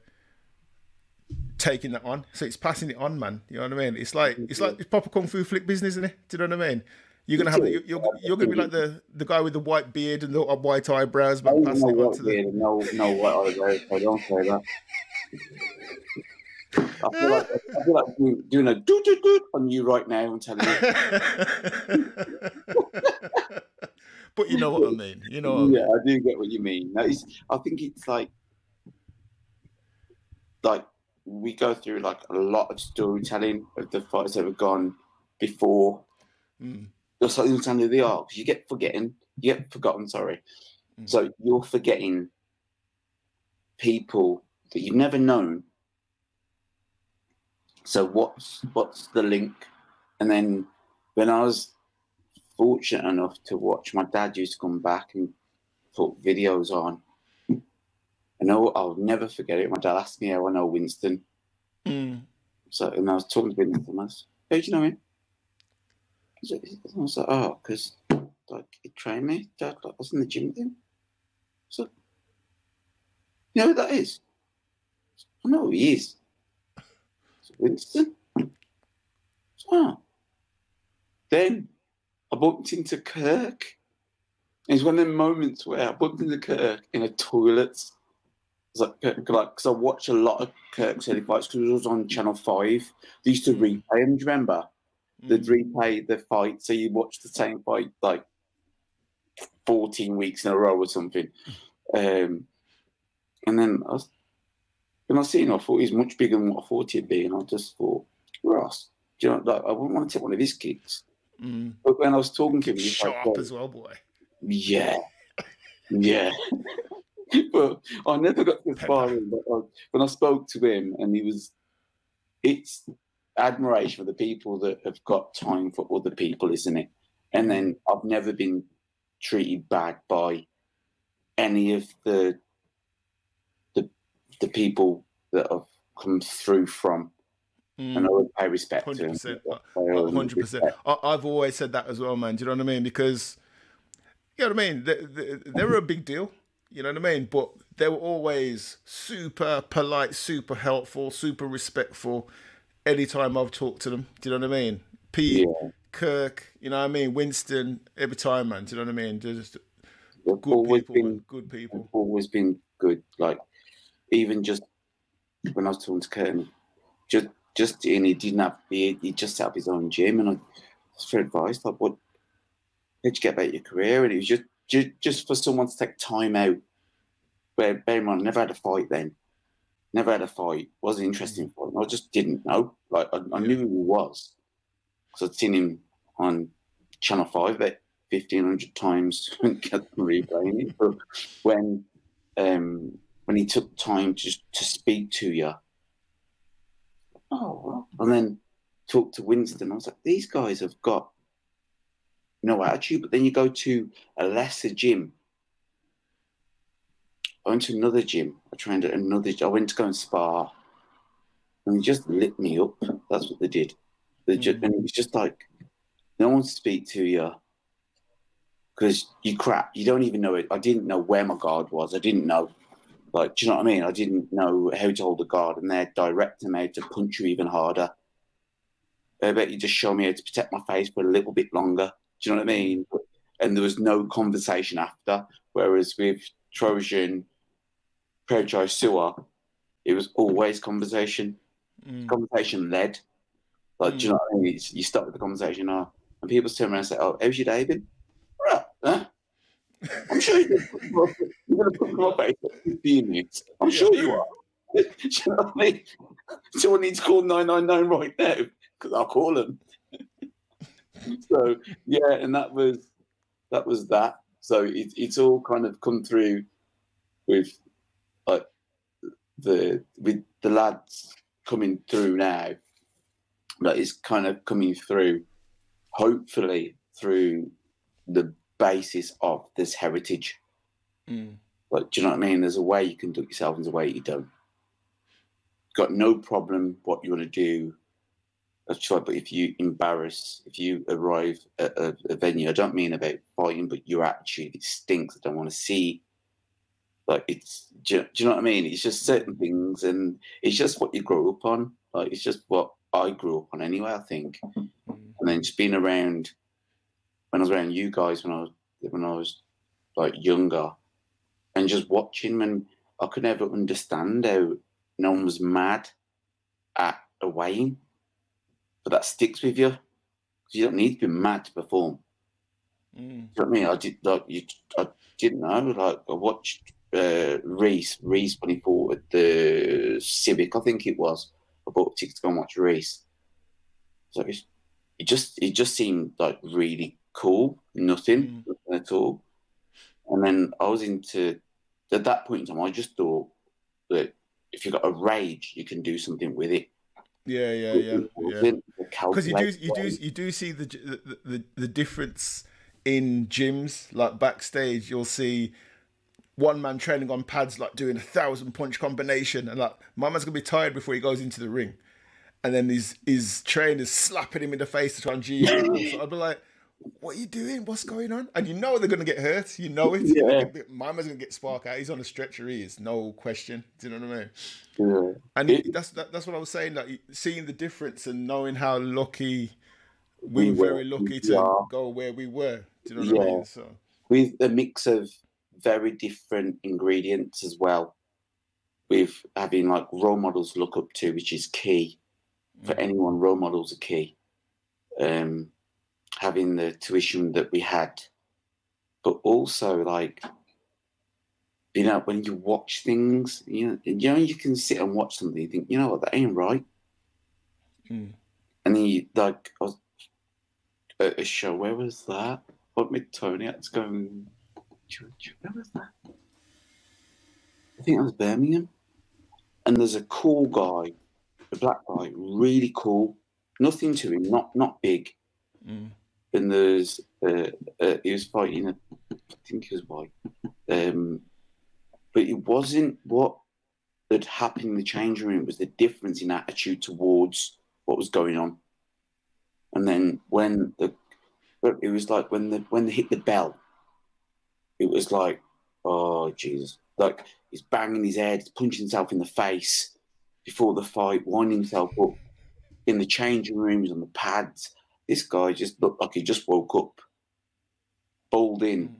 taking that on. So it's passing it on, man. You know what I mean? It's like it's like it's proper kung fu flick business, isn't it? Do you know what I mean? You're gonna have you're you're, you're gonna be like the the guy with the white beard and the white eyebrows, I but don't passing it on to the no, no what eyebrows. I don't say that. I feel like I feel like doing, a doot doot doot on you right now. I'm telling you. but you know what I mean. You know. What I mean. yeah, I do get what you mean. No, it's, I think it's like, like we go through like a lot of storytelling of the fights that have gone before. Mm. Understand who they are, 'cause you get forgetting, you get forgotten. Sorry, Mm. so you're forgetting people that you've never known. So what's what's the link? And then when I was fortunate enough to watch, my dad used to come back and put videos on. I know I'll never forget it. My dad asked me how I know Winston. Mm. So and I was talking to Winston. I was, how do you know him? I was oh, like, oh, because like he trained me. Dad, like, I was in the gym with him. So you know who that is? I know who he is. So, Winston. So, oh. Then I bumped into Kirk. It's one of the moments where I bumped into Kirk in a toilet. It's like, because I watch a lot of Kirk's early fights because it was on Channel 5. They used to mm. replay them, do you remember? They'd replay the fight, so you watch the same fight like 14 weeks in a row or something. Um, and then I was, when I seen him, I thought he was much bigger than what I thought he'd be, and I just thought, Ross, do you know, like, I wouldn't want to take one of his kicks. Mm. But when I was talking to him, he was like, Sharp as well, boy. yeah, yeah. but I never got this far in. But uh, when I spoke to him, and he was, it's admiration for the people that have got time for other people, isn't it? And then I've never been treated bad by any of the the the people that have come through from, and I Mm. would pay respect to them. 100%. I always hundred percent. I've always said that as well, man. Do you know what I mean? Because You know what I mean? They, they, they were a big deal. You know what I mean? But they were always super polite, super helpful, super respectful. Anytime I've talked to them, do you know what I mean? Pete, Yeah. Kirk, you know what I mean? Winston, every time, man. Do you know what I mean? They're just They've good always people, been. Good people. always been good. Like even just when I was talking to Curtin, just just and he didn't have he, he just set up his own gym and I asked for advice like what how'd you get about your career and it was just just, just for someone to take time out. Bear, bear in mind, I never had a fight then. Never had a fight. Wasn't interested in fighting. I just didn't know. Like I, I knew who he was because I'd seen him on Channel Five about fifteen hundred times replaying it. But when um, when he took time just to speak to you, oh, and then talk to Winston, I was like, these guys have got no attitude. But then you go to a lesser gym. I went to another gym. I trained at another. I went to go and spar, and they just lit me up. That's what they did. They just, Mm. and it was just like no one to speak to you because you crap. You don't even know it. I didn't know where my guard was. I didn't know. Like, do you know what I mean? I didn't know how to hold a guard, and they're directing me to punch you even harder. I bet you just show me how to protect my face for a little bit longer. Do you know what I mean? And there was no conversation after. Whereas with Trojan, Prejo, Sewer, it was always conversation, Mm. conversation led. Like, do you know what I mean? It's, you start with the conversation, oh, and people turn around and say, "Oh, how's your day been?" Right, huh? I'm sure you're going to put my face for 15 minutes. I'm Yeah. sure you are. Do you know what I mean? Someone needs to call 999 right now because I'll call them. so yeah, and that was that was that. So it, it's all kind of come through with the with the lads coming through now. That is kind of coming through, hopefully through the basis of this heritage. Mm. Like, do you know what I mean? There's a way you conduct yourself, and there's a way you don't. Got no problem what you want to do. That's right, but if you embarrass, if you arrive at a, a venue, I don't mean about fighting, but your attitude, it stinks. I don't want to see. Like it's, do you, do you know what I mean? It's just certain things, and it's just what you grow up on. Like it's just what I grew up on anyway. I think, Mm. and then just being around when I was around you guys when I was when I was like younger, and just watching when I could never understand how no one was mad at a weigh-in, but that sticks with you. 'Cause You don't need to be mad to perform. Mm. You know what I mean? I did like you. I didn't know. Like I watched uh, Reese. Reese when he fought at the Civic, I think it was. I bought a ticket to go and watch Reese. So it's, it just it just seemed like really cool. Nothing, nothing at all. And then I was into at that point in time. I just thought that if you've got a rage, you can do something with it. Yeah, yeah, yeah, yeah. Because you do, you do, you do see the, the the the difference in gyms. Like backstage, you'll see one man training on pads, like doing a thousand punch combination, and like my man's gonna be tired before he goes into the ring, and then his his trainers slapping him in the face to try and G. so I'd be like, "What are you doing? What's going on?" And you know they're gonna get hurt. You know it. Yeah. My man's gonna get spark out. He's on a stretcher. He is no question. Do you know what I mean? Yeah. And It- that's that, that's what I was saying. Like seeing the difference and knowing how lucky we We were very lucky to are. go where we were. Do you know what I mean? So with a mix of very different ingredients as well. With having like role models to look up to, which is key for Mm. anyone. Role models are key. Um, having the tuition that we had, but also like, you know, when you watch things, you know, you know, you can sit and watch something. You think, you know what, that ain't right. Mm. And then you like, I was at a show. Where was that? What mid Tony had to go. and- Where was that? I think that was Birmingham. And there's a cool guy, a black guy, really cool. Nothing to him, not not big. Mm. And there's uh, uh, he was fighting. A, I think he was white. Um, but it wasn't what had happened in the changing room. It was the difference in attitude towards what was going on. And then when the, but it was like when the when they hit the bell, it was like, oh Jesus, like he's banging his head, punching himself in the face before the fight, winding himself up in the changing rooms on the pads. This guy just looked like he just woke up, bowled in,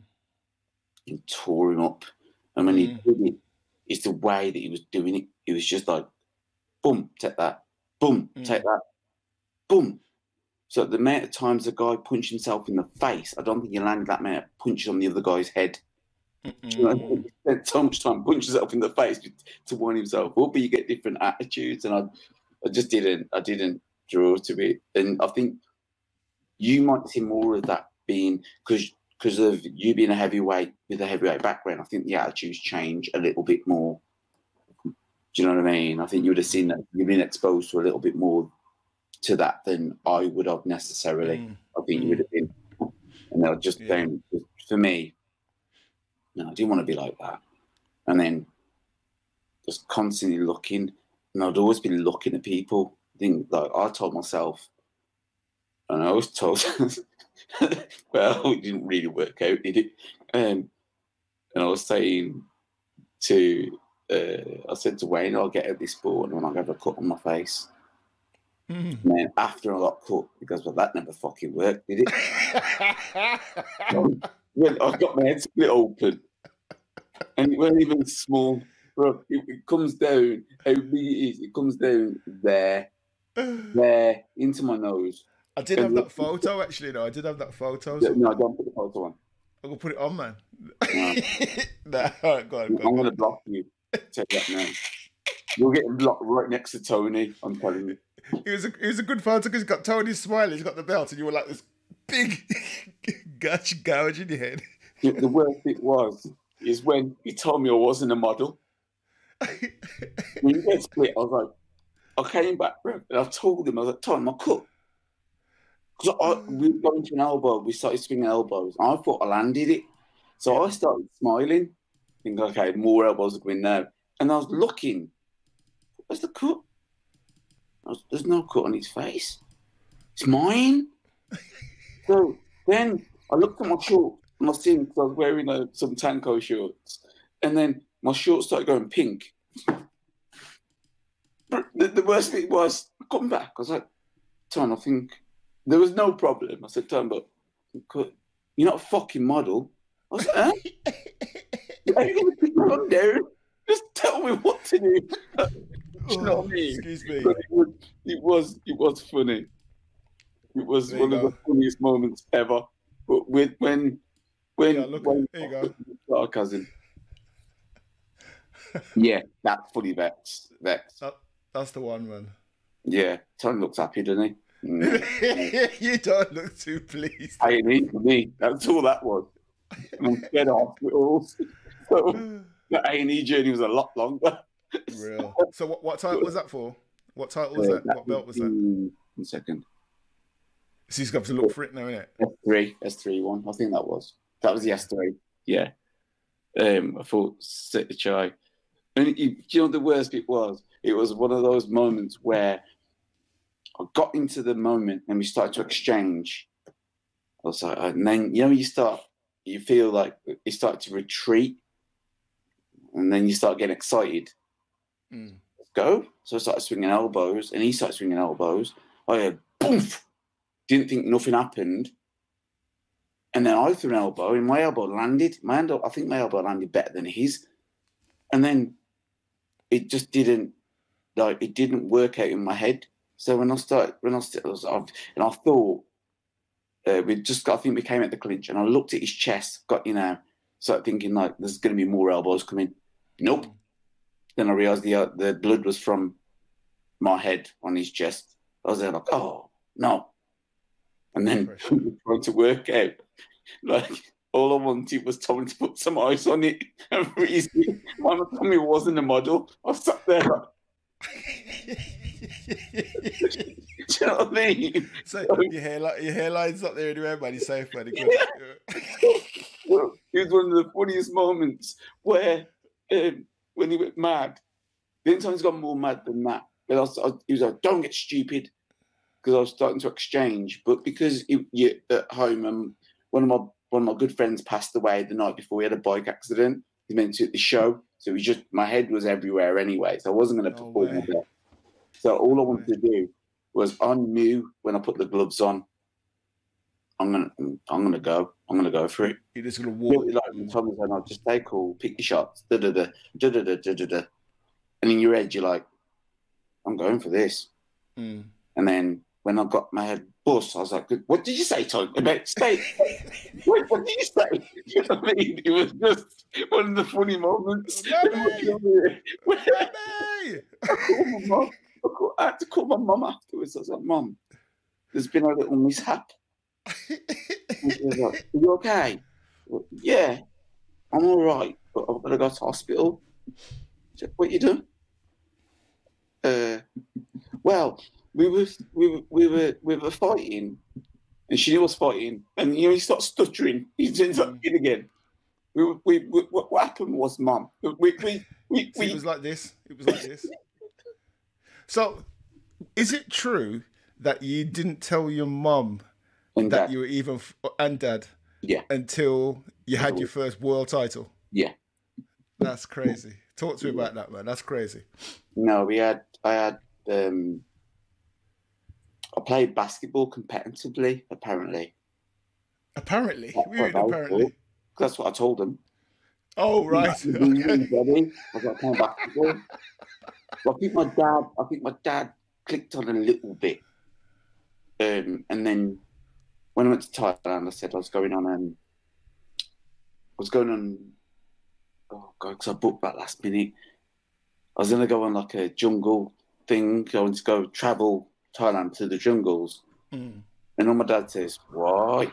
and tore him up. And when he Mm. did it, it's the way that he was doing it. It was just like, boom, take that, boom, Mm. take that, boom. So the amount of times the guy punched himself in the face, I don't think he landed that many punches on the other guy's head. You know, he spent so much time punching himself in the face to wind himself up, but you get different attitudes, and I, I just didn't, I didn't draw to it, and I think you might see more of that being because because of you being a heavyweight with a heavyweight background. I think the attitudes change a little bit more. Do you know what I mean? I think you would have seen that you've been exposed to a little bit more to that than I would have necessarily. Mm. I think you would have been, and I just Yeah. don't. For me, no, I didn't want to be like that. And then just constantly looking, and I'd always been looking at people. I think like I told myself, and I was told, well, it didn't really work out, did it? Um, and I was saying to, uh, I said to Wayne, I'll get out this ball and when I'll have a cut on my face. Mm. And then after I got cut, because well, that never fucking worked, did it? Well, I got my head split open, and it wasn't even small. Bro, it, it comes down. How big it is? It comes down there, there, into my nose. I did have that photo actually. though. I did have that photo. So No, don't put the photo on. I'm gonna put it on, man. No. nah, all right, go on, go I'm on. gonna block you. You that now. You're getting blocked right next to Tony. I'm telling you. It was a it was a good photo because he's got Tony smiling. He's got the belt, and you were like this big gouge gouge in your head. The, the worst bit was is when he told me I wasn't a model. When you get split, I was like, I came back and I told him, I was like, Tom, I cut. Because we were going to an elbow, we started swinging elbows. I thought I landed it. So I started smiling, thinking, okay, more elbows are going now. And I was looking, where's the cut? Was, There's no cut on his face. It's mine. so then I looked at my short and I seen because I was wearing uh, some Tanko shorts. And then my shorts started going pink. But the, the worst thing was, come back. I was like, Tom, I think there was no problem. I said, Tom, but you're not a fucking model. I was like, huh? Are you going to put your arm down? Just tell me what to do. You know what I mean? Excuse me. But it was, it was, it was funny. It was There one of the funniest moments ever. But with when, when, Yeah, look, when there you go. sarcasm. yeah, that's fully vexed. Vexed. That, that's the one, man. Yeah, Tony looks happy, doesn't he? Mm. you don't look too pleased. I ain't for me. That's all that was. I'm scared of hospitals. So the A and E journey was a lot longer. Real. So what, what title was that for? What title was Uh, that? What belt was that? One second. So he's got to look for it now, innit? S3, S3 one. I think that was. That was the S3. Yeah. Um, I thought set the chai. And you, you know the worst bit was? It was one of those moments where I got into the moment and we started to exchange. I was like, and then you know you start, you feel like you start to retreat, and then you start getting excited. Mm. Go. So I started swinging elbows, and he started swinging elbows. I had boom. Didn't think nothing happened. And then I threw an elbow, and my elbow landed. My elbow, I think my elbow landed better than his. And then it just didn't, like, it didn't work out in my head. So when I started, when I started, and I thought, uh, we just got, I think we came at the clinch, and I looked at his chest, got you know, started thinking like, there's going to be more elbows coming. Nope. Then I realized the uh, the blood was from my head on his chest. I was there like, oh no. And then trying to work out, like all I wanted was Tommy to put some ice on it and freeze it. My Tommy wasn't a model. I sat there like, do you know what I mean? so your hairline, your hairline's not there anywhere, man. You're safe, man. You're good. Well, it was one of the funniest moments where um, when he went mad. The only time he's got more mad than that. But I was, I, he was like, "Don't get stupid," because I was starting to exchange. But because it, you at home, um, one of my one of my good friends passed away the night before. We had a bike accident. He meant to at the show, so we just my head was everywhere anyway. So I wasn't going to No perform. So all I wanted to do was I knew when I put the gloves on, I'm gonna, I'm gonna go, I'm gonna go for it. You're just gonna walk. Like when Tom was I'll oh, just take all, pick your shots, da da da, da da da da da da, and in your head you're like, I'm going for this. Mm. And then when I got my head bust, I was like, what did you say, Tom? About state? what, what, did you say? You know what I mean? It was just one of the funny moments. I had to call my mum afterwards. I was like, Mum, there's been a little mishap. And she was like, you okay? Well, yeah, I'm all right, but I've got to go to hospital. Said, what you doing? Uh, well, we were we were we were we were fighting, and she was fighting, and you know he starts stuttering. He ends up in again. We, we, we what what happened was, Mum, we we we, we, it was like this. It was like this. So, is it true that you didn't tell your mum and that Dad, you were even f- and dad Yeah. until you had your first world title? Yeah. That's crazy. Talk to me about that, man. That's crazy. No, we had. I had. Um, I played basketball competitively. Apparently, Apparently, That's we mean what I apparently. that's what I told them. Oh right. Okay. I got playing basketball. I think my dad. I think my dad clicked on a little bit. Um, and then when I went to Thailand, I said I was going on. Um, I was going on. Oh god, because I booked that last minute. I was gonna go on like a jungle thing, going to go travel Thailand to the jungles. Mm. And then my dad says, Why?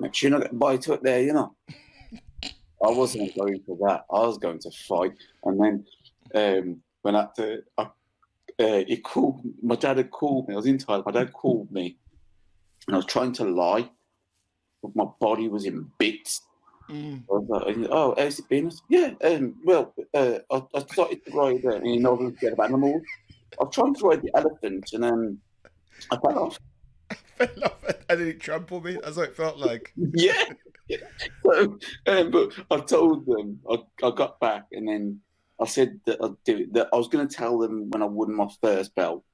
Make sure you not get bite up there, you know. I wasn't going for that. I was going to fight. And then um, when I, to, I uh, he called, my dad had called me. I was in Thailand. My dad called me and I was trying to lie, but my body was in bits. Mm. I was like, oh, how's it been? I yeah, um, well, uh, I, I started to ride, uh, know, we get about animals. I was trying to ride the elephant and then I fell off. Fell off and then it trampled me. That's what it felt like. yeah. so, um, but I told them I, I got back and then I said that I'd do it. That I was going to tell them when I won my first belt,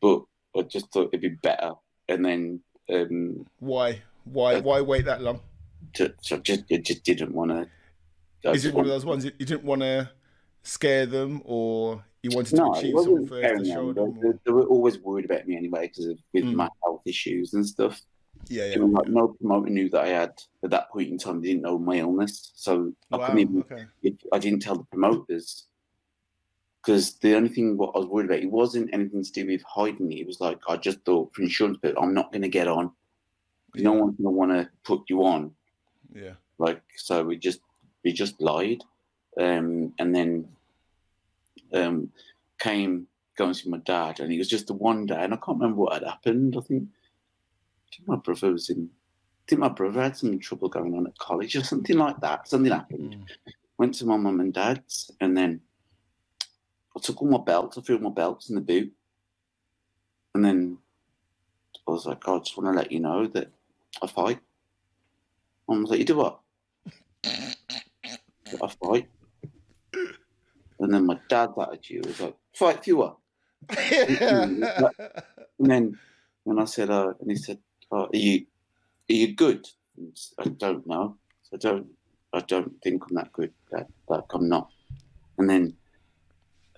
but I just thought it'd be better. And then um, Why? Why? Why wait that long? to, so just I just didn't want to. Is it one of those ones you didn't want to scare them, or you wanted to No, it achieve something first to show them. They, they, were always worried about me anyway because of with Mm. my health issues and stuff. Yeah, like no promoter knew that I had at that point in time. They didn't know my illness, so I couldn't even Okay. it, I didn't tell the promoters because the only thing what I was worried about it wasn't anything to do with hiding it. It was like I just thought for insurance, but I'm not going to get on. 'Cause No one's going to want to put you on. Yeah. Like so, we just we just lied, um, and then um, came going to see my dad, and it was just the one day, and I can't remember what had happened. I think, I think my brother was in. I think my brother had some trouble going on at college or something like that. Something happened Mm. went to my mum and dad's, and then I took all my belts. I threw my belts in the boot, and then I was like, "I just want to let you know that I fight." Mum was like, "You do what?" I fight. And then my dad's attitude was like, "Fight for you what?" And then when I said, uh, and he said, oh, "Are you, are you good?" And I don't know. I don't, I don't think I'm that good. That, like I'm not. And then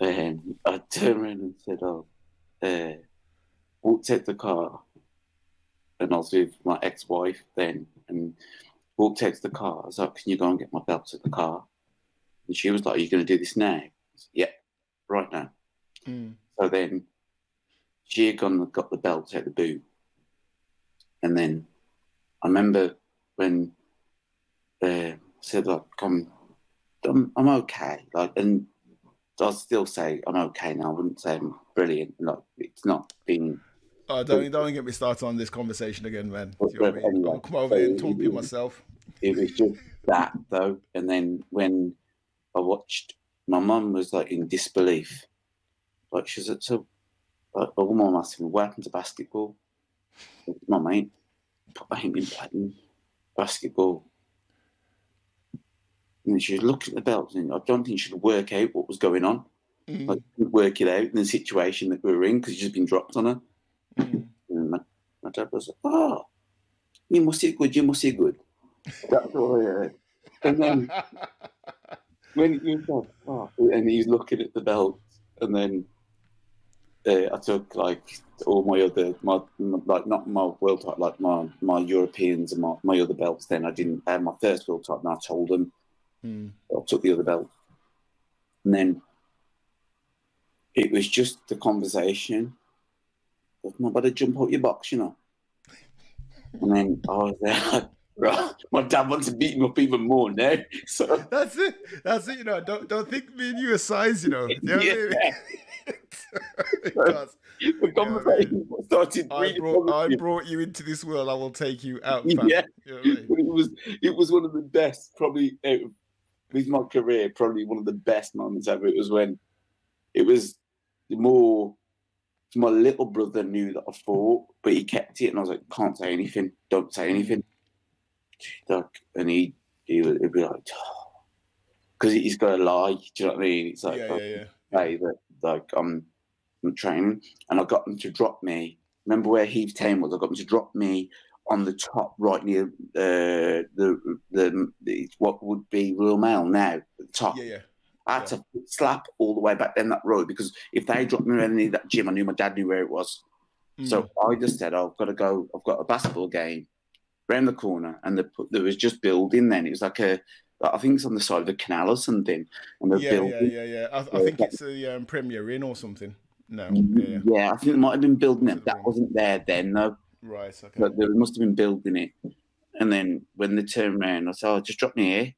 um, I turned around and said, "Oh, uh, walked out the car." And I was with my ex-wife then, and walked out to the car. I was like, "Can you go and get my belts at the car?" And she was like, "Are you going to do this now?" Said, yeah, right now. Mm. So then she had gone and got the belt out the boot. And then I remember when uh, I said, like, I'm, I'm, I'm okay. Like, and I'll still say I'm okay now. I wouldn't say I'm brilliant. Like, it's not been. Oh, don't don't get me started on this conversation again, man. But- you know I mean? anyway, I'll come over here and so- talk to you myself. It was just that, though. And then when I watched, my mum was like in disbelief. Like, she was so, like, my mum asked me, What to basketball? Said, My mate, I ain't been playing. basketball. And she was looking at the belts, and I don't think she could work out what was going on. Mm. Like, couldn't work it out in the situation that we were in because she'd just been dropped on her. Mm. And my, my dad was like, "Oh, you must be good. You must be good." That's all I heard. And then when he was like, "Oh," and he's looking at the belt, and then uh, I took like all my other my, my- like not my world title, like my my Europeans and my, my other belts. Then I didn't have my first world title, and I told them Mm. I took the other belt, and then it was just the conversation. of, "Mum, better jump out your box, you know. And then I was there, right. My dad wants to beat him up even more now. So That's it. That's it. You know, don't don't think me and you are size. You know. You know what I mean? yeah, Because the conversation started I brought I brought you into this world. I will take you out. Fam. Yeah. You know I mean? It was it was one of the best, probably out of with my career, probably one of the best moments ever. It was when it was more my little brother knew that I fought, but he kept it, and I was like, "Can't say anything. Don't say anything." Like, and he he would be like, because he's got to lie. Do you know what I mean? It's like, yeah, yeah, yeah. say that like I'm, I'm training, and I got them to drop me. Remember where Heath Town was? I got them to drop me on the top right near uh, the, the the what would be Royal Mail now at the top. Yeah, yeah. I had to slap all the way back down that road because if they dropped me any of that gym, I knew my dad knew where it was. So Mm. I just said, oh, I've got to go. I've got a basketball game round the corner, and the, there was just building. Then it was like a, I think it's on the side of a canal or something, and yeah, yeah, yeah, yeah. I, I think it's the um, Premier Inn or something. No, yeah, yeah. Yeah, I think it might have been building it That wasn't there then, though. Right. Okay. But they must have been building it. And then when they turned around, I said, "Oh, just drop me here."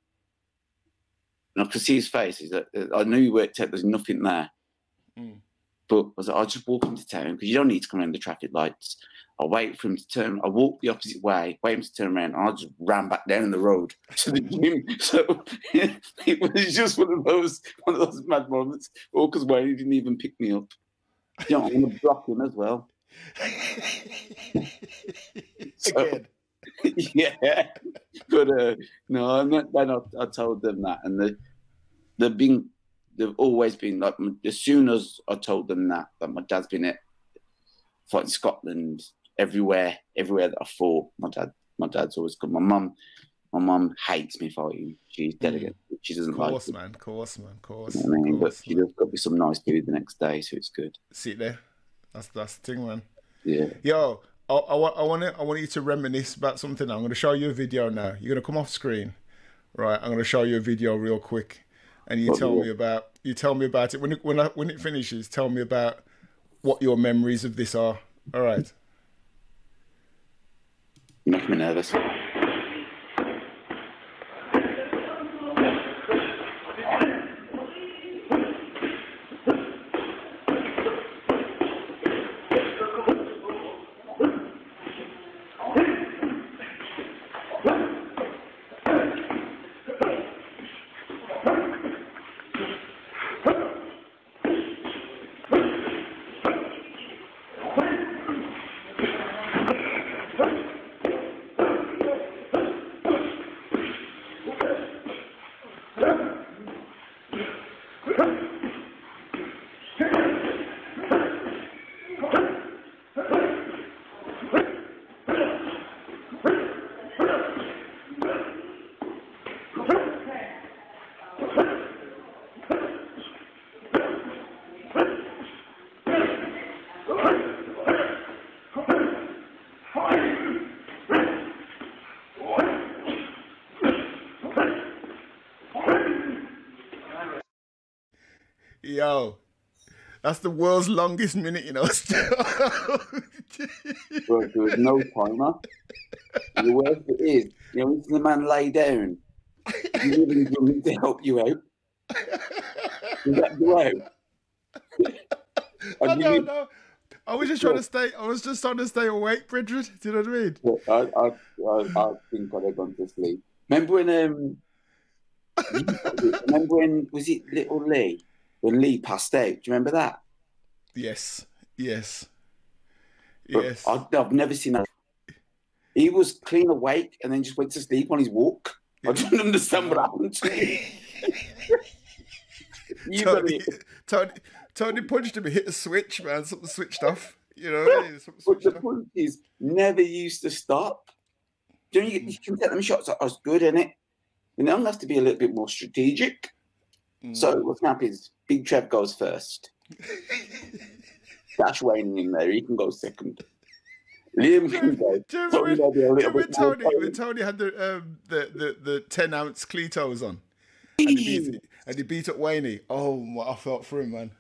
And I could see his face. He's like, I knew he worked out. There's nothing there. Mm. But I was like, I'll just walk into town because you don't need to come around the traffic lights. I'll wait for him to turn. I walk the opposite way, wait for him to turn around, and I just ran back down the road to the gym. So it was just one of those one of those mad moments. All because Wayne didn't even pick me up. You know, I'm gonna block him as well. So- Again. yeah, but uh, no, and then then I, I told them that, and they they've been they've always been like as soon as I told them that that my dad's been at fighting Scotland everywhere, everywhere that I fought. My dad, my dad's always good. My mum, my mum hates me fighting. She's dead against it. She doesn't Of like course, man. Of course, man. Of course. You know I mean? of But course. she does got me some nice food the next day, so it's good. Sit there. That's that's the thing, man. Yeah. Yo, I, I, wa- I want I want you to reminisce about something. I'm going to show you a video now. You're going to come off screen, right? I'm going to show you a video real quick, and you What tell video? me about you tell me about it when it, when I, when it finishes. Tell me about what your memories of this are. All right. You make me nervous. Yo, that's the world's longest minute, you know. But there was no timer. the worst it is, you know, the man lay down, you even want to help you out. Does that go out? I don't know. I was just trying to stay. I was just trying to stay awake, Bridget. Do you know what I mean? I, I, I, I think I'd have gone to sleep. Remember when, um, remember when, was it little Lee? When Lee passed out. Do you remember that? Yes. Yes. But Yes. I, I've never seen that. he was clean awake and then just went to sleep on his walk. I don't understand what happened to him. you Tony, Tony, Tony punched him. Hit a switch, man. Something switched off. You know, But the off. point is, never used to stop. Do you, know, you, you can get them shots that was good in it. You know, have to be a little bit more strategic. Mm. So what's happens? Big Trev goes first. Dash Wayne in there. He can go second. Liam can go. Do you remember we when, might be a do you remember Tony, when. Tony had the um, the, the, the 10 ounce Cletos on? And he, beat, and he beat up Wayne. Oh, I felt for him, man.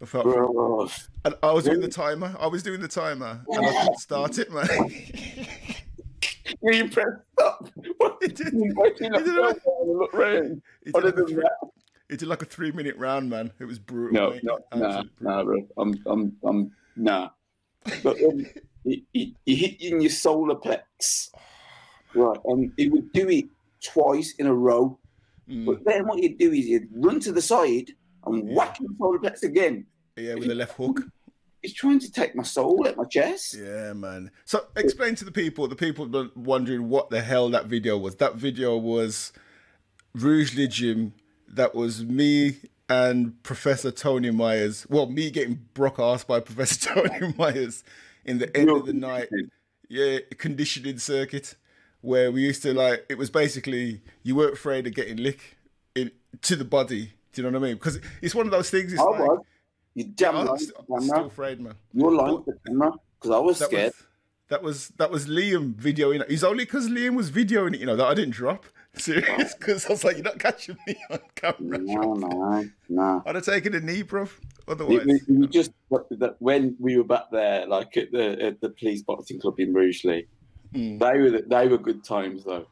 I felt for him. And I was doing the timer. I was doing the timer. And I couldn't start it, man. you press stop. What He did did- he did it. and look round? He did, Other like a than three, that, he did like a three minute round, man. It was brutal. no, mate. no, nah, brutal. nah, bro. I'm, I'm, I'm, nah. But um, he, he, he hit you in your solar plex, right? And he would do it twice in a row. Mm. But then what you'd do is you'd run to the side and whack the solar plex again. Yeah, with the left hook. He's trying to take my soul at my chest. Yeah, man. So explain to the people, the people wondering what the hell that video was. That video was Rugeley Gym. That was me and Professor Tony Myers. Well, me getting broke ass by Professor Tony Myers in the end of the night. Yeah, conditioning circuit where we used to like. It was basically you weren't afraid of getting lick in to the body. Do you know what I mean? Because it's one of those things. It's I like, was. You damn I'm st- camera. still afraid, man. You're lying to camera because I was That scared. was that was that was Liam videoing it. It's only because Liam was videoing it, you know, that I didn't drop. Serious, because I was like, you're not catching me on camera. No, no, no. I'd have taken a knee, bro. Otherwise, was- it was just that when we were back there, like at the at the police boxing club in Rugeley, Mm. they were the- they were good times though.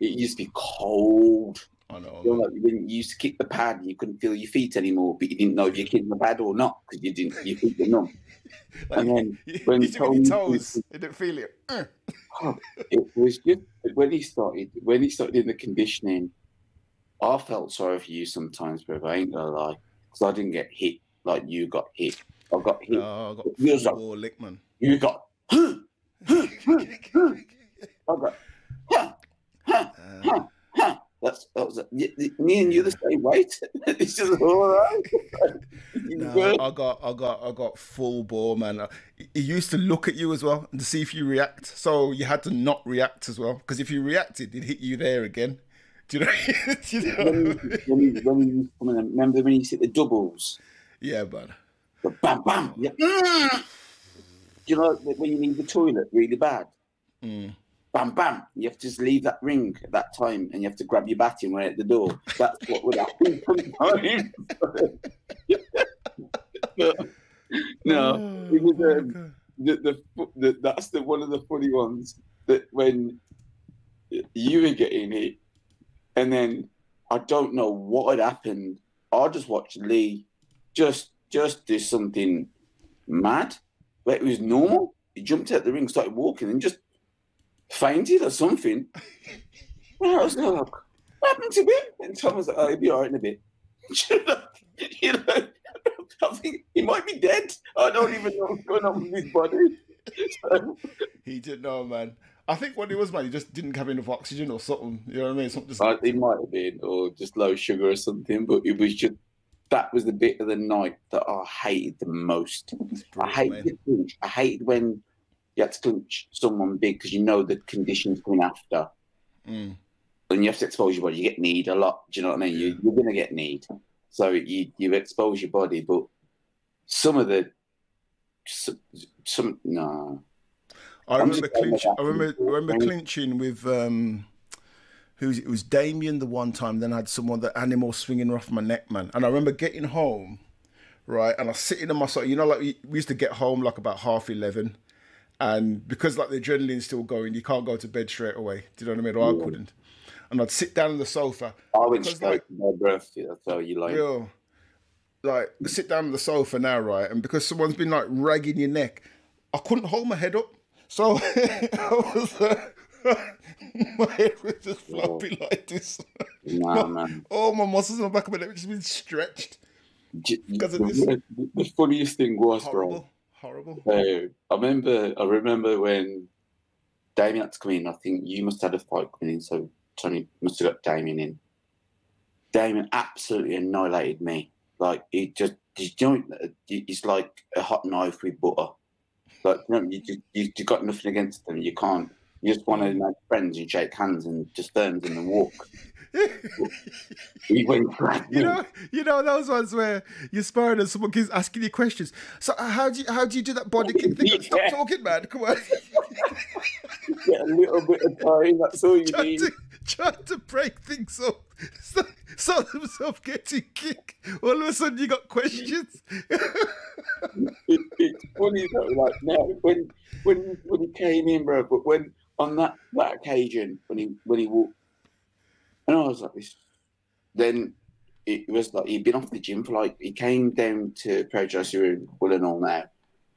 It used to be cold. I know. You know, man. like when you used to kick the pad, you couldn't feel your feet anymore, but you didn't know if you're kicking the pad or not because you didn't. Your feet were numb. Like, and then you, when you see with your Tony- toes, you didn't feel it. Uh. It was just when he started when he started in the conditioning. I felt sorry for you sometimes, bro. I ain't gonna lie, because I didn't get hit like you got hit. I got hit. No, I got Yours full up. ball lick, man. You got. I got. Huh, huh, Uh, huh, huh. That's that was y- y- me and you the same weight. it's just all right. You No. I got, I got, I got full ball, man. Uh, He used to look at you as well and to see if you react. So you had to not react as well, because if you reacted, he'd hit you there again. Do you know? Do you know? when, he, when, he, when he used to come in, and- remember when he hit the doubles? yeah, man. The bam, bam. Yeah. Mm. You know when you need the toilet really bad? Mm. Bam, bam. You have to just leave that ring at that time and you have to grab your batting right at the door. That's what would happen sometimes. no, it was, Oh, um, the, the, the, that's the one of the funny ones that when you were getting it, and then I don't know what had happened. I just watched Lee just just do something mad, but it was normal. He jumped out the ring, started walking, and just fainted or something. And I was like, "What happened to him?" And Tom was like, "Oh, he'll be all right in a bit." you know, I think he might be dead. I don't even know what's going on with his body. So, He didn't know, man. I think what it was, man, he just didn't have enough oxygen or something. You know what I mean? Something just, Uh, it might have been, or just low sugar or something, but it was just that was the bit of the night that I hated the most. it's I brutal, hated man. the clinch. I hated when you had to clinch someone big because you know the conditions coming after, Mm. and you have to expose your body. You get need a lot. Do you know what I mean? You, you're gonna get need, so you you expose your body. But some of the some, some no, I remember clinching. I remember, I remember clinching with um, who's it was Damien the one time. Then I had someone that animal swinging off my neck, man. And I remember getting home, right, and I was sitting in my side. You know, like we, we used to get home like about half eleven, and because like the adrenaline's still going, you can't go to bed straight away. Do you know what I mean? Or I couldn't. And I'd sit down on the sofa. I went Because, like- my breath. That's how you like. Real, like sit down on the sofa now, right? And because someone's been like ragging your neck, I couldn't hold my head up. So I was, uh, my head was just floppy like this. Nah, man. All my muscles in the back of my neck just been stretched. Because of the, the funniest thing was, bro. Horrible. Uh, I remember. I remember when Damien had to come in. I think you must have had a fight coming in, so Tony must have got Damien in. Damien absolutely annihilated me. Like he just, you know, he's like a hot knife with butter. Like you know, you just, you, you got nothing against them. You can't. You just want to make friends and shake hands and just turn and walk. You know, you know those ones where you're sparring and someone keeps asking you questions. So uh, how do you how do you do that body kick thing? Stop talking, man. Come on. get a little bit of time. That's all you trying need. to trying to break things up. So, saw themselves getting kicked. All of a sudden, you got questions. it, it's funny though, like now when when when he came in, bro. But when on that that occasion when he when he walked, and I was like this, then it was like he'd been off the gym for like he came down to Pro Joseph in Willenhall now,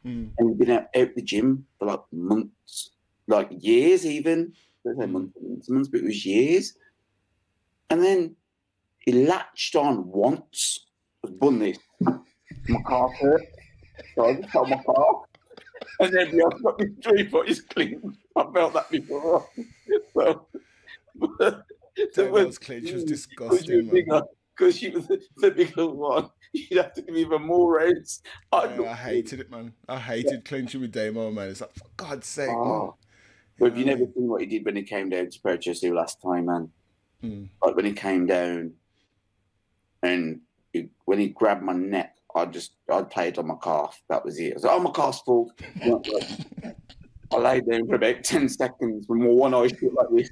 Mm. and he'd been out, out the gym for like months, like years even. I don't say months, months, but it was years. And then he latched on once. I was bun this. My calf hurt. So I just felt my calf. And then the other got me three foot clean. I felt that before. So, was clinch was disgusting. Because she was the, the bigger one. You'd have to give even more rounds. I, Oh, I hated it, man. I hated clinching with Damo, man. It's like, for God's sake, man. Oh. But have you never seen what he did when he came down to purchase you last time, man? Mm. Like when he came down and he, when he grabbed my neck, I just I played on my calf. That was it. I was like, oh, my calf's full. I lay down for about 10 seconds with my one eye shut like this.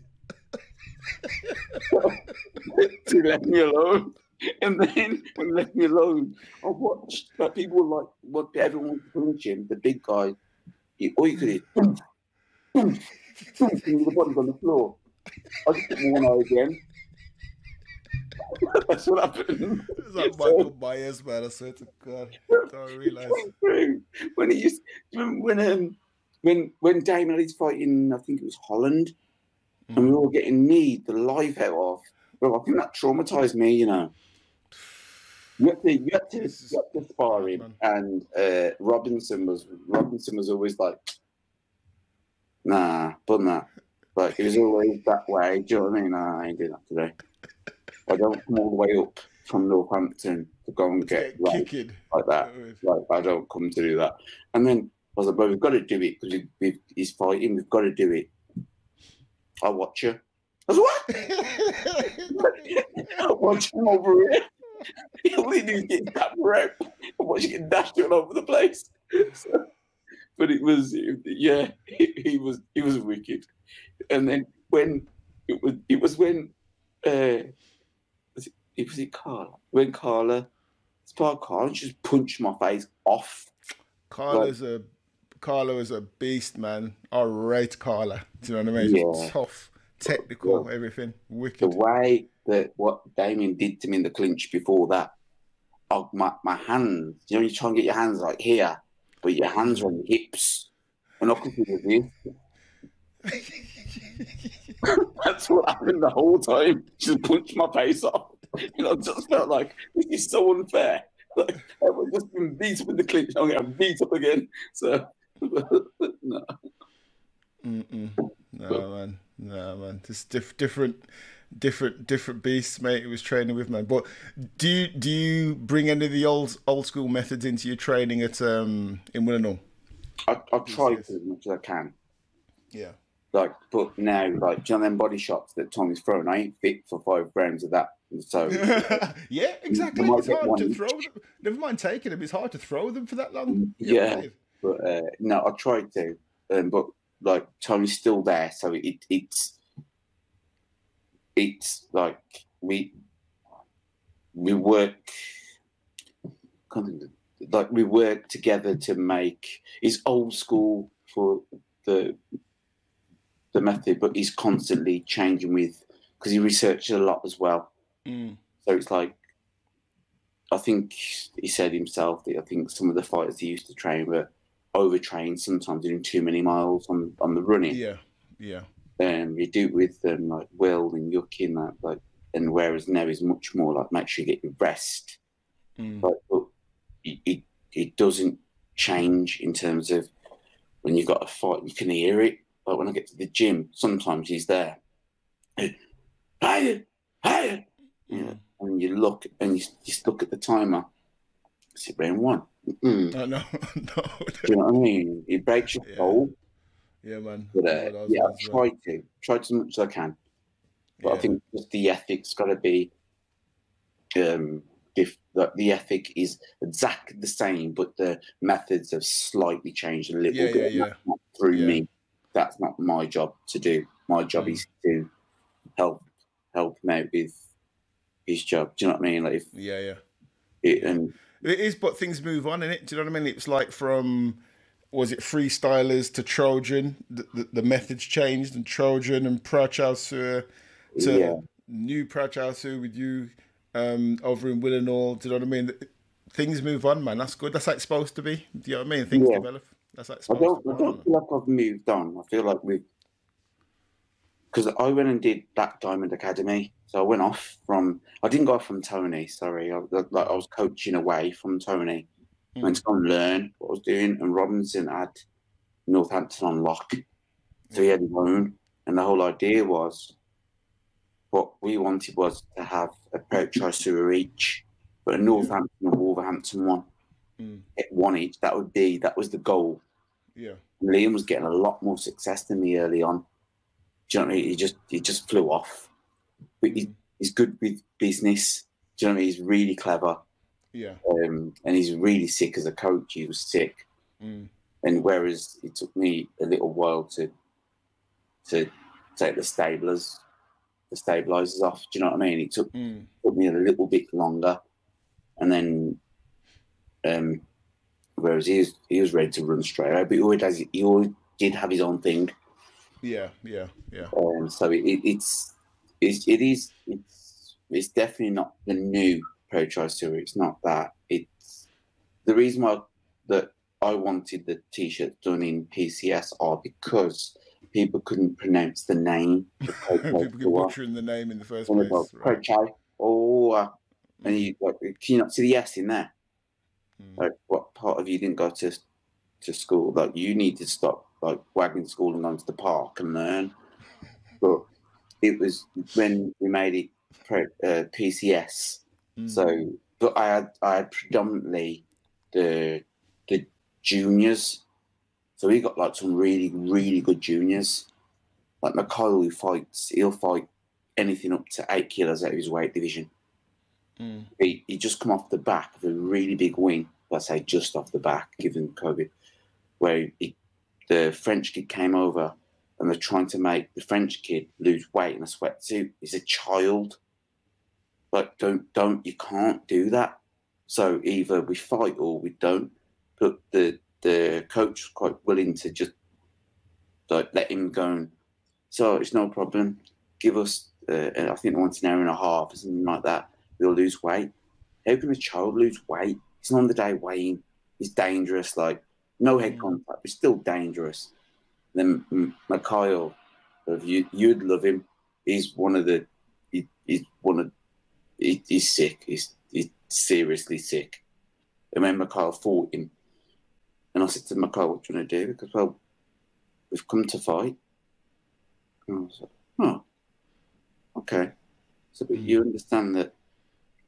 To let me alone. And then when he left me alone, I watched like people like what everyone was punching, the big guy. He, all you could hear, boom, boom, boom, the body's on the floor. I just put my one eye again. That's what happened. It's like Michael Myers, man. I swear to God. I Don't realize. When he used when when um when when Damon is fighting, I think it was Holland, and we were all getting kneed the life out of. Well, I think that traumatized me. You know, you had to you had to, you had to spar him, and uh, Robinson was Robinson was always like, nah, but nah. Like he was always that way. Do you know what I mean? Nah, I ain't doing that today. I don't come all the way up from Northampton to go and get Get kicking. like that. Like I don't come to do that. And then I was like, "But we've got to do it because he's fighting. We've got to do it." I watch you. I was what? I watch him over here. All he do is get tapped around. I watch you get dashed all over the place. So- but it was, yeah, he, he was he was wicked. And then when it was it was when uh, was it, it was it Carla when Carla Spark Carla and she just punched my face off. Carla's a Carla is a beast, man. All right, Carla. Do you know what I mean? Yeah. Tough, technical, Yeah. everything. Wicked. The way that what Damien did to me in the clinch before that, oh, my, my hands, you know, you try and get your hands like here, but your hands are on your hips. And I could do this. That's what happened the whole time. She just punched my face off. And I just felt like this is so unfair. Like I've just been beat up in the clinch. I'm getting beat up again. So no. Mm-mm. No man, no man. Just diff- different, different, different beasts, mate. He was training with man. But do you do you bring any of the old old school methods into your training at um in Willenhall? I, I try as much as I can. Yeah. Like, but now, like, do you know them body shots that Tommy's throwing? I ain't fit for five rounds of that. So, yeah, exactly. It's hard to throw them. Never mind taking them. It's hard to throw them for that long. Yeah. right. But uh, no, I tried to. Um, but like, Tommy's still there, so it it's it's like we we work. Like we work together to make. It's old school for the the method, but he's constantly changing with because he researches a lot as well. Mm. So it's like, I think he said himself that I think some of the fighters he used to train were overtrained, sometimes doing too many miles on, on the running. Yeah. Yeah. Um, you do it with um, like Will and Yuki and that, like, and whereas now is much more like make sure you get your rest. Mm. But, but it, it, it doesn't change in terms of when you've got a fight, you can hear it. like when I get to the gym, sometimes he's there. Hey, hey, hey. Yeah. And you look and you just look at the timer. Sit round one. Mm. I know, no. Do you know what I mean? It breaks your Yeah. soul. yeah, man. But uh, yeah, I as well. try to try to as much as I can. But I think just the ethic's got to be. Um, if the, the ethic is exactly the same, but the methods have slightly changed a little Yeah, bit. yeah, not through Yeah. me. That's not my job to do. My job Mm. is to help help him out with his job. Do you know what I mean? Like if yeah, yeah. it, and It is, but things move on in it. Do you know what I mean? It's like from was it freestylers to Trojan? The, the, the methods changed, and Trojan and Prachausur to Yeah. new Prachausur with you um, over in Willenhall. Do you know what I mean? Things move on, man. That's good. That's how it's supposed to be. Do you know what I mean? Things Yeah. develop. That's how it's I supposed don't, to I don't feel like I've moved on. I feel like we've because I went and did Black Diamond Academy. So I went off from. I didn't go off from Tony. Sorry, I, like I was coaching away from Tony. I went to go and learn what I was doing, and Robinson had Northampton on lock, so he had his own. And the whole idea was, what we wanted was to have a pro Trisura each, but a Northampton and Wolverhampton one, Mm. One each. That would be that was the goal. Yeah, Liam was getting a lot more success than me early on. Do you know what I mean? He just he just flew off. But he, he's good with business. Do you know what I mean? He's really clever. yeah, Um, and he's really sick as a coach. He was sick. mm. And whereas it took me a little while to to take the stablers, the stabilizers off. Do you know what I mean? It took Mm. took me a little bit longer. And then um whereas he was he was ready to run straight out, but he always has he always did have his own thing. Yeah, yeah, yeah. Um, so it, it, it's, it's it is it's it's definitely not the new Pro Tri-Tour. It's not that. It's the reason why that I wanted the T-shirt done in PCS are because people couldn't pronounce the name. People get Tri-Tour. the name in the first place. Pro Right. Oh, uh, and you like, can you not see the S in there? Mm. Like, what part of you didn't go to to school? Like, you need to stop like wagging school and going to the park and learn. But it was when we made it uh, PCS. Mm. So, but I had I had predominantly the the juniors. So we got like some really really good juniors. Like Mikhail who fights, he'll fight anything up to eight kilos out of his weight division Mm. he, he just come off the back of a really big win. Let's say just off the back, given COVID, where he, the French kid came over and they're trying to make the French kid lose weight in a sweatsuit. He's a child. Like don't don't you can't do that. So either we fight or we don't. But the the coach was quite willing to just like let him go. So it's no problem. Give us, uh, I think, once an hour and a half or something like that We'll lose weight. How can a child lose weight? He's on the day weigh-in. He's dangerous. Like no head Mm. contact, but still dangerous. Then Mikhail, you, you'd love him. He's one of the. He, he's one of. He, he's sick. He's he's seriously sick. And when Mikhail fought him, and I said to Mikhail, "What do you want to do?" Because well, we've come to fight. And I was like, "Oh, okay." So, but Mm. you understand that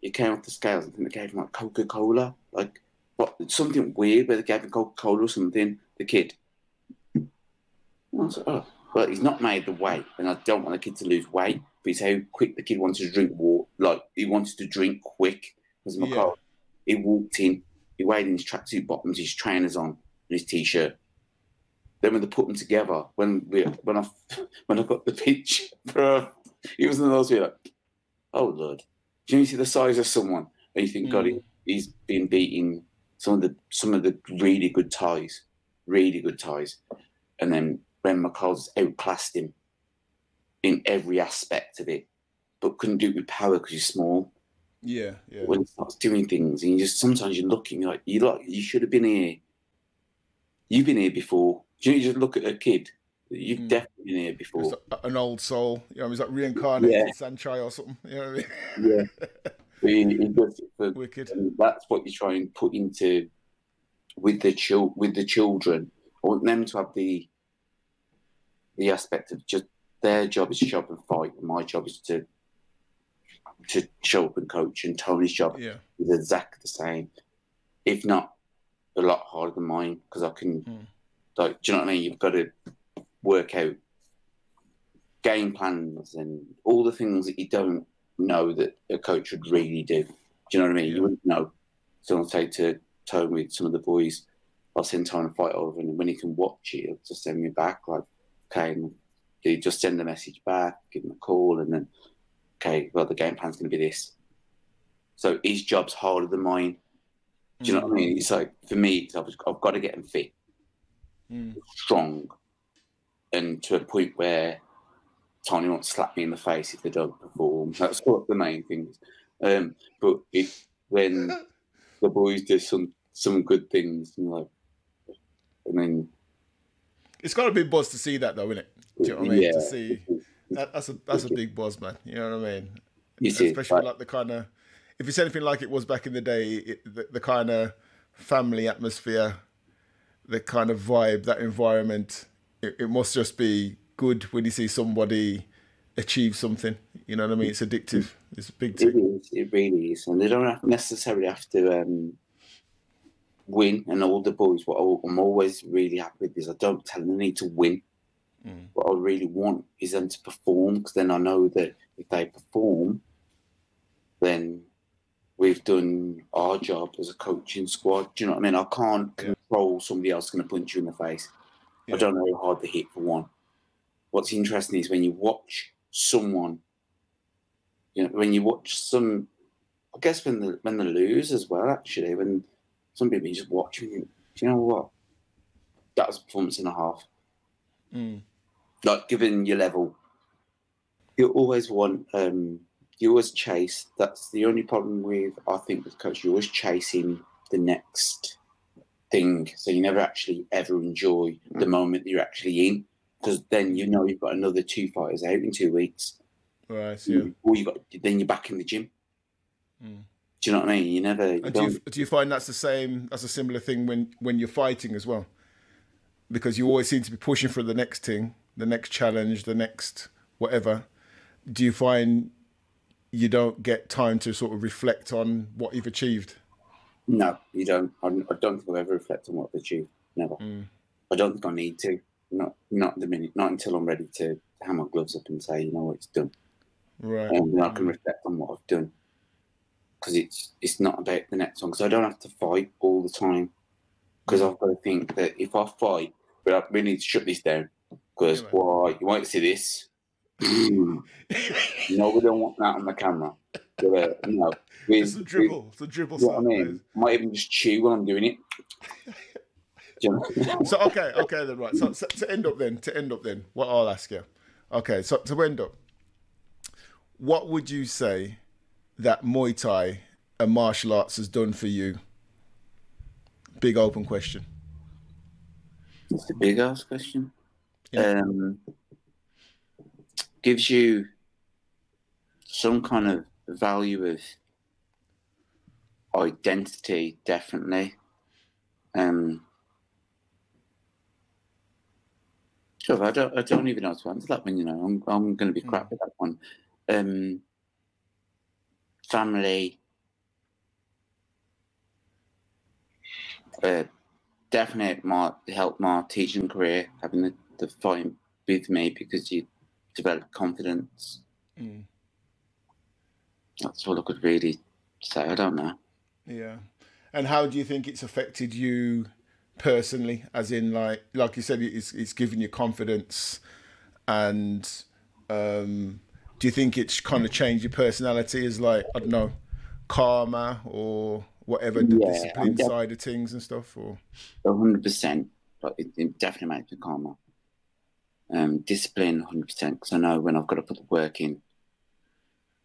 you came off the scales. and they gave him like Coca Cola, like what something weird where they gave him Coca Cola or something. The kid. And I was like, oh, but he's not made the weight, and I don't want the kid to lose weight. But it's how quick the kid wanted to drink water. Like he wanted to drink quick. Because my Yeah. he walked in, he weighed in his tracksuit bottoms, his trainers on, and his t-shirt. Then when they put them together, when we when I when I got the pitch, bro, he was in those where like, oh lord, do you see the size of someone? And you think, God, mm. he, he's been beating some of the some of the really good Thais, really good Thais. And then Ben McCall's outclassed him in every aspect of it, but couldn't do it with power because he's small. Yeah, yeah. When he starts doing things, and you just sometimes you look and you're like, you like you should have been here. You've been here before. Do you, know, you just look at a kid. You've Mm. definitely been here before. like an old soul. You know, he's like reincarnated Yeah. Saenchai or something. You know what I mean? Yeah. He, does for? Wicked. that's what you try and put into with the chil- with the children. I want them to have the the aspect of just their job is to show up and fight, and my job is to to show up and coach. And Tony's job Yeah. is exactly the same, if not a lot harder than mine, because I can, Mm. like, do you know what I mean? You've got to work out game plans and all the things that you don't know that a coach would really do. Do you know what I mean? You wouldn't know. So I'll say to Tony with some of the boys, I'll send Tony a fight over, and when he can watch it, he'll just send me back, like, okay, he just send the message back, give him a call, and then, okay, well, the game plan's going to be this. So his job's harder than mine. Do you know what I mean? It's like, for me, I've, I've got to get him fit, Mm. strong, and to a point where Tony won't slap me in the face if they don't perform. That's what the main things. Um, but if when the boys do some some good things, and like, and then It's got to be buzz to see that though, isn't it? Do you know what I mean? yeah, To see that, that's a that's a big buzz, man. You know what I mean? you see, Especially like, like the kind of if it's anything like it was back in the day, it, the, the kind of family atmosphere, the kind of vibe, that environment. It, it must just be good when you see somebody achieve something. You know what I mean? It's addictive. It's a big It is. It really is, and they don't have necessarily have to um, win. And all the boys, what I'm always really happy with is I don't tell them they need to win. Mm. What I really want is them to perform, because then I know that if they perform, then we've done our job as a coaching squad. Do you know what I mean? I can't Yeah. control somebody else going to punch you in the face. Yeah. I don't know how hard they hit for one. What's interesting is when you watch someone you know, when you watch some, I guess when the when they lose as well, actually, when some people you just watch and you, do you know what? That was a performance and a half. Mm. Like given your level, you always want, um, you always chase. That's the only problem with I think with coach. You're always chasing the next thing, so you never actually ever enjoy the moment that you're actually in, because then you know you've got another two fighters out in two weeks. Right. Yeah. Or you got then you're back in the gym. Mm. Do you know what I mean? You never. You do you, do you find that's the same? That's a similar thing when when you're fighting as well, because you always seem to be pushing for the next thing, the next challenge, the next whatever. Do you find you don't get time to sort of reflect on what you've achieved? no, you don't. I, I don't think I'll ever reflect on what I've achieved. Never. Mm. I don't think I need to. Not not the minute. Not until I'm ready to hang my gloves up and say, you know what, it's done, Right. and then I can reflect on what I've done. Because it's it's not about the next one. Because I don't have to fight all the time. Because I've got to think that if I fight, but I really need to shut this down. Because man. why you won't see this. no, we don't want that on the camera. So, uh, no, with- it's a with- dribble. It's a dribble. You know what I mean? Might even just chew while I'm doing it. Do you know? guys. So okay, okay then. Right. So, so to end up then, to end up then, what I'll ask you. Okay. So to end up, what would you say that Muay Thai and martial arts has done for you? Big open question. It's a big ass question. Yeah. Um, gives you some kind of value of identity, definitely. Um, sure, I don't, I don't even know how to answer that one. You know, I'm, I'm going to be crap with that one. Um, family. Uh, definitely my helped my teaching career having the, the fight with me because you develop confidence. Mm. That's all I could really say. I don't know. Yeah. And how do you think it's affected you personally? As in, like, like you said, it's it's given you confidence, and um, do you think it's kind of changed your personality? As like, I don't know, karma or whatever the Yeah, discipline def- side of things and stuff, or hundred percent, but it, it definitely makes me calmer. Um, discipline, hundred percent, because I know when I've got to put the work in,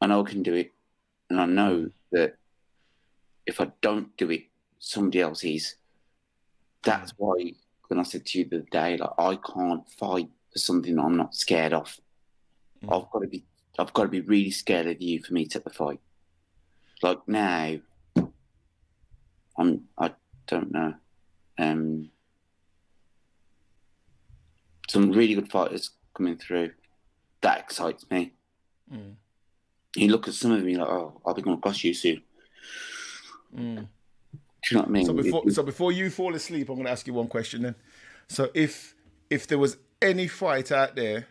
I know I can do it, and I know that if I don't do it, somebody else is. That's why when I said to you the other day, like I can't fight for something I'm not scared of. Mm. I've got to be, I've got to be really scared of you for me to the fight. Like now, I'm, I don't know. Um, some really good fighters coming through. That excites me. Mm. You look at some of them, you're like, oh, I'll be going across you soon. Mm. Do you know what I mean? So before It- so before you fall asleep, I'm going to ask you one question then. So if if there was any fight out there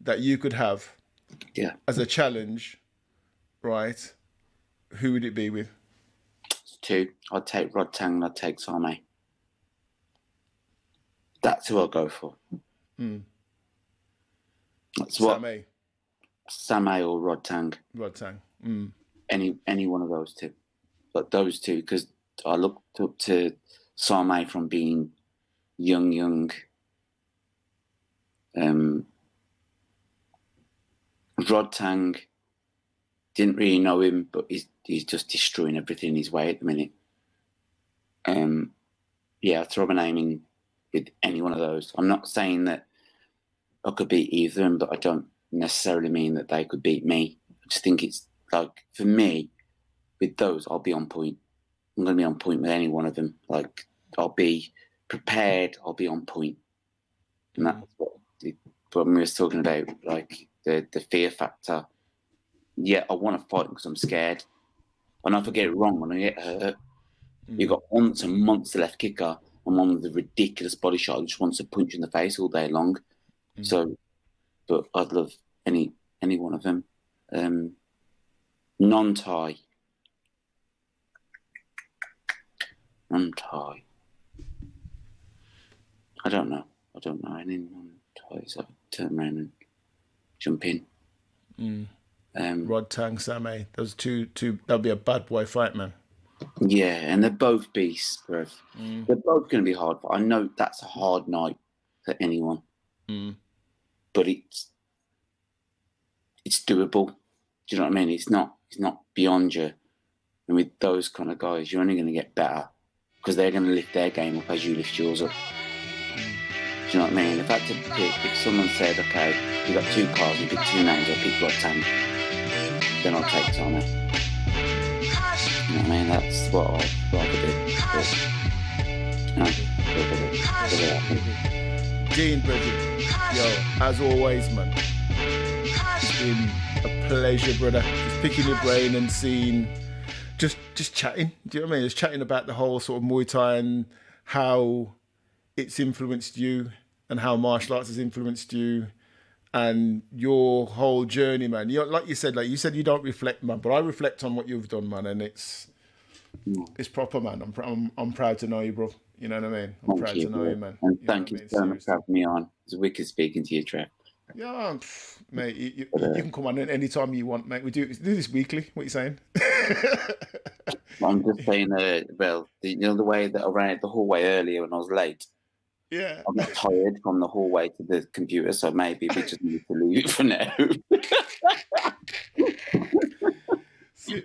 that you could have yeah, as a challenge, right? Who would it be with? it's two. I'd take Rodtang and I'd take Sam-A. That's who I'll go for. Mm. That's what Sammy, Sam-A or Rodtang. Rod Tang. Mm. any any one of those two, but those two because I looked up to Sam-A from being young, young. Um, Rodtang didn't really know him, but he's he's just destroying everything in his way at the minute. Um, yeah, I'd throw my name in with any one of those. I'm not saying that I could beat either of them, but I don't necessarily mean that they could beat me. I just think it's like for me, with those, I'll be on point. I'm going to be on point with any one of them. Like I'll be prepared. I'll be on point. and that's what the, what we was talking about. Like the the fear factor. Yeah, I want to fight because I'm scared. And if I get it wrong, when I get hurt, Mm. you got once a monster left kicker and one with a ridiculous body shot who just wants to punch you in the face all day long. Mm. So, but I'd love any any one of them. Um, non-Thai, non-Thai. I don't know. I don't know any non-Thais. I turn around and jump in. Mm. Um, Rodtang, Sammy. Those two two that'd be a bad boy fight, man. Yeah, and they're both beasts, bruv. Mm. They're both going to be hard. I know that's a hard night for anyone, Mm. but it's it's doable. Do you know what I mean? It's not it's not beyond you. And with those kind of guys, you're only going to get better because they're going to lift their game up as you lift yours up. Do you know what I mean? If I had to pick, if someone said, "Okay, you got two cars, you pick two names, I'll pick Rodtang," then I'll take Tommy. You know what I mean? That's what I'd rather do. But, at that. Dean Bridget, yo, as always, man. It's been a pleasure, brother. Just picking your brain and seeing, just just chatting. Do you know what I mean? Just chatting about the whole sort of Muay Thai and how it's influenced you and how martial arts has influenced you and your whole journey, man. You like you said, like you said, you don't reflect, man, but I reflect on what you've done, man, and it's mm. it's proper, man. I'm I'm, I'm proud to know you, bro. You know what I mean? I'm Thank proud you, to know bro. you, man. And You thank you so much for having me on. It's wicked speaking to you, Trev. Yeah, pff, mate, you, you, you can come on any time you want, mate. We do, we do this weekly. What are you saying? I'm just saying, uh, well, the, you know the way that I ran the hallway earlier when I was late. yeah. I got tired from the hallway to the computer, so maybe we just need to leave it for now.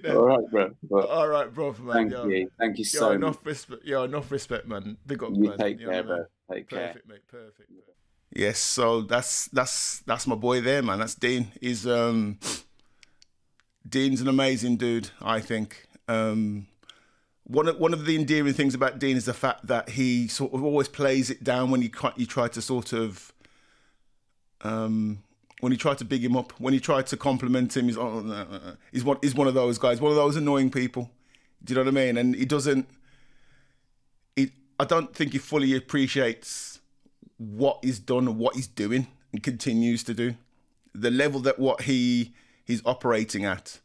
All right, bro. Well, All right, bro, man. thank yo, you. Thank you Yo, so much. enough respect. Yo, enough respect, man. Big up, You man. take care, bro. Take care. Perfect, mate. Perfect. Yes, so that's that's that's my boy there, man. That's Dean. He's um Dean's an amazing dude, I think. Um one of one of the endearing things about Dean is the fact that he sort of always plays it down when you you try to sort of um when you try to big him up, when you try to compliment him, he's oh, no, no. he's one he's one of those guys, one of those annoying people. Do you know what I mean? And he doesn't. He, I don't think he fully appreciates what he's done and what he's doing and continues to do. The level that what he he's operating at,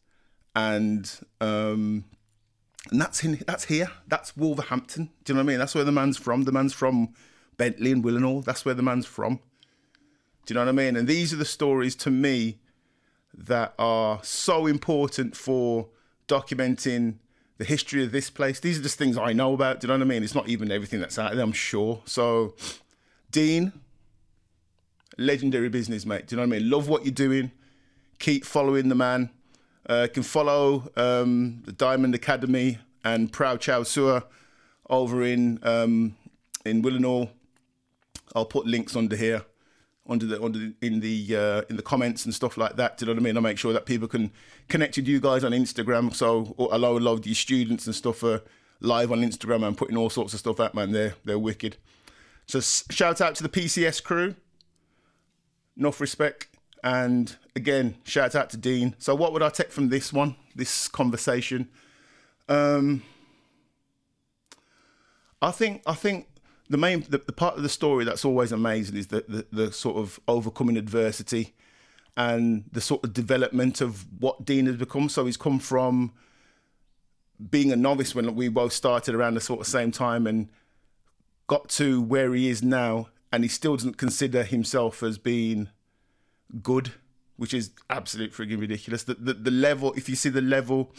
and um, and that's in that's here. That's Wolverhampton. Do you know what I mean? That's where the man's from. The man's from Bentley and Willenhall. That's where the man's from. Do you know what I mean? And these are the stories to me that are so important for documenting the history of this place. These are just things I know about. Do you know what I mean? It's not even everything that's out there, I'm sure. So, Dean, legendary business, mate. Do you know what I mean? Love what you're doing. Keep following the man. Uh, can follow um, the Diamond Academy and Proud Chow Sua over in um, in Willenhall. I'll put links under here, under the under in the uh, in the comments and stuff like that. Do you know what I mean? I'll make sure that people can connect with you guys on Instagram. So a lot, a lot of these students and stuff are live on Instagram and putting all sorts of stuff out, man. They're they're wicked. So shout out to the PCS crew. enough respect. And again, shout out to Dean. So, what would I take from this one, this conversation? Um, I think I think the main the, the part of the story that's always amazing is the, the the sort of overcoming adversity and the sort of development of what Dean has become. So he's come from being a novice when we both started around the sort of same time and got to where he is now, and he still doesn't consider himself as being good, which is absolute frigging ridiculous. The, the the level, if you see the level,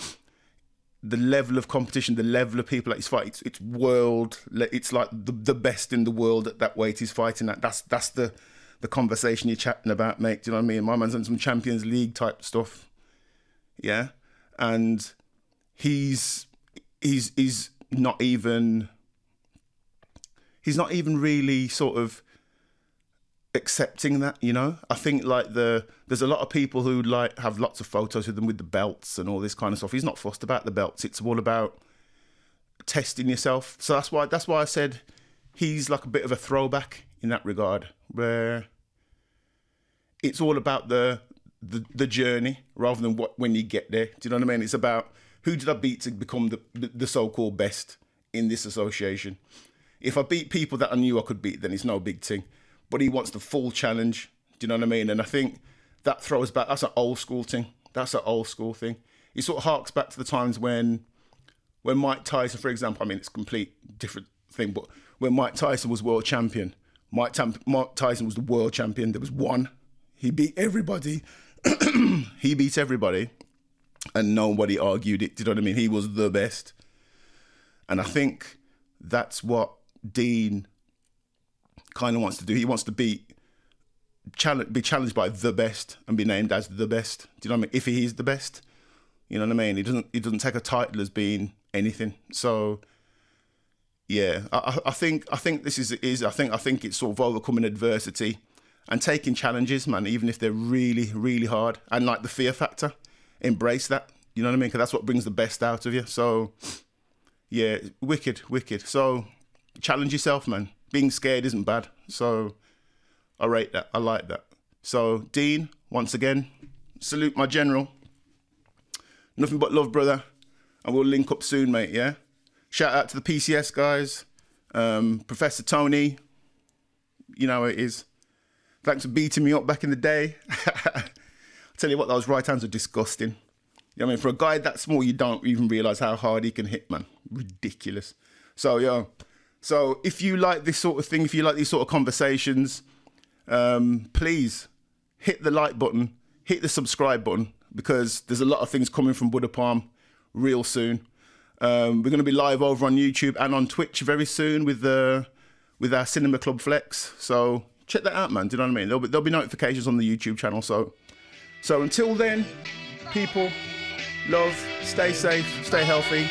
the level of competition, the level of people that he's fighting, it's, it's world. It's like the, the best in the world at that weight he's fighting at. That's that's the the conversation you're chatting about, mate. Do you know what I mean? My man's on some Champions League type stuff, yeah, and he's he's he's not even he's not even really sort of accepting that you know? I think like the there's a lot of people who like have lots of photos with them with the belts and all this kind of stuff. He's not fussed about the belts. It's all about testing yourself. So that's why that's why i said he's like a bit of a throwback in that regard where it's all about the the, the journey rather than what when you get there. Do you know what i mean? It's about who did i beat to become the, the, the so-called best in this association if i beat people that i knew i could beat then it's no big thing but he wants the full challenge. Do you know what I mean? And I think that throws back. That's an old school thing. That's an old school thing. It sort of harks back to the times when, when Mike Tyson, for example. I mean, it's a complete different thing, but when Mike Tyson was world champion, Mike, Tam- Mike Tyson was the world champion. There was one. He beat everybody. he beat everybody, and nobody argued it. Do you know what I mean? He was the best. And I think that's what Dean kind of wants to do. He wants to be challenge, be challenged by the best and be named as the best. Do you know what I mean? If he is the best, you know what I mean. He doesn't. He doesn't take a title as being anything. So yeah, I, I think I think this is is I think I think it's sort of overcoming adversity and taking challenges, man, even if they're really really hard and like the fear factor. Embrace that. You know what I mean? Because that's what brings the best out of you. So yeah, wicked, wicked. So challenge yourself, man being scared isn't bad. So I rate that. I like that. So Dean, once again, salute my general. Nothing but love, brother. And we'll link up soon, mate. Yeah. Shout out to the PCS guys, um, Professor Tony. You know it is. Thanks for beating me up back in the day. I tell you what, those right hands are disgusting. You know I mean? For a guy that small, you don't even realize how hard he can hit, man. Ridiculous. So, yo, so if you like this sort of thing, if you like these sort of conversations, um, please hit the like button, hit the subscribe button because there's a lot of things coming from Buddha Palm real soon. Um, we're going to be live over on YouTube and on Twitch very soon with the with our Cinema Club Flex. So check that out, man. Do you know what I mean? There'll be, there'll be notifications on the YouTube channel. So so until then, people, love, stay safe, stay healthy.